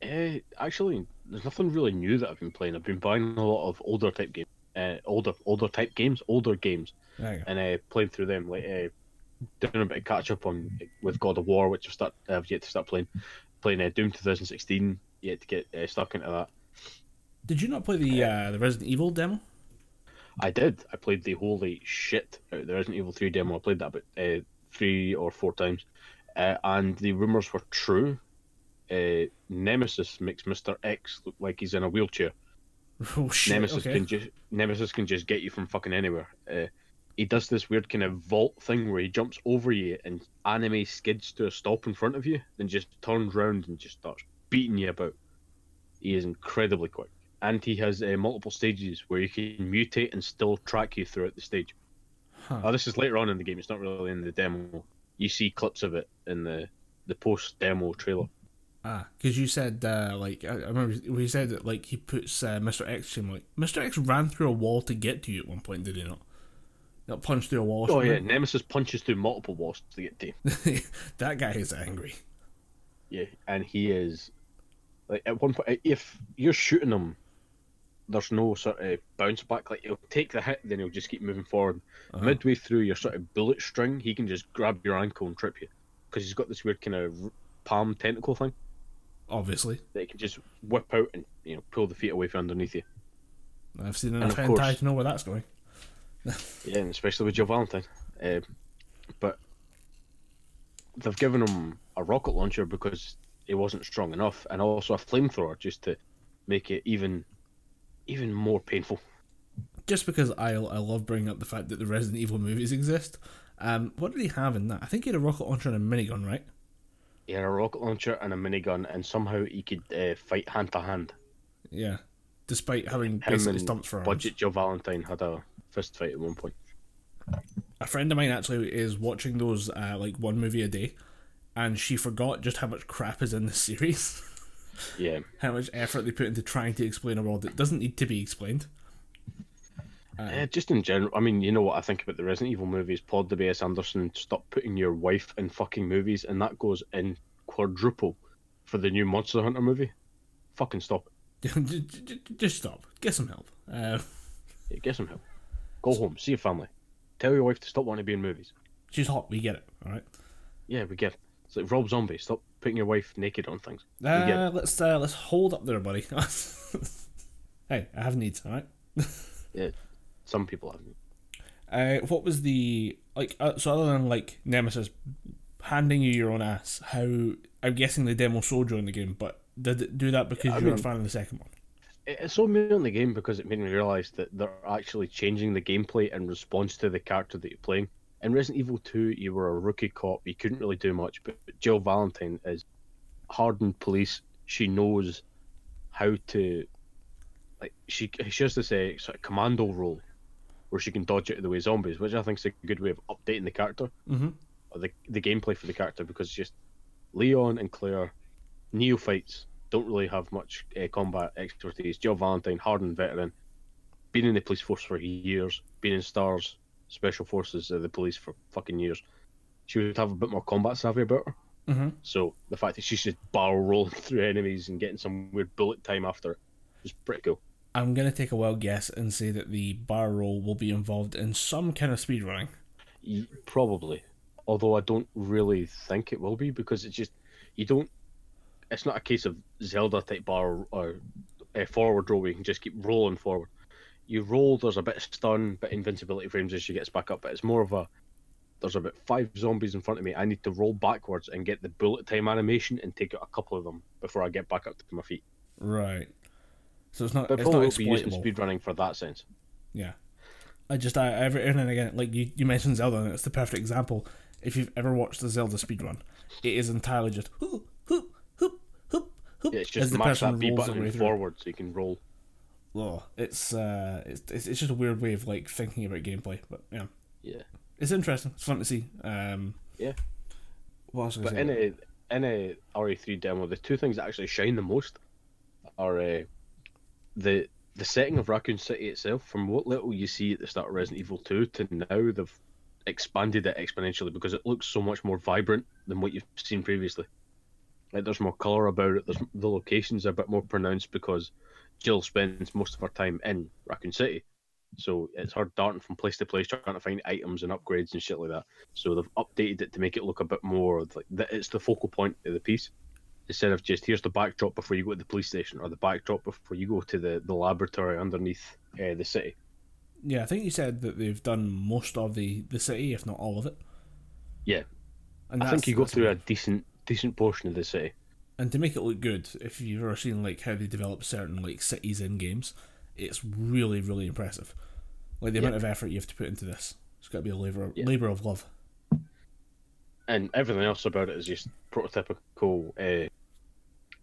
Speaker 2: Uh, actually, there's nothing really new that I've been playing. I've been buying a lot of older type games, uh, older older type games, older games,
Speaker 1: There you go.
Speaker 2: and uh, playing through them. Like uh, doing a bit of catch up on with God of War, which I've start I've yet to start playing. Playing uh, Doom 2016, yet to get uh, stuck into that.
Speaker 1: Did you not play the uh, the Resident Evil demo?
Speaker 2: I did. I played the holy shit out the Resident Evil 3 demo. I played that about uh, three or four times, uh, and the rumors were true. Uh, Nemesis makes Mister X look like he's in a wheelchair.
Speaker 1: Oh shit!
Speaker 2: Nemesis
Speaker 1: okay.
Speaker 2: can just Nemesis can just get you from fucking anywhere. Uh, he does this weird kind of vault thing where he jumps over you and anime skids to a stop in front of you, then just turns round and just starts beating you about. He is incredibly quick, and he has uh, multiple stages where you can mutate and still track you throughout the stage.
Speaker 1: Huh.
Speaker 2: Oh, this is later on in the game. It's not really in the demo. You see clips of it in the the post demo trailer.
Speaker 1: Ah, because you said uh, like I, I remember we said that like he puts uh, Mr. X in like Mr. X ran through a wall to get to you at one point, did he not? Not punched through a wall.
Speaker 2: Oh yeah? Nemesis punches through multiple walls to get to you.
Speaker 1: that guy is angry.
Speaker 2: Yeah, and he is like at one point if you're shooting him, there's no sort of bounce back. Like he'll take the hit, then he'll just keep moving forward.
Speaker 1: Uh-huh.
Speaker 2: Midway through your sort of bullet string, he can just grab your ankle and trip you because he's got this weird kind of palm tentacle thing
Speaker 1: Obviously,
Speaker 2: that he can just whip out and you know pull the feet away from underneath you.
Speaker 1: I've seen enough hentai
Speaker 2: course-
Speaker 1: to know where that's going.
Speaker 2: Yeah, and especially with Jill Valentine. Um, but they've given him a rocket launcher because it wasn't strong enough, and also a flamethrower just to make it even even more painful.
Speaker 1: Just because I I love bringing up the fact that the Resident Evil movies exist. Um, what did he have in that? I think he had a rocket launcher and a minigun, right?
Speaker 2: He had a rocket launcher and a minigun, and somehow he could uh, fight hand to hand.
Speaker 1: Yeah. Despite having basically stumps for arms.
Speaker 2: Budget Jill Valentine had a fist fight at one point.
Speaker 1: a friend of mine actually is watching those uh, like one movie a day, and she forgot just how much crap is in the series,
Speaker 2: Yeah,
Speaker 1: how much effort they put into trying to explain a world that doesn't need to be explained.
Speaker 2: Uh, just in general, I mean, you know what I think about the Resident Evil movies. Paul W.S. Anderson, stop putting your wife in fucking movies, and that goes in quadruple for the new Monster Hunter movie. Fucking stop it.
Speaker 1: just stop. Get some help. Uh,
Speaker 2: Yeah, get some help. Go home, see your family. Tell your wife to stop wanting to be in movies.
Speaker 1: she's hot. We get it. All right.
Speaker 2: Yeah, we get it. It's like Rob Zombie. Stop putting your wife naked on things. We get
Speaker 1: Uh, let's uh, let's hold up there, buddy. hey, I have needs. All right.
Speaker 2: Yeah, some people have.
Speaker 1: Uh, what was the like? Uh, so other than like Nemesis handing you your own ass, how I'm guessing the demo sold you in the game, but did it do that because
Speaker 2: I
Speaker 1: you were a fan of the second one?
Speaker 2: It- It's so me on the game because it made me realise that they're actually changing the gameplay in response to the character that you're playing. In Resident Evil 2, you were a rookie cop, you couldn't really do much, but Jill Valentine is hardened police. She knows how to, like, she, she has this uh, sort of commando role where she can dodge out of the way of zombies, which I think is a good way of updating the character,
Speaker 1: Mm-hmm.
Speaker 2: or the, the gameplay for the character, because just Leon and Claire, neophytes, don't really have much uh, combat expertise. Jill Valentine, hardened veteran, been in the police force for years, been in STARS, Special Forces of the police for fucking years. She would have a bit more combat savvy about her.
Speaker 1: Mm-hmm.
Speaker 2: So the fact that she's just barrel rolling through enemies and getting some weird bullet time after it is pretty cool.
Speaker 1: I'm gonna take a wild guess and say that the bar roll will be involved in some kind of speedrunning.
Speaker 2: Y- Probably, although I don't really think it will be because it's just you don't. It's not a case of Zelda type bar or a forward roll where you can just keep rolling forward. You roll, there's a bit of stun, of invincibility frames as she gets back up, but it's more of a. There's about five zombies in front of me. I need to roll backwards and get the bullet time animation and take out a couple of them before I get back up to my feet.
Speaker 1: Right. So it's not.
Speaker 2: But
Speaker 1: it's not
Speaker 2: probably will be
Speaker 1: exploitable.
Speaker 2: speedrunning for that sense.
Speaker 1: Yeah. I just I every now and again like you, you mentioned Zelda and it's the perfect example. If you've ever watched the Zelda speedrun, it is entirely just hoop hoop hoop hoop hoop
Speaker 2: Yeah, it's
Speaker 1: as
Speaker 2: just
Speaker 1: the
Speaker 2: mash that B button
Speaker 1: way
Speaker 2: and
Speaker 1: through.
Speaker 2: forward so you can roll.
Speaker 1: Oh, it's uh it's, it's just a weird way of like thinking about gameplay, but yeah.
Speaker 2: Yeah.
Speaker 1: It's interesting. It's fun to see. Um
Speaker 2: Yeah.
Speaker 1: What else
Speaker 2: But in a in a RE3 demo, the two things that actually shine the most are uh, the the setting of Raccoon City itself. From what little you see at the start of Resident Evil 2 to now, they've expanded it exponentially because it looks so much more vibrant than what you've seen previously. Like there's more color about it. There's the locations are a bit more pronounced because Jill spends most of her time in Raccoon City. So it's her darting from place to place trying to find items and upgrades and shit like that. So they've updated it to make it look a bit more like that. It's the focal point of the piece instead of just here's the backdrop before you go to the police station or the backdrop before you go to the, the laboratory underneath uh, the city.
Speaker 1: Yeah, I think you said that they've done most of the, the city, if not all of it.
Speaker 2: Yeah,
Speaker 1: And
Speaker 2: I think you go through a decent decent portion of the city.
Speaker 1: And to make it look good, if you've ever seen like how they develop certain like cities in games, it's really really impressive. Like the
Speaker 2: Yeah.
Speaker 1: amount of effort you have to put into this, it's got to be a labor
Speaker 2: Yeah.
Speaker 1: labor of love.
Speaker 2: and everything else about it is just prototypical uh,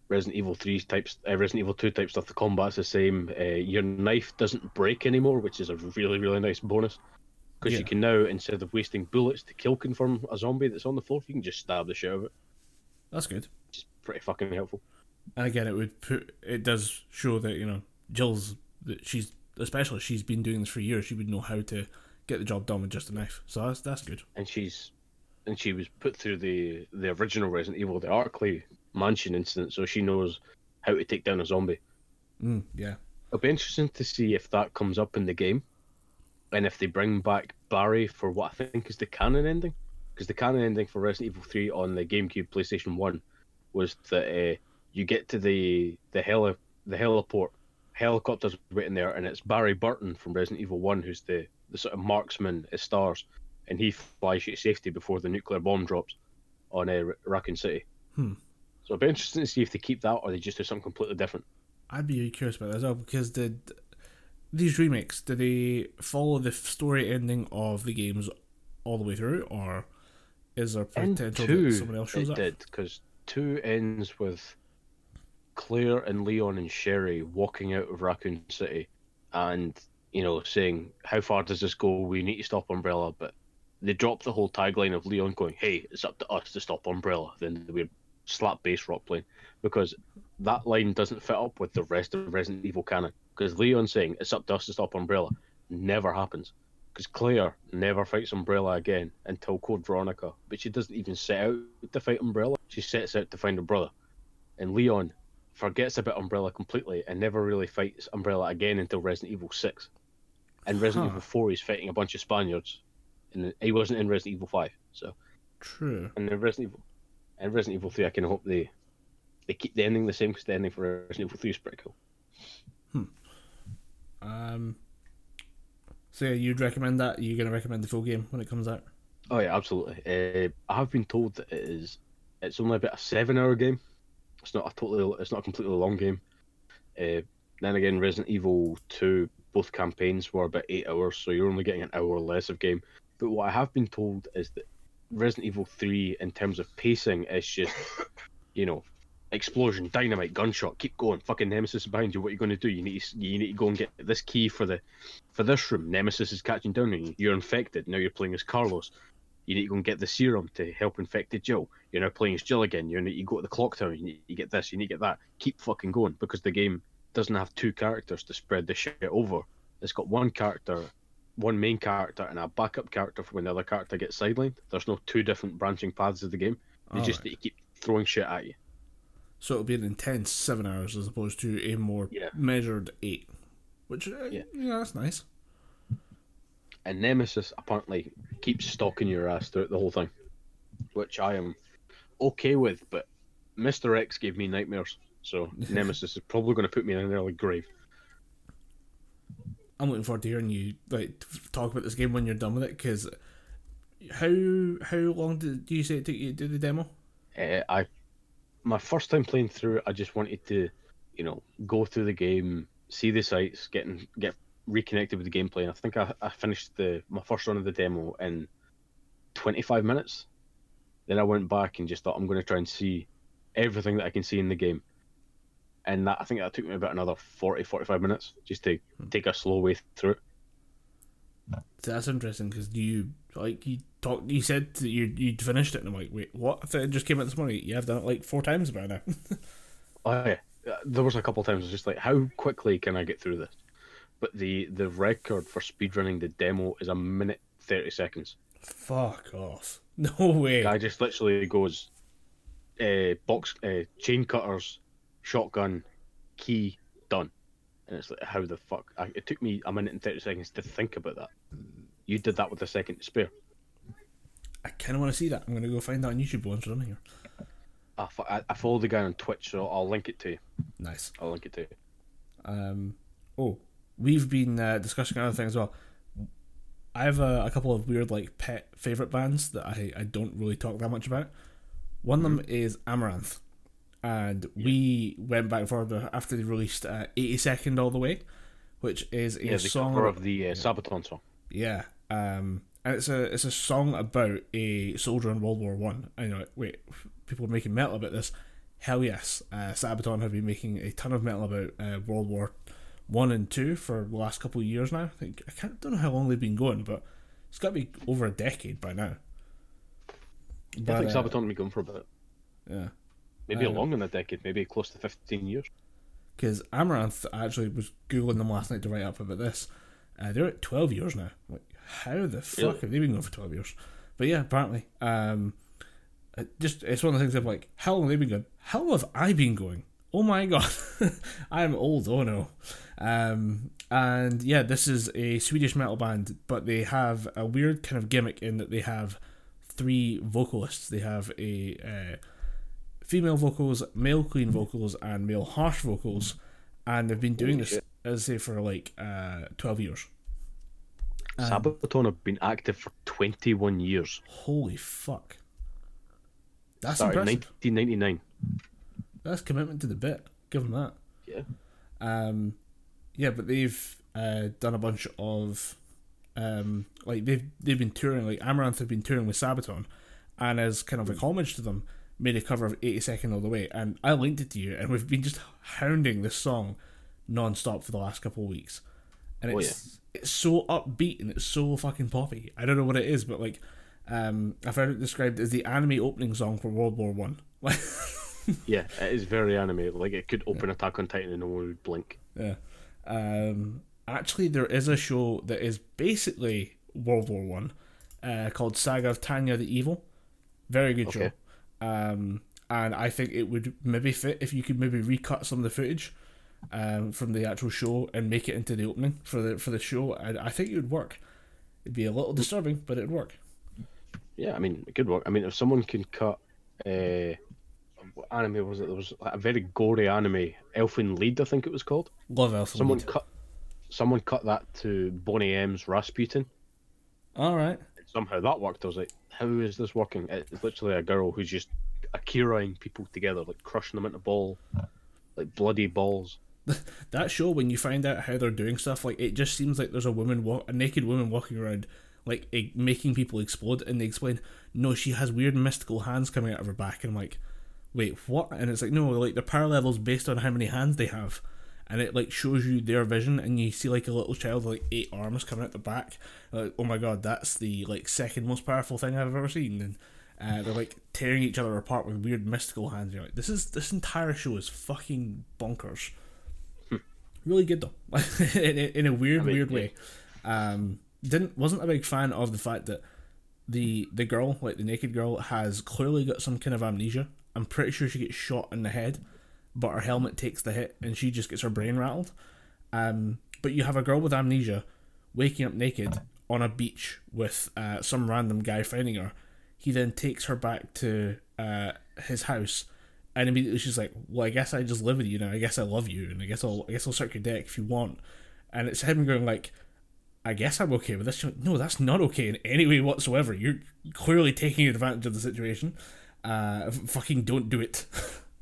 Speaker 2: Resident Evil 3 types, uh, Resident Evil 2 type stuff. The combat's the same. Uh, your knife doesn't break anymore, which is a really, really nice bonus. Because
Speaker 1: Yeah.
Speaker 2: you can now, instead of wasting bullets to kill confirm a zombie that's on the floor, you can just stab the shit out of it.
Speaker 1: That's good.
Speaker 2: Pretty fucking helpful.
Speaker 1: And again, it would put it does show that you know Jill's that she's especially she's been doing this for years. She would know how to get the job done with just a knife. So that's that's good.
Speaker 2: And she's and she was put through the the original Resident Evil, the Arklay mansion incident, so she knows how to take down a zombie.
Speaker 1: Mm, yeah.
Speaker 2: It'll be interesting to see if that comes up in the game, and if they bring back Barry for what I think is the canon ending, because the canon ending for Resident Evil Three on the GameCube, PlayStation One, was that uh, you get to the the heli the heliport, helicopters waiting there, and it's Barry Burton from Resident Evil One who's the the sort of marksman as stars, and he flies you to safety before the nuclear bomb drops on uh, Raccoon City.
Speaker 1: Hmm.
Speaker 2: So it'd be interesting to see if they keep that or they just do something completely different.
Speaker 1: I'd be curious about that as well because the these remakes do they follow the story ending of the games all the way through, or is there potential
Speaker 2: two,
Speaker 1: that someone else shows
Speaker 2: it
Speaker 1: up?
Speaker 2: did because two ends with Claire and Leon and Sherry walking out of Raccoon City, and you know saying, "How far does this go? We need to stop Umbrella." But they drop the whole tagline of Leon going, "Hey, it's up to us to stop Umbrella." Then the weird slap bass rock playing because that line doesn't fit up with the rest of Resident Evil canon. Because Leon saying it's up to us to stop Umbrella never happens. Because Claire never fights Umbrella again until Code Veronica, but she doesn't even set out to fight Umbrella. She sets out to find her brother. And Leon forgets about Umbrella completely and never really fights Umbrella again until Resident Evil 6. And Resident
Speaker 1: Huh.
Speaker 2: Evil 4, he's fighting a bunch of Spaniards. And he wasn't in Resident Evil 5. So,
Speaker 1: True.
Speaker 2: and in Resident Evil, and Resident Evil 3, I can hope they they keep the ending the same because the ending for Resident Evil 3 is pretty cool. Hmm.
Speaker 1: Um. So yeah, you'd recommend that? You're gonna recommend the full game when it comes out?
Speaker 2: Oh yeah, absolutely. Uh, I have been told that it is. It's only about a seven-hour game. It's not a totally. It's not a completely long game. Uh, then again, Resident Evil Two, both campaigns were about eight hours, so you're only getting an hour less of game. But what I have been told is that Resident Evil Three, in terms of pacing, is just, you know, explosion, dynamite, gunshot, keep going. Fucking Nemesis behind you. What are you going to do? You need to, you need to go and get this key for the for this room. Nemesis is catching down on you. You're infected. Now you're playing as Carlos. You need to go and get the serum to help infected Jill. You're now playing as Jill again. You need you go to the clock tower. You need you get this. You need to get that. Keep fucking going because the game doesn't have two characters to spread the shit over. It's got one character, one main character, and a backup character for when the other character gets sidelined. There's no two different branching paths of the game. They just
Speaker 1: Alright.
Speaker 2: need to keep throwing shit at you.
Speaker 1: So it'll be an intense seven hours as opposed to a more
Speaker 2: Yeah.
Speaker 1: measured eight, which uh,
Speaker 2: Yeah.
Speaker 1: yeah, that's nice.
Speaker 2: and Nemesis apparently keeps stalking your ass throughout the whole thing, which I am okay with. But Mister X gave me nightmares, so Nemesis is probably going to put me in an early grave.
Speaker 1: I'm looking forward to hearing you like talk about this game when you're done with it. Because how how long did you say it took you to do the demo?
Speaker 2: Uh, I, my first time playing through, I just wanted to, you know, go through the game, see the sights, getting get reconnected with the gameplay. And I think I, I finished the my first run of the demo in 25 minutes. Then I went back and just thought I'm going to try and see everything that I can see in the game. And that I think that took me about another 40, 45 minutes just to hmm. take a slow way through it.
Speaker 1: So that's interesting because do you like you talked. You said that you you'd finished it, and I'm like, wait, what? I thought it just came out this morning. Yeah, I've done it like four times by now.
Speaker 2: Oh yeah, Uh, there was a couple of times I was just like, how quickly can I get through this? But the the record for speedrunning the demo is a minute thirty seconds.
Speaker 1: Fuck off! No way.
Speaker 2: Guy just literally goes, uh, box, uh, chain cutters, shotgun, key, done, and it's like, how the fuck? I, it took me a minute and thirty seconds to think about that. You did that with a second to spare.
Speaker 1: I kind of want to see that. I'm gonna go find that on YouTube once we're done here.
Speaker 2: I, I, I followed the guy on Twitch, so I'll link it to you.
Speaker 1: Nice.
Speaker 2: I'll link it to you.
Speaker 1: Um, oh, we've been uh, discussing other things as well. I have a, a couple of weird like pet favorite bands that I, I don't really talk that much about. One of them is Amaranthe, and we went back and forward after they released uh, 80 Second All the Way, which is a
Speaker 2: Yeah,
Speaker 1: song
Speaker 2: cover of the uh, Sabaton song.
Speaker 1: yeah, um, and it's a it's a song about a soldier in World War One. I know. Wait, people are making metal about this. Hell yes, uh, Sabaton have been making a ton of metal about uh, World War One and Two for the last couple of years now. I think I can't don't know how long they've been going, but it's got to be over a decade by now.
Speaker 2: I think
Speaker 1: uh,
Speaker 2: Sabaton will be going for about
Speaker 1: yeah,
Speaker 2: maybe
Speaker 1: Uh,
Speaker 2: longer than a decade, maybe close to fifteen years.
Speaker 1: because Amaranthe I actually was googling them last night to write up about this. Uh, they're at twelve years now. Like, how the fuck have they been going for twelve years? But yeah, apparently, um, it just it's one of the things of like, how long have they been going? How long have I been going? Oh my god, I'm old. Oh no. Um, and yeah, this is a Swedish metal band, but they have a weird kind of gimmick in that they have three vocalists. They have a uh, female vocals, male clean vocals, and male harsh vocals, and they've been doing this as I say for like uh, twelve years. Um,
Speaker 2: Sabaton have been active for 21 years.
Speaker 1: Holy fuck! That's
Speaker 2: Started
Speaker 1: impressive.
Speaker 2: 1999.
Speaker 1: That's commitment to the bit. Give them that.
Speaker 2: Yeah.
Speaker 1: Um, yeah, but they've uh, done a bunch of um, like they've they've been touring like Amaranthe have been touring with Sabaton, and as kind of a homage to them, made a cover of 80 Second All the Way, and I linked it to you, and we've been just hounding this song non-stop for the last couple of weeks, and
Speaker 2: Oh,
Speaker 1: it's it's so upbeat and it's so fucking poppy. I don't know what it is, but like, um, I've heard it described as the anime opening song for World War One.
Speaker 2: Yeah, it is very anime. Like it could open Attack on Titan and no one would blink.
Speaker 1: yeah. Um, actually, there is a show that is basically World War One, uh, called Saga of Tanya the Evil. Very good
Speaker 2: Okay.
Speaker 1: show. Um, and I think it would maybe fit if you could maybe recut some of the footage um, from the actual show and make it into the opening for the for the show. I, I think it would work. It'd be a little disturbing, but it'd work.
Speaker 2: Yeah, I mean, it could work. I mean, if someone can cut, uh, what anime was it? There was a very gory anime, Elfen Lied, I think it was called.
Speaker 1: Love Elfin
Speaker 2: Someone
Speaker 1: Lied.
Speaker 2: cut, someone cut that to Boney M's Rasputin.
Speaker 1: All right.
Speaker 2: Somehow that worked. I was like, how is this working? It's literally a girl who's just Akiraing people together, like crushing them into ball, like bloody balls.
Speaker 1: that show when you find out how they're doing stuff like it just seems like there's a woman wa- a naked woman walking around like making people explode and they explain no she has weird mystical hands coming out of her back. And i'm like wait what? And it's like no like the power levels based on how many hands they have. And it like shows you their vision and you see like a little child with like eight arms coming out the back. Like oh my god that's the like second most powerful thing i've ever seen. And uh, they're like tearing each other apart with weird mystical hands. You're like this is this entire show is fucking bonkers really good though. In, a- in a weird
Speaker 2: I mean,
Speaker 1: weird
Speaker 2: yeah.
Speaker 1: way. Um didn't wasn't a big fan of the fact that the the girl like the naked girl has clearly got some kind of amnesia. I'm pretty sure she gets shot in the head but her helmet takes the hit and she just gets her brain rattled. Um but you have a girl with amnesia waking up naked on a beach with uh, some random guy finding her. He then takes her back to uh, his house and immediately she's like, "Well, I guess I just live with you now. I guess I love you, and I guess I'll, I guess I'll suck your dick if you want." And it's him going like, "I guess I'm okay with this." Like, no, that's not okay in any way whatsoever. You're clearly taking advantage of the situation. Uh, fucking don't do it.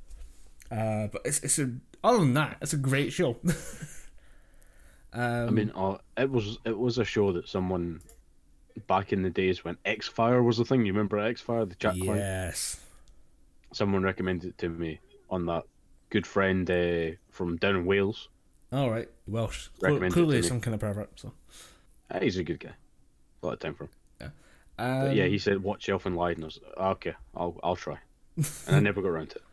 Speaker 1: uh, but it's it's a other than that, it's a great show. um,
Speaker 2: I mean, uh, it was it was a show that someone back in the days when Xfire was the thing. You remember Xfire, the chat client? Someone recommended it to me on that good friend uh, from down in Wales.
Speaker 1: all right, Welsh. Cle- clearly, some kind of pervert. So,
Speaker 2: Uh, he's a good guy. A lot of time for him.
Speaker 1: um,
Speaker 2: yeah, he said watch Elfen Lied, and I was like, "Ah, okay, I'll I'll try. and I never got around to it.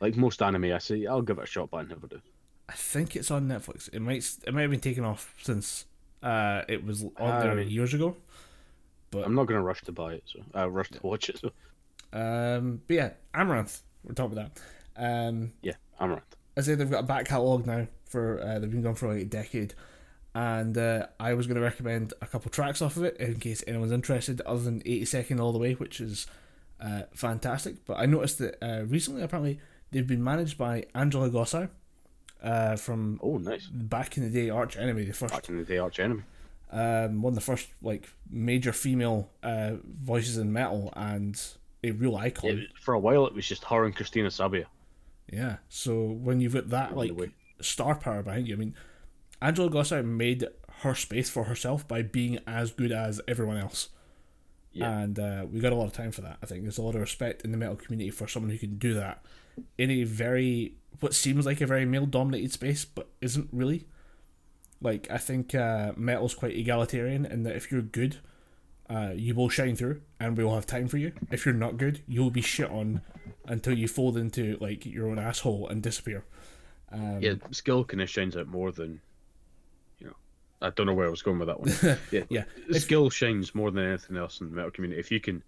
Speaker 2: Like most anime, I say I'll give it a shot, but I never do.
Speaker 1: I think it's on Netflix. It might it might have been taken off since uh, it was on
Speaker 2: Ah,
Speaker 1: there
Speaker 2: right.
Speaker 1: years ago. But
Speaker 2: I'm not gonna rush to buy it, so I uh, rush to watch it. So
Speaker 1: um, but yeah, Amaranthe. We're talking about that. Um,
Speaker 2: yeah, I'm.
Speaker 1: I say they've got a back catalogue now for uh, they've been gone for like a decade, and uh, I was going to recommend a couple tracks off of it in case anyone's interested. Other than eighty second all the way, which is uh, fantastic. But I noticed that uh, recently, apparently, they've been managed by Angela Gossow uh, from
Speaker 2: Oh, nice.
Speaker 1: back in the day Arch Enemy, the first
Speaker 2: Back in the day, arch enemy.
Speaker 1: um, one of the first like major female uh, voices in metal and a real icon.
Speaker 2: Yeah, for a while, it was just her and Cristina Scabbia.
Speaker 1: Yeah. So when you've got that like
Speaker 2: way.
Speaker 1: star power behind you, I mean, Angela Gossow made her space for herself by being as good as everyone else.
Speaker 2: Yeah.
Speaker 1: And uh, we got a lot of time for that. I think there's a lot of respect in the metal community for someone who can do that in a very what seems like a very male dominated space, but isn't really. Like I think uh, metal's quite egalitarian in that if you're good, uh, you will shine through, and we will have time for you. If you're not good, you'll be shit on until you fold into like your own asshole and disappear. Um,
Speaker 2: Yeah, skill kind of shines out more than, you know. I don't know where I was going with that one. Yeah,
Speaker 1: Yeah.
Speaker 2: skill shines more than anything else in the metal community. If you can,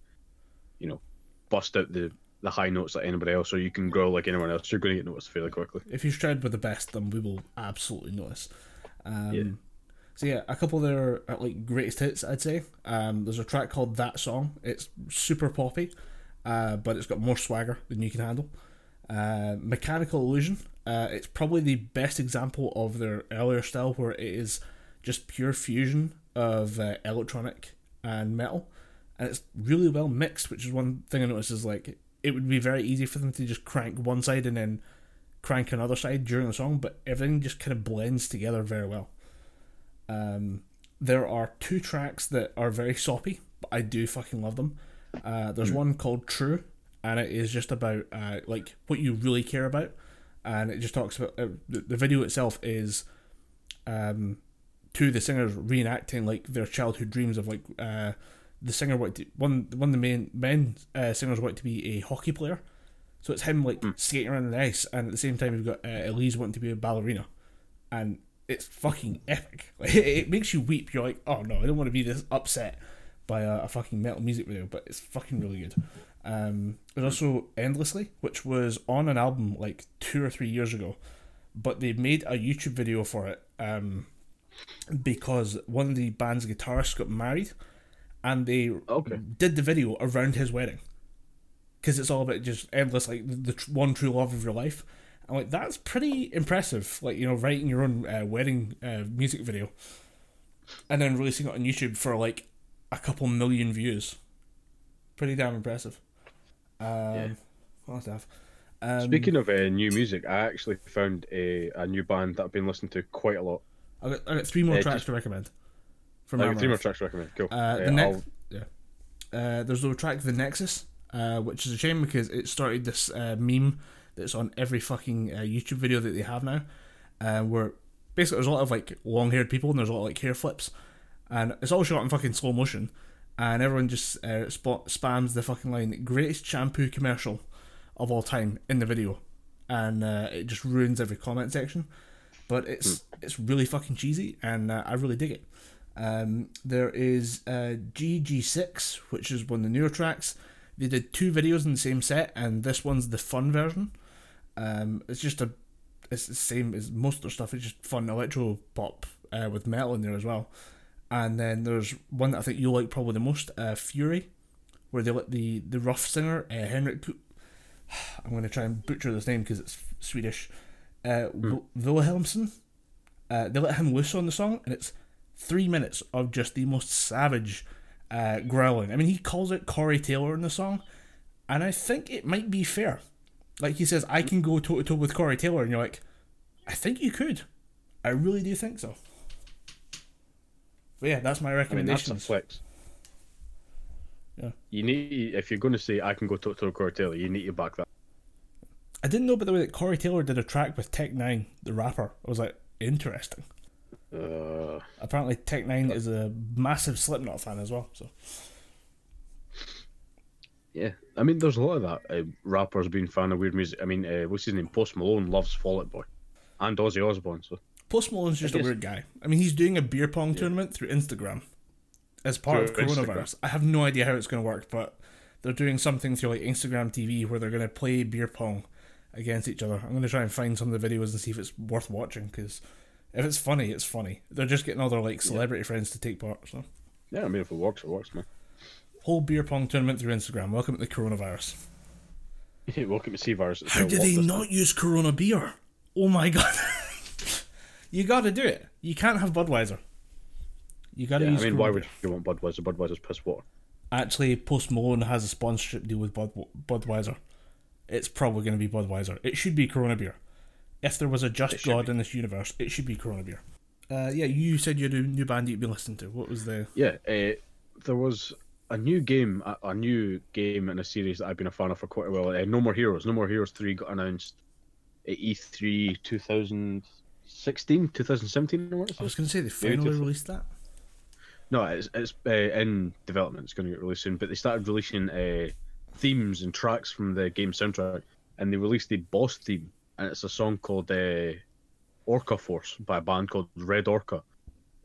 Speaker 2: you know, bust out the the high notes like anybody else, or you can grow like anyone else, you're going to get noticed fairly quickly.
Speaker 1: if you shred with the best, then we will absolutely notice. Um,
Speaker 2: Yeah.
Speaker 1: So yeah, a couple of their uh, like greatest hits, I'd say. Um, there's a track called "That Song." It's super poppy, uh, but it's got more swagger than you can handle. Uh, Mechanical Illusion. Uh, it's probably the best example of their earlier style, where it is just pure fusion of uh, electronic and metal, and it's really well mixed. Which is one thing I noticed is like it would be very easy for them to just crank one side and then crank another side during the song, but everything just kind of blends together very well. Um, there are two tracks that are very soppy, but I do fucking love them. Uh, there's one called True, and it is just about uh, like what you really care about, and it just talks about uh, the, the video itself is um, two of the singers reenacting like their childhood dreams of like uh, the singer wanted to, one one of the main men uh, singers wanted to be a hockey player, so it's him like skating around the ice, and at the same time you've got uh, Elise wanting to be a ballerina, and it's fucking epic. Like, it, it makes you weep. You're like, oh no, I don't want to be this upset by a, a fucking metal music video, but it's fucking really good. Um, there's also Endlessly, which was on an album like two or three years ago, but they made a YouTube video for it um, because one of the band's guitarists got married, and they
Speaker 2: Okay.
Speaker 1: did the video around his wedding because it's all about just endless, like the, the tr- one true love of your life. I'm like, that's pretty impressive. Like you know, writing your own uh, wedding uh, music video, and then releasing it on YouTube for like a couple million views. Pretty damn impressive. Um,
Speaker 2: Yeah.
Speaker 1: What else have? Um,
Speaker 2: Speaking of uh, new music, I actually found a, a new band that I've been listening to quite a lot.
Speaker 1: I got, I got three more
Speaker 2: uh,
Speaker 1: tracks
Speaker 2: just-
Speaker 1: to recommend. From
Speaker 2: Like, three more tracks to recommend. Cool.
Speaker 1: Uh, the
Speaker 2: Uh,
Speaker 1: next, yeah. Uh, there's no track, the Nexus, uh, which is a shame because it started this uh, meme that's on every fucking uh, YouTube video that they have now, uh, where basically there's a lot of like long-haired people and there's a lot of like hair flips, and it's all shot in fucking slow motion, and everyone just uh, spot spams the fucking line "greatest shampoo commercial of all time" in the video, and uh, it just ruins every comment section. But it's it's really fucking cheesy, and uh, I really dig it. Um, there is uh, GG6, which is one of the newer tracks. They did two videos in the same set, and this one's the fun version. Um, it's just a, it's the same as most of their stuff. It's just fun electro pop uh, with metal in there as well. And then there's one that I think you'll like probably the most, uh, Fury, where they let the the rough singer uh, Henrik. I'm going to try and butcher this name because it's Swedish. Uh, Wil- Wilhelmsen. Uh, they let him loose on the song, and it's three minutes of just the most savage uh, growling. I mean, he calls it Corey Taylor in the song, and I think it might be fair. Like he says, I can go toe to toe with Corey Taylor, and you're like, I think you could. I really do think so. But yeah, that's my
Speaker 2: I mean, that's a
Speaker 1: recommendations.
Speaker 2: flex.
Speaker 1: Yeah.
Speaker 2: You need if you're going to say I can go toe to to Corey Taylor, you need to back that.
Speaker 1: I didn't know, by the way, that Corey Taylor did a track with Tech N9ne, the rapper. I was like, interesting.
Speaker 2: Uh,
Speaker 1: Apparently, Tech N9ne is a massive Slipknot fan as well. So
Speaker 2: yeah, I mean, there's a lot of that. Uh, rappers being fan of weird music. I mean, uh, what's his name? Post Malone loves Fall Out Boy, and Ozzy Osbourne. So
Speaker 1: Post Malone's just a weird guy. I mean, he's doing a beer pong tournament through Instagram as part
Speaker 2: Through
Speaker 1: of
Speaker 2: Instagram.
Speaker 1: coronavirus. I have no idea how it's going to work, but they're doing something through like Instagram TV where they're going to play beer pong against each other. I'm going to try and find some of the videos and see if it's worth watching because if it's funny, it's funny. They're just getting all their like celebrity friends to take part. So
Speaker 2: yeah, I mean, if it works, it works, man.
Speaker 1: Whole beer pong tournament through Instagram. Welcome to the coronavirus.
Speaker 2: Welcome to see virus.
Speaker 1: How do they not use Corona beer? Oh my god! you got to do it. You can't have Budweiser. You got to
Speaker 2: Yeah,
Speaker 1: use.
Speaker 2: I mean,
Speaker 1: Corona
Speaker 2: why would you want Budweiser? Budweiser's piss water.
Speaker 1: actually Post Malone has a sponsorship deal with Bud- Budweiser. It's probably going to be Budweiser. It should be Corona beer. If there was a just God
Speaker 2: be.
Speaker 1: in this universe, it should be Corona beer. Uh, yeah, you said you had a new band you'd been listening to. What was the?
Speaker 2: Yeah, uh, there was a new game, a, a new game in a series that I've been a fan of for quite a while. Uh, no More Heroes. No More Heroes 3 got announced at E E3 2016, 2017, I want
Speaker 1: I was going to say they finally released that.
Speaker 2: No, it's, it's uh, in development. It's going to get released soon. But they started releasing uh, themes and tracks from the game soundtrack. And they released the boss theme. And it's a song called uh, Orca Force by a band called Red Orca,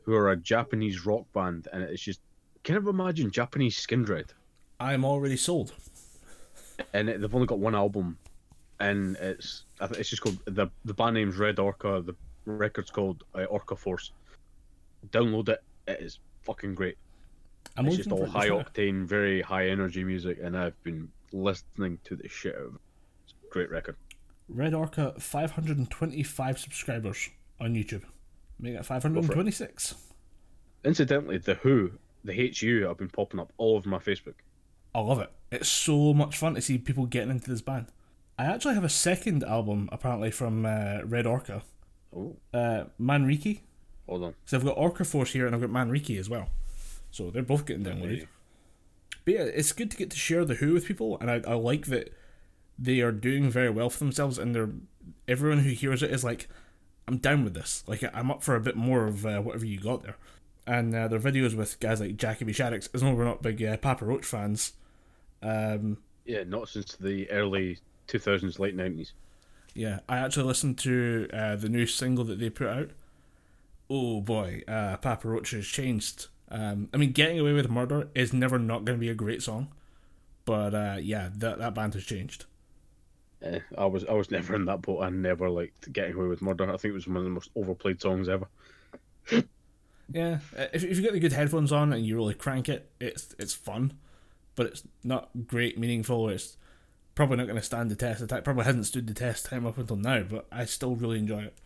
Speaker 2: who are a Japanese rock band. And it's just, kind of imagine Japanese Skindred.
Speaker 1: I'm already sold.
Speaker 2: and it, they've only got one album, and it's I think it's just called the the band name's Red Orca. The record's called uh, Orca Force. Download it. It is fucking great.
Speaker 1: I'm
Speaker 2: it's just all
Speaker 1: it
Speaker 2: high octane, very high energy music, and I've been listening to the shit out of it. It's a great record.
Speaker 1: Red Orca, 525 subscribers on YouTube. Make it 526.
Speaker 2: Incidentally, the Who, the HU, have been popping up all over my Facebook.
Speaker 1: I love it. It's so much fun to see people getting into this band. I actually have a second album apparently from uh, Red Orca.
Speaker 2: Oh,
Speaker 1: Uh, Manriki,
Speaker 2: Hold on.
Speaker 1: So I've got Orca Force here and I've got Manriki as well. So they're both getting downloaded. But yeah, it's good to get to share the HU with people, and I, I like that they are doing very well for themselves, and they're everyone who hears it is like, I'm down with this. Like I'm up for a bit more of uh, whatever you got there. And uh, their videos with guys like Jackie Jacoby Shaddix, as long as we're not big uh, Papa Roach fans, um,
Speaker 2: Yeah, not since the early 2000s, late 90s.
Speaker 1: Yeah, I actually listened to uh, the new single that they put out. Oh boy, uh, Papa Roach has changed. Um, I mean, Getting Away with Murder is never not going to be a great song, but uh, yeah, that that band has changed.
Speaker 2: I was I was never in that boat. I never liked Getting Away with Murder. I think it was one of the most overplayed songs ever.
Speaker 1: Yeah, uh, if if you get the good headphones on and you really crank it, it's it's fun, but it's not great, meaningful. It's probably not going to stand the test of time. Probably hasn't stood the test time up until now, but I still really enjoy it.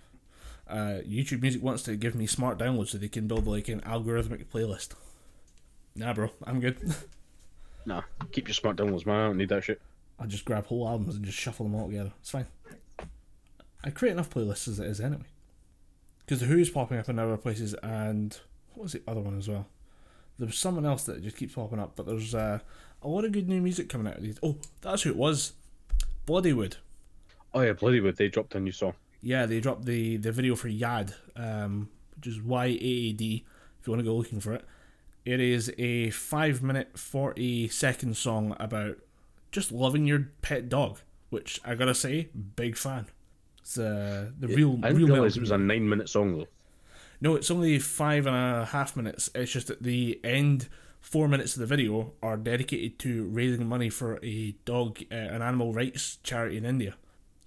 Speaker 1: Uh, YouTube Music wants to give me smart downloads so they can build like an algorithmic playlist. Nah, bro, I'm good.
Speaker 2: Nah, keep your smart downloads, man. I don't need that shit.
Speaker 1: I'll just grab whole albums and just shuffle them all together. It's fine. I create enough playlists as it is anyway. Because the HU's popping up in other places, and what was the other one as well? There was someone else that just keeps popping up, but there's uh, a lot of good new music coming out of these. Oh, that's who it was. Bloodywood.
Speaker 2: Oh yeah, Bloodywood. They dropped a new song.
Speaker 1: Yeah, they dropped the, the video for Yaad, um, which is Y A A D, if you want to go looking for it. It is a 5 minute, 40 second song about just loving your pet dog, which I gotta say, big fan. It's uh, the real,
Speaker 2: I didn't
Speaker 1: real
Speaker 2: realize it was a nine minute song though.
Speaker 1: no, it's only five and a half minutes. It's just that the end four minutes of the video are dedicated to raising money for a dog, uh, an animal rights charity in India,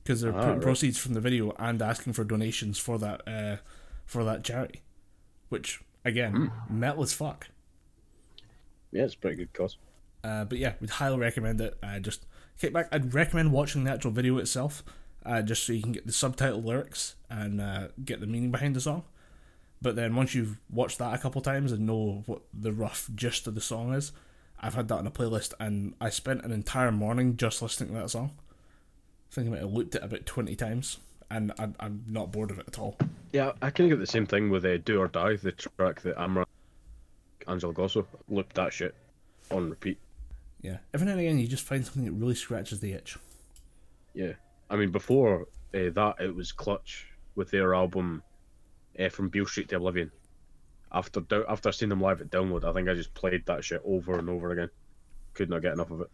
Speaker 1: because they're
Speaker 2: Ah,
Speaker 1: putting
Speaker 2: right.
Speaker 1: proceeds from the video and asking for donations for that uh, for that charity, which again,
Speaker 2: Hmm.
Speaker 1: metal as fuck.
Speaker 2: Yeah, it's a pretty good cause.
Speaker 1: Uh, but yeah, we'd highly recommend it. Uh, just kick back. I'd recommend watching the actual video itself, uh, just so you can get the subtitle lyrics and uh, get the meaning behind the song. But then once you've watched that a couple times and know what the rough gist of the song is, I've had that on a playlist, and I spent an entire morning just listening to that song. I think I might have looped it about twenty times, and I'm, I'm not bored of it at all.
Speaker 2: Yeah, I kind of get the same thing with uh, "Do or Die," the track that Amra, Angela Gossow looped that shit on repeat.
Speaker 1: Yeah, every now and again you just find something that really scratches the itch.
Speaker 2: Yeah, I mean before uh, that it was Clutch with their album uh, "From Beale Street to Oblivion." After after seeing them live at Download, I think I just played that shit over and over again. Could not get enough of it.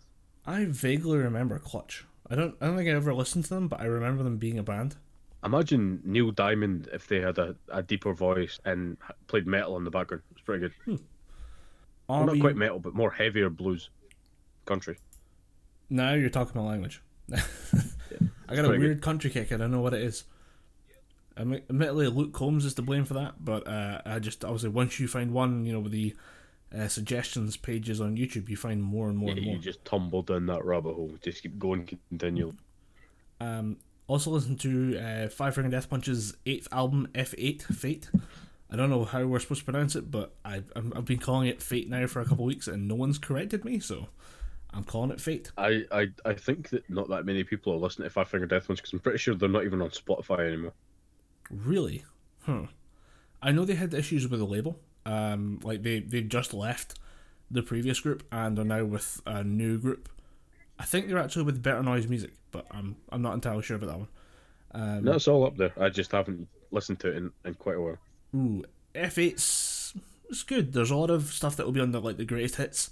Speaker 1: I vaguely remember Clutch. I don't. I don't think I ever listened to them, but I remember them being a band.
Speaker 2: Imagine Neil Diamond if they had a, a deeper voice and played metal in the background. It's pretty good. Well, not quite metal, but more heavier blues country.
Speaker 1: Now you're talking my language. I got a weird country kick. I don't know what it is. Admi- Admittedly, Luke Combs is to blame for that, but uh, I just obviously once you find one, you know, with the uh, suggestions pages on YouTube, you find more and more
Speaker 2: Yeah,
Speaker 1: and more.
Speaker 2: you just tumble down that rabbit hole. Just keep going continually.
Speaker 1: Um, also listen to uh, Five Finger Death Punch's eighth album, F8 Fate. I don't know how we're supposed to pronounce it, but I, I'm, I've been calling it Fate now for a couple of weeks, and no one's corrected me, so I'm calling it Fate.
Speaker 2: I, I, I think that not that many people are listening to Five Finger Death Punch because I'm pretty sure they're not even on Spotify anymore.
Speaker 1: Really? Huh. I know they had issues with the label. Um, like they they've just left the previous group and are now with a new group. I think they're actually with Better Noise Music, but I'm I'm not entirely sure about that one. Um,
Speaker 2: No, it's all up there. I just haven't listened to it in, in quite a while.
Speaker 1: Ooh, F8's it's good. There's a lot of stuff that will be under like the greatest hits,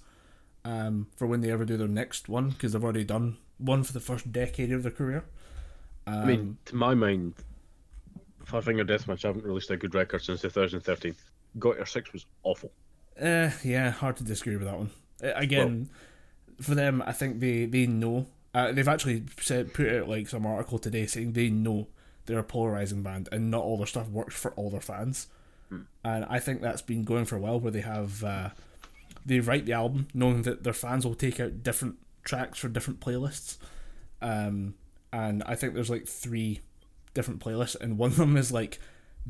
Speaker 1: um, for when they ever do their next one because they've already done one for the first decade of their career. Um,
Speaker 2: I mean, to my mind, Five Finger Death Punch haven't released a good record since 2013. Got Your Six was awful.
Speaker 1: Uh, yeah, hard to disagree with that one. Uh, again, for them, I think they they know. Uh, they've actually said put out like some article today saying they know they're a polarizing band and not all their stuff works for all their fans. And I think that's been going for a while, where they have uh, they write the album knowing that their fans will take out different tracks for different playlists. Um, and I think there's like three different playlists, and one of them is like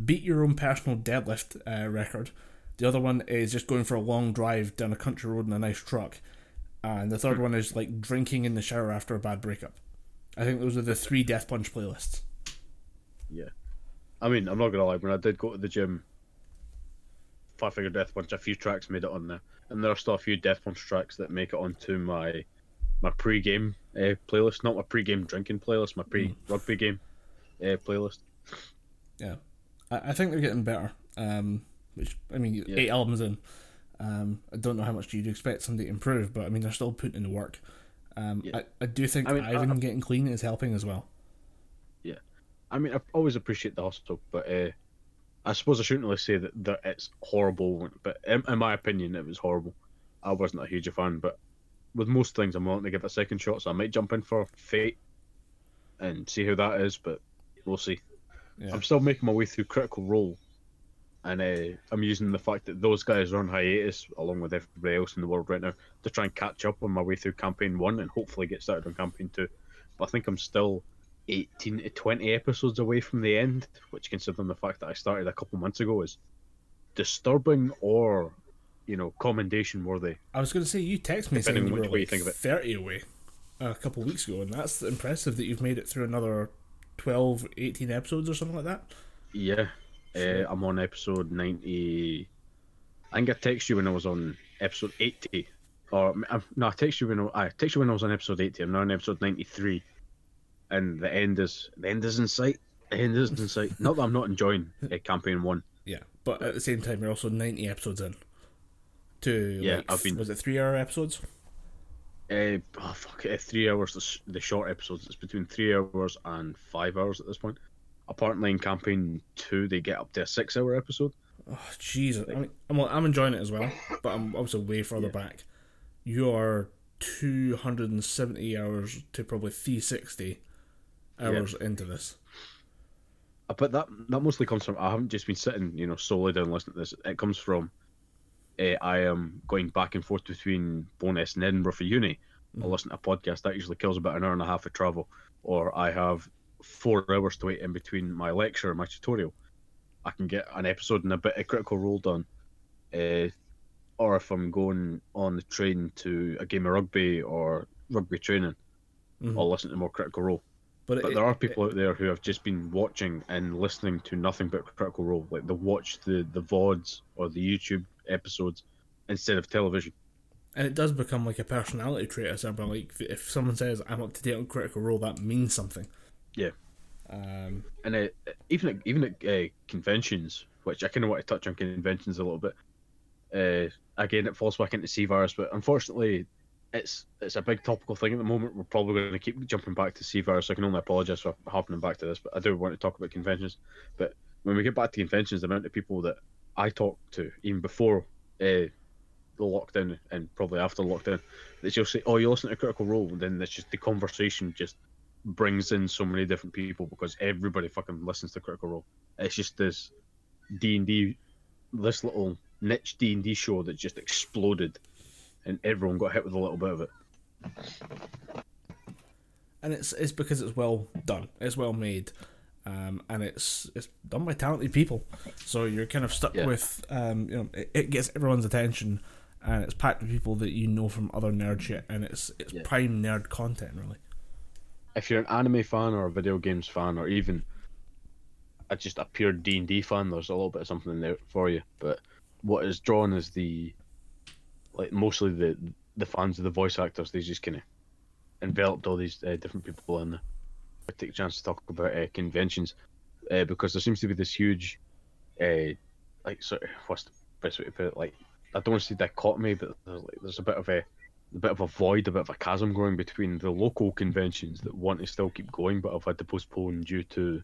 Speaker 1: beat your own personal deadlift uh, record. The other one is just going for a long drive down a country road in a nice truck, and the third one is like drinking in the shower after a bad breakup. I think those are the three Death Punch playlists.
Speaker 2: Yeah. I mean, I'm not gonna lie. When I did go to the gym Five Finger Death Punch, a few tracks made it on there, and there are still a few Death Punch tracks that make it onto my my pre-game uh, playlist, not my pre-game drinking playlist, my pre-rugby game uh, playlist.
Speaker 1: Yeah, I, I think they're getting better. Um, which I mean,
Speaker 2: Yeah.
Speaker 1: eight albums in. Um, I don't know how much you'd expect somebody to improve, but I mean they're still putting in the work. Um,
Speaker 2: Yeah.
Speaker 1: I, I do think
Speaker 2: I mean,
Speaker 1: Ivan getting clean is helping as well.
Speaker 2: Yeah, I mean, I always appreciate the hustle, but uh, I suppose I shouldn't really say that, that it's horrible. But in, in my opinion, it was horrible. I wasn't a huge fan, but with most things, I'm willing to give it a second shot. So I might jump in for Fate and see how that is, but we'll see.
Speaker 1: Yeah.
Speaker 2: I'm still making my way through Critical Role, and uh, I'm using the fact that those guys are on hiatus along with everybody else in the world right now to try and catch up on my way through campaign one and hopefully get started on campaign two. But I think I'm still 18 to 20 episodes away from the end, which, considering the fact that I started a couple months ago, is disturbing or, you know, commendation worthy.
Speaker 1: I was going to say you text me saying you were
Speaker 2: way you think of it.
Speaker 1: thirty away a couple weeks ago, and that's impressive that you've made it through another 12, 18 episodes or something like that.
Speaker 2: Yeah, uh, I'm on episode 90. I think I texted you when I was on episode 80. Or, um, no, I texted you when I, I texted you when I was on episode 80. I'm now on episode 93 and the end is the end is in sight. The end is in sight. Not that I'm not enjoying uh, campaign one.
Speaker 1: Yeah, but at the same time, you're also 90 episodes in. To
Speaker 2: yeah,
Speaker 1: like,
Speaker 2: I've been.
Speaker 1: Was it three hour episodes?
Speaker 2: Uh, oh, fuck it, three hours. The, sh- the short episodes. It's between three hours and five hours at this point. Apparently, in campaign two, they get up to a six hour episode.
Speaker 1: Oh Jesus! I mean, I'm I'm enjoying it as well, but I'm obviously way further
Speaker 2: yeah.
Speaker 1: back. You are 270 hours to probably 360 hours yeah. into this.
Speaker 2: But that that mostly comes from I haven't just been sitting, you know, solely down listening to this. It comes from uh, I am going back and forth between Bonus and Edinburgh for uni. Mm. I mm-hmm. listen to a podcast that usually kills about an hour and a half of travel, or I have four hours to wait in between my lecture and my tutorial. I can get an episode and a bit of Critical Role done. Uh, or if I'm going on the train to a game of rugby or rugby training,
Speaker 1: mm-hmm.
Speaker 2: I'll listen to more Critical Role.
Speaker 1: But,
Speaker 2: But
Speaker 1: it,
Speaker 2: there are people out there who have just been watching and listening to nothing but Critical Role. Like they watch the the vods or the YouTube episodes instead of television.
Speaker 1: and it does become like a personality trait or something. Like if someone says I'm up to date on Critical Role, that means something.
Speaker 2: Yeah.
Speaker 1: Um.
Speaker 2: And uh, even at, even at uh, conventions, which I kind of want to touch on conventions a little bit. Uh, again, it falls back into C virus, but unfortunately, it's it's a big topical thing at the moment. We're probably going to keep jumping back to C virus. I can only apologise for happening back to this, but I do want to talk about conventions. But when we get back to conventions, the amount of people that I talk to, even before uh, the lockdown and probably after lockdown, that you'll say, "Oh, you listen to Critical Role," and then it's just the conversation just brings in so many different people because everybody fucking listens to Critical Role. It's just this D and D, this little niche D and D show that just exploded, and everyone got hit with a little bit of it.
Speaker 1: and it's it's because it's well done, it's well made, um, and it's it's done by talented people. So you're kind of stuck
Speaker 2: Yeah.
Speaker 1: with, um, you know, it, it gets everyone's attention, and it's packed with people that you know from other nerd shit, and it's it's
Speaker 2: Yeah.
Speaker 1: prime nerd content really.
Speaker 2: If you're an anime fan or a video games fan or even a, just a pure D and D fan, there's a little bit of something in there for you. But what is drawn is the like mostly the the fans of the voice actors. They just kind of enveloped all these uh, different people in there. I take a chance to talk about uh, conventions uh, because there seems to be this huge, uh, like sort of what's the best way to put it? Like I don't want to say dichotomy, but there's, like, there's a bit of a a bit of a void, a bit of a chasm growing between the local conventions that want to still keep going but have had to postpone due to,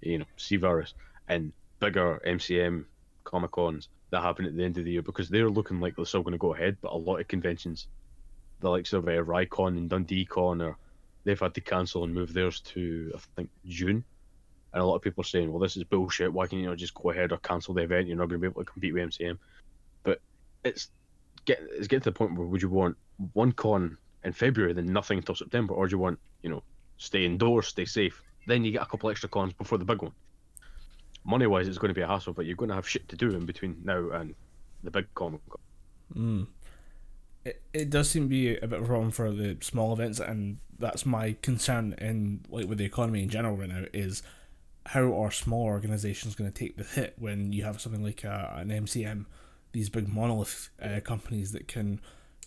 Speaker 2: you know, C virus, and bigger MCM Comic Cons that happen at the end of the year because they're looking like they're still going to go ahead, but a lot of conventions, the likes of uh, Rycon and Dundee Con, or they've had to cancel and move theirs to I think June. And a lot of people are saying, well, this is bullshit. Why can't you not just go ahead or cancel the event? You're not going to be able to compete with MCM. But it's get it's getting to the point where would you want one con in February, then nothing until September, or do you want you know stay indoors, stay safe, then you get a couple extra cons before the big one. Money wise, it's going to be a hassle, but you're going to have shit to do in between now and the big Comic Con.
Speaker 1: Mm. It, it does seem to be a bit of a problem for the small events, and that's my concern in like with the economy in general right now is how are small organizations going to take the hit when you have something like a, an MCM these big monolith uh, companies that can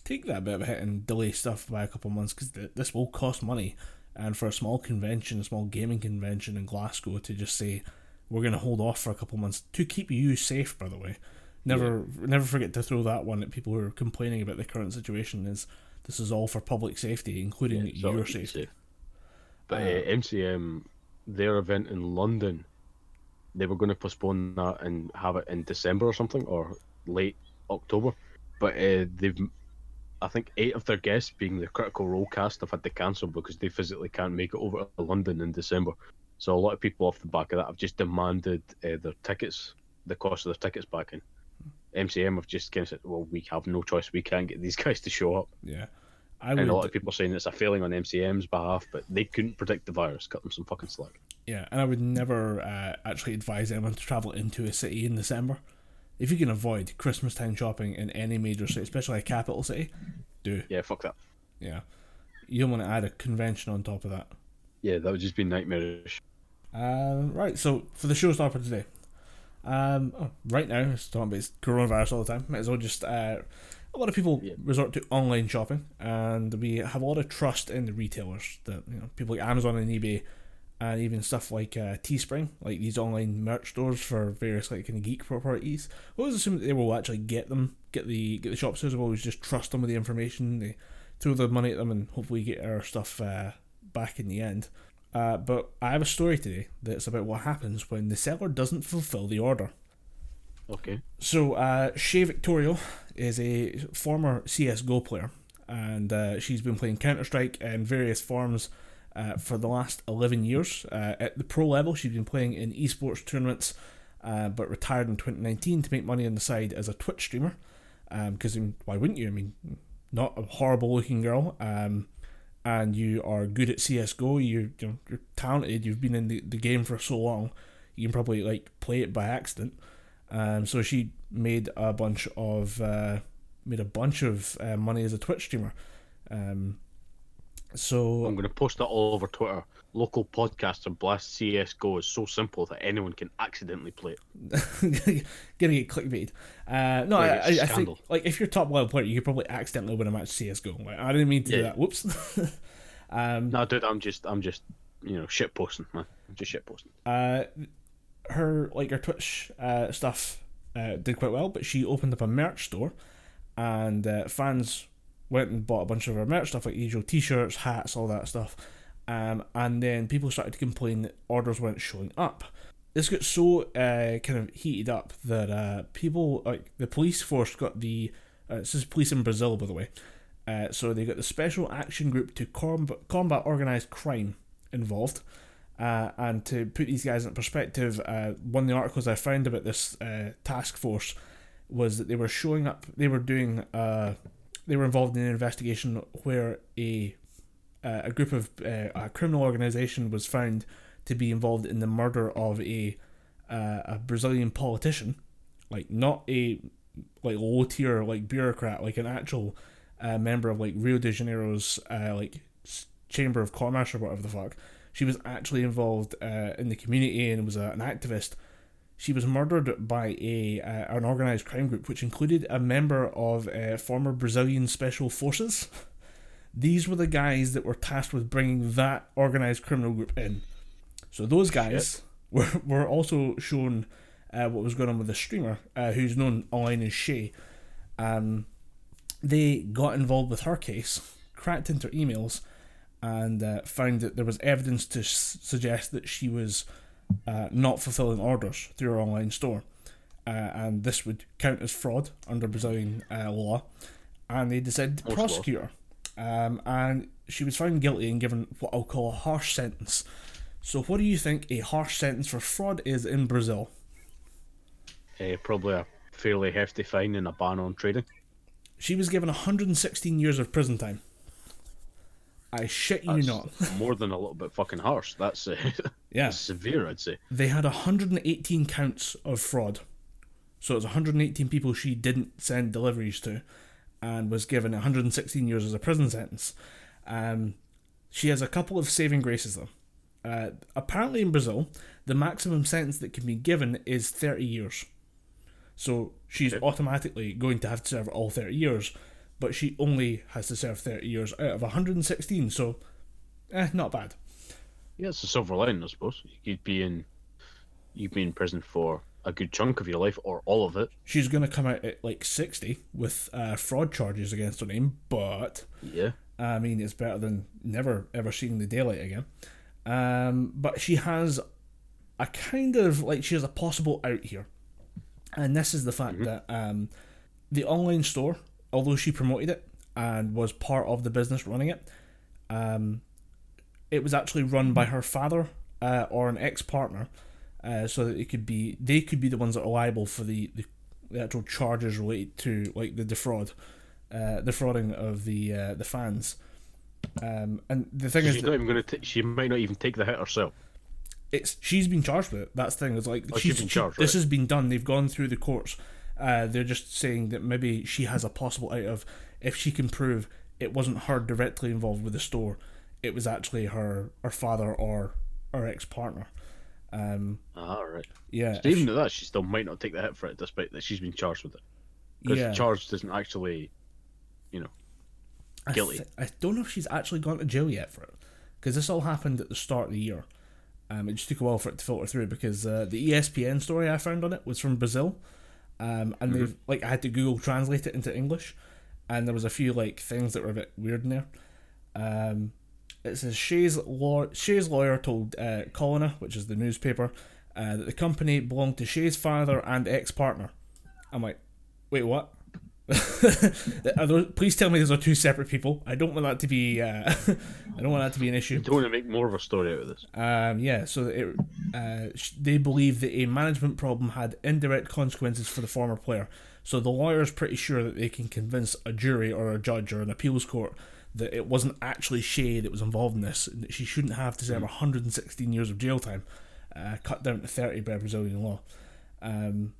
Speaker 1: take that bit of a hit and delay stuff by a couple of months because th- this will cost money. And for a small convention, a small gaming convention in Glasgow, to just say we're going to hold off for a couple of months to keep you safe, by the way. Never, never forget to throw that one at people who are complaining about the current situation. Is this is all for public safety, including
Speaker 2: Yeah,
Speaker 1: your safety?
Speaker 2: safe. But
Speaker 1: Uh,
Speaker 2: uh, MCM, their event in London, they were going to postpone that and have it in December or something, or late October. But uh, they've, I think, eight of their guests, being the Critical Role cast, have had to cancel because they physically can't make it over to London in December. So a lot of people off the back of that have just demanded uh, their tickets, the cost of their tickets back in. MCM have just kind of said, well, we have no choice. We can't get these guys to show up.
Speaker 1: Yeah, I
Speaker 2: And
Speaker 1: would.
Speaker 2: a lot of people are saying it's a failing on MCM's behalf, but they couldn't predict the virus. Cut them some fucking slack.
Speaker 1: Yeah, and I would never uh, actually advise anyone to travel into a city in December. If you can avoid Christmas time shopping in any major city, especially a capital city, do.
Speaker 2: Yeah, fuck that.
Speaker 1: Yeah. You don't want to add a convention on top of that.
Speaker 2: Yeah, that would just be nightmarish.
Speaker 1: Um, right, so for the showstopper today, um, oh, right now it's talking about coronavirus all the time. Might as well just uh, a lot of people
Speaker 2: Yeah.
Speaker 1: resort to online shopping, and we have a lot of trust in the retailers that you know people like Amazon and eBay, and even stuff like uh, Teespring, like these online merch stores for various like kind of geek properties. We always assume that they will actually get them, get the get the shops. So we always just trust them with the information. They throw the money at them and hopefully get our stuff uh, back in the end. Uh, but I have a story today that's about what happens when the seller doesn't fulfill the order.
Speaker 2: Okay.
Speaker 1: So, uh, Shay Victorio is a former CSGO player, and uh, she's been playing Counter Strike in various forms uh, for the last 11 years. Uh, at the pro level, she's been playing in esports tournaments, uh, but retired in 2019 to make money on the side as a Twitch streamer. Because why wouldn't you? I mean, not a horrible looking girl. Um, and you are good at CS:GO. You, you know, you're talented. You've been in the, the game for so long. You can probably like play it by accident. Um, so she made a bunch of uh, made a bunch of uh, money as a Twitch streamer. Um, so
Speaker 2: I'm going to post that all over Twitter. Local podcaster blast CSGO is so simple that anyone can accidentally play it.
Speaker 1: gonna get clickbait. Uh, no,
Speaker 2: Yeah,
Speaker 1: I, I, I think like if you're top level player, you could probably accidentally win a match CS:GO. Like, I didn't mean to do that. Whoops. um,
Speaker 2: No, dude, I'm just, I'm just, you know, shit posting, man. I'm just shit posting.
Speaker 1: uh, her like her Twitch uh, stuff uh, did quite well, but she opened up a merch store, and uh, fans went and bought a bunch of her merch stuff like usual t-shirts, hats, all that stuff. Um, and then people started to complain that orders weren't showing up. This got so uh, kind of heated up that uh, people like the police force got the uh, this is police in Brazil by the way. Uh, so they got the special action group to combat, organized crime involved. Uh, and to put these guys in perspective, uh, one of the articles I found about this uh, task force was that they were showing up. They were doing. Uh, they were involved in an investigation where a uh, a group of uh, a criminal organization was found to be involved in the murder of a uh, a Brazilian politician, like not a like low tier like bureaucrat, like an actual uh, member of like Rio de Janeiro's uh, like chamber of commerce or whatever the fuck. She was actually involved uh, in the community and was a, an activist. She was murdered by a uh, an organized crime group, which included a member of uh, former Brazilian special forces. These were the guys that were tasked with bringing that organized criminal group in. So those guys were, were also shown uh, what was going on with the streamer, uh, who's known online as Shay. Um, they got involved with her case, cracked into her emails, and uh, found that there was evidence to s- suggest that she was uh, not fulfilling orders through her online store. Uh, and this would count as fraud under Brazilian uh, law. And they decided to
Speaker 2: Most law.
Speaker 1: prosecute her. Um, and she was found guilty and given what I'll call a harsh sentence. So, what do you think a harsh sentence for fraud is in Brazil?
Speaker 2: Uh, probably a fairly hefty fine and a ban on trading.
Speaker 1: She was given 116 years of prison time. I shit you
Speaker 2: That's
Speaker 1: not.
Speaker 2: more than a little bit fucking harsh. That's uh,
Speaker 1: Yeah.
Speaker 2: severe, I'd say.
Speaker 1: They had 118 counts of fraud. So it was 118 people she didn't send deliveries to and was given 116 years as a prison sentence. Um, she has a couple of saving graces though. Uh, apparently in Brazil, the maximum sentence that can be given is 30 years. So she's automatically going to have to serve all 30 years, but she only has to serve 30 years out of 116, so eh, not bad.
Speaker 2: Yeah, it's a silver lining, I suppose. You'd be in, you'd be in prison for a good chunk of your life, or all of it.
Speaker 1: She's going to come out at like 60 with uh, fraud charges against her name, but
Speaker 2: Yeah.
Speaker 1: I mean, it's better than never ever seeing the daylight again. Um, but she has a kind of like she has a possible out here, and this is the fact that um, the online store, although she promoted it and was part of the business running it, um, it was actually run by her father uh, or an ex partner, uh, so that it could be they could be the ones that are liable for the, the, the actual charges related to like the defraud, uh, defrauding of the uh, the fans. Um, and the thing is,
Speaker 2: She's not even going to. She might not even take the hit herself.
Speaker 1: it's she's been charged with it. That's the thing. It's like
Speaker 2: Oh,
Speaker 1: she's
Speaker 2: she's been
Speaker 1: she-
Speaker 2: charged,
Speaker 1: This
Speaker 2: right.
Speaker 1: has been done. They've gone through the courts. Uh, they're just saying that maybe she has a possible out of if she can prove it wasn't her directly involved with the store. It was actually her her father or her ex partner. Um,
Speaker 2: Ah, right.
Speaker 1: yeah,
Speaker 2: So even at that, she still might not take the hit for it, despite that she's been charged with it. Because
Speaker 1: yeah.
Speaker 2: charged isn't actually, you know,
Speaker 1: I
Speaker 2: guilty.
Speaker 1: I don't know if she's actually gone to jail yet for it, because this all happened at the start of the year. Um, it just took a while for it to filter through because uh, the ESPN story I found on it was from Brazil, um, and they've like I had to Google translate it into English, and there was a few like things that were a bit weird in there. Um, it says Shay's law- Shay's lawyer told uh, Colonna, which is the newspaper, uh, that the company belonged to Shay's father and ex partner. I'm like, wait, what? Those, please tell me those are two separate people. I don't want that to be. Uh, I don't want that to be an issue.
Speaker 2: don't want to make more of a story out of this.
Speaker 1: Um, yeah, so it, uh, they believe that a management problem had indirect consequences for the former player. So the lawyer's pretty sure that they can convince a jury or a judge or an appeals court that it wasn't actually Shay that was involved in this. and that She shouldn't have to serve 116 years of jail time, uh, cut down to 30 by Brazilian law. Um,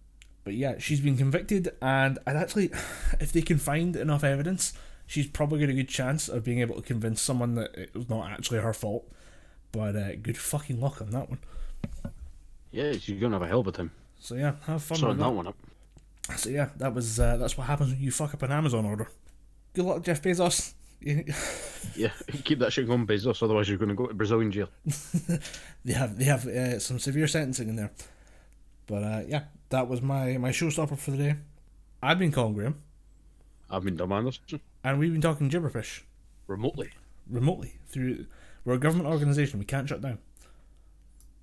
Speaker 1: but yeah, she's been convicted, and I'd actually, if they can find enough evidence, she's probably got a good chance of being able to convince someone that it was not actually her fault. But uh, good fucking luck on that one.
Speaker 2: Yeah, she's to have a hell of a time
Speaker 1: So yeah, have fun
Speaker 2: sorting
Speaker 1: with
Speaker 2: that
Speaker 1: that.
Speaker 2: one up.
Speaker 1: So yeah, that was uh, that's what happens when you fuck up an Amazon order. Good luck, Jeff Bezos.
Speaker 2: Yeah, keep that shit going, Bezos, otherwise you're going to go to Brazilian jail.
Speaker 1: they have they have uh, some severe sentencing in there. But uh, yeah, that was my my showstopper for the day. I've been Colin Graham,
Speaker 2: I've been Dom Anderson
Speaker 1: and we've been talking gibberpish
Speaker 2: remotely.
Speaker 1: remotely through. We're a government organisation. We can't shut down.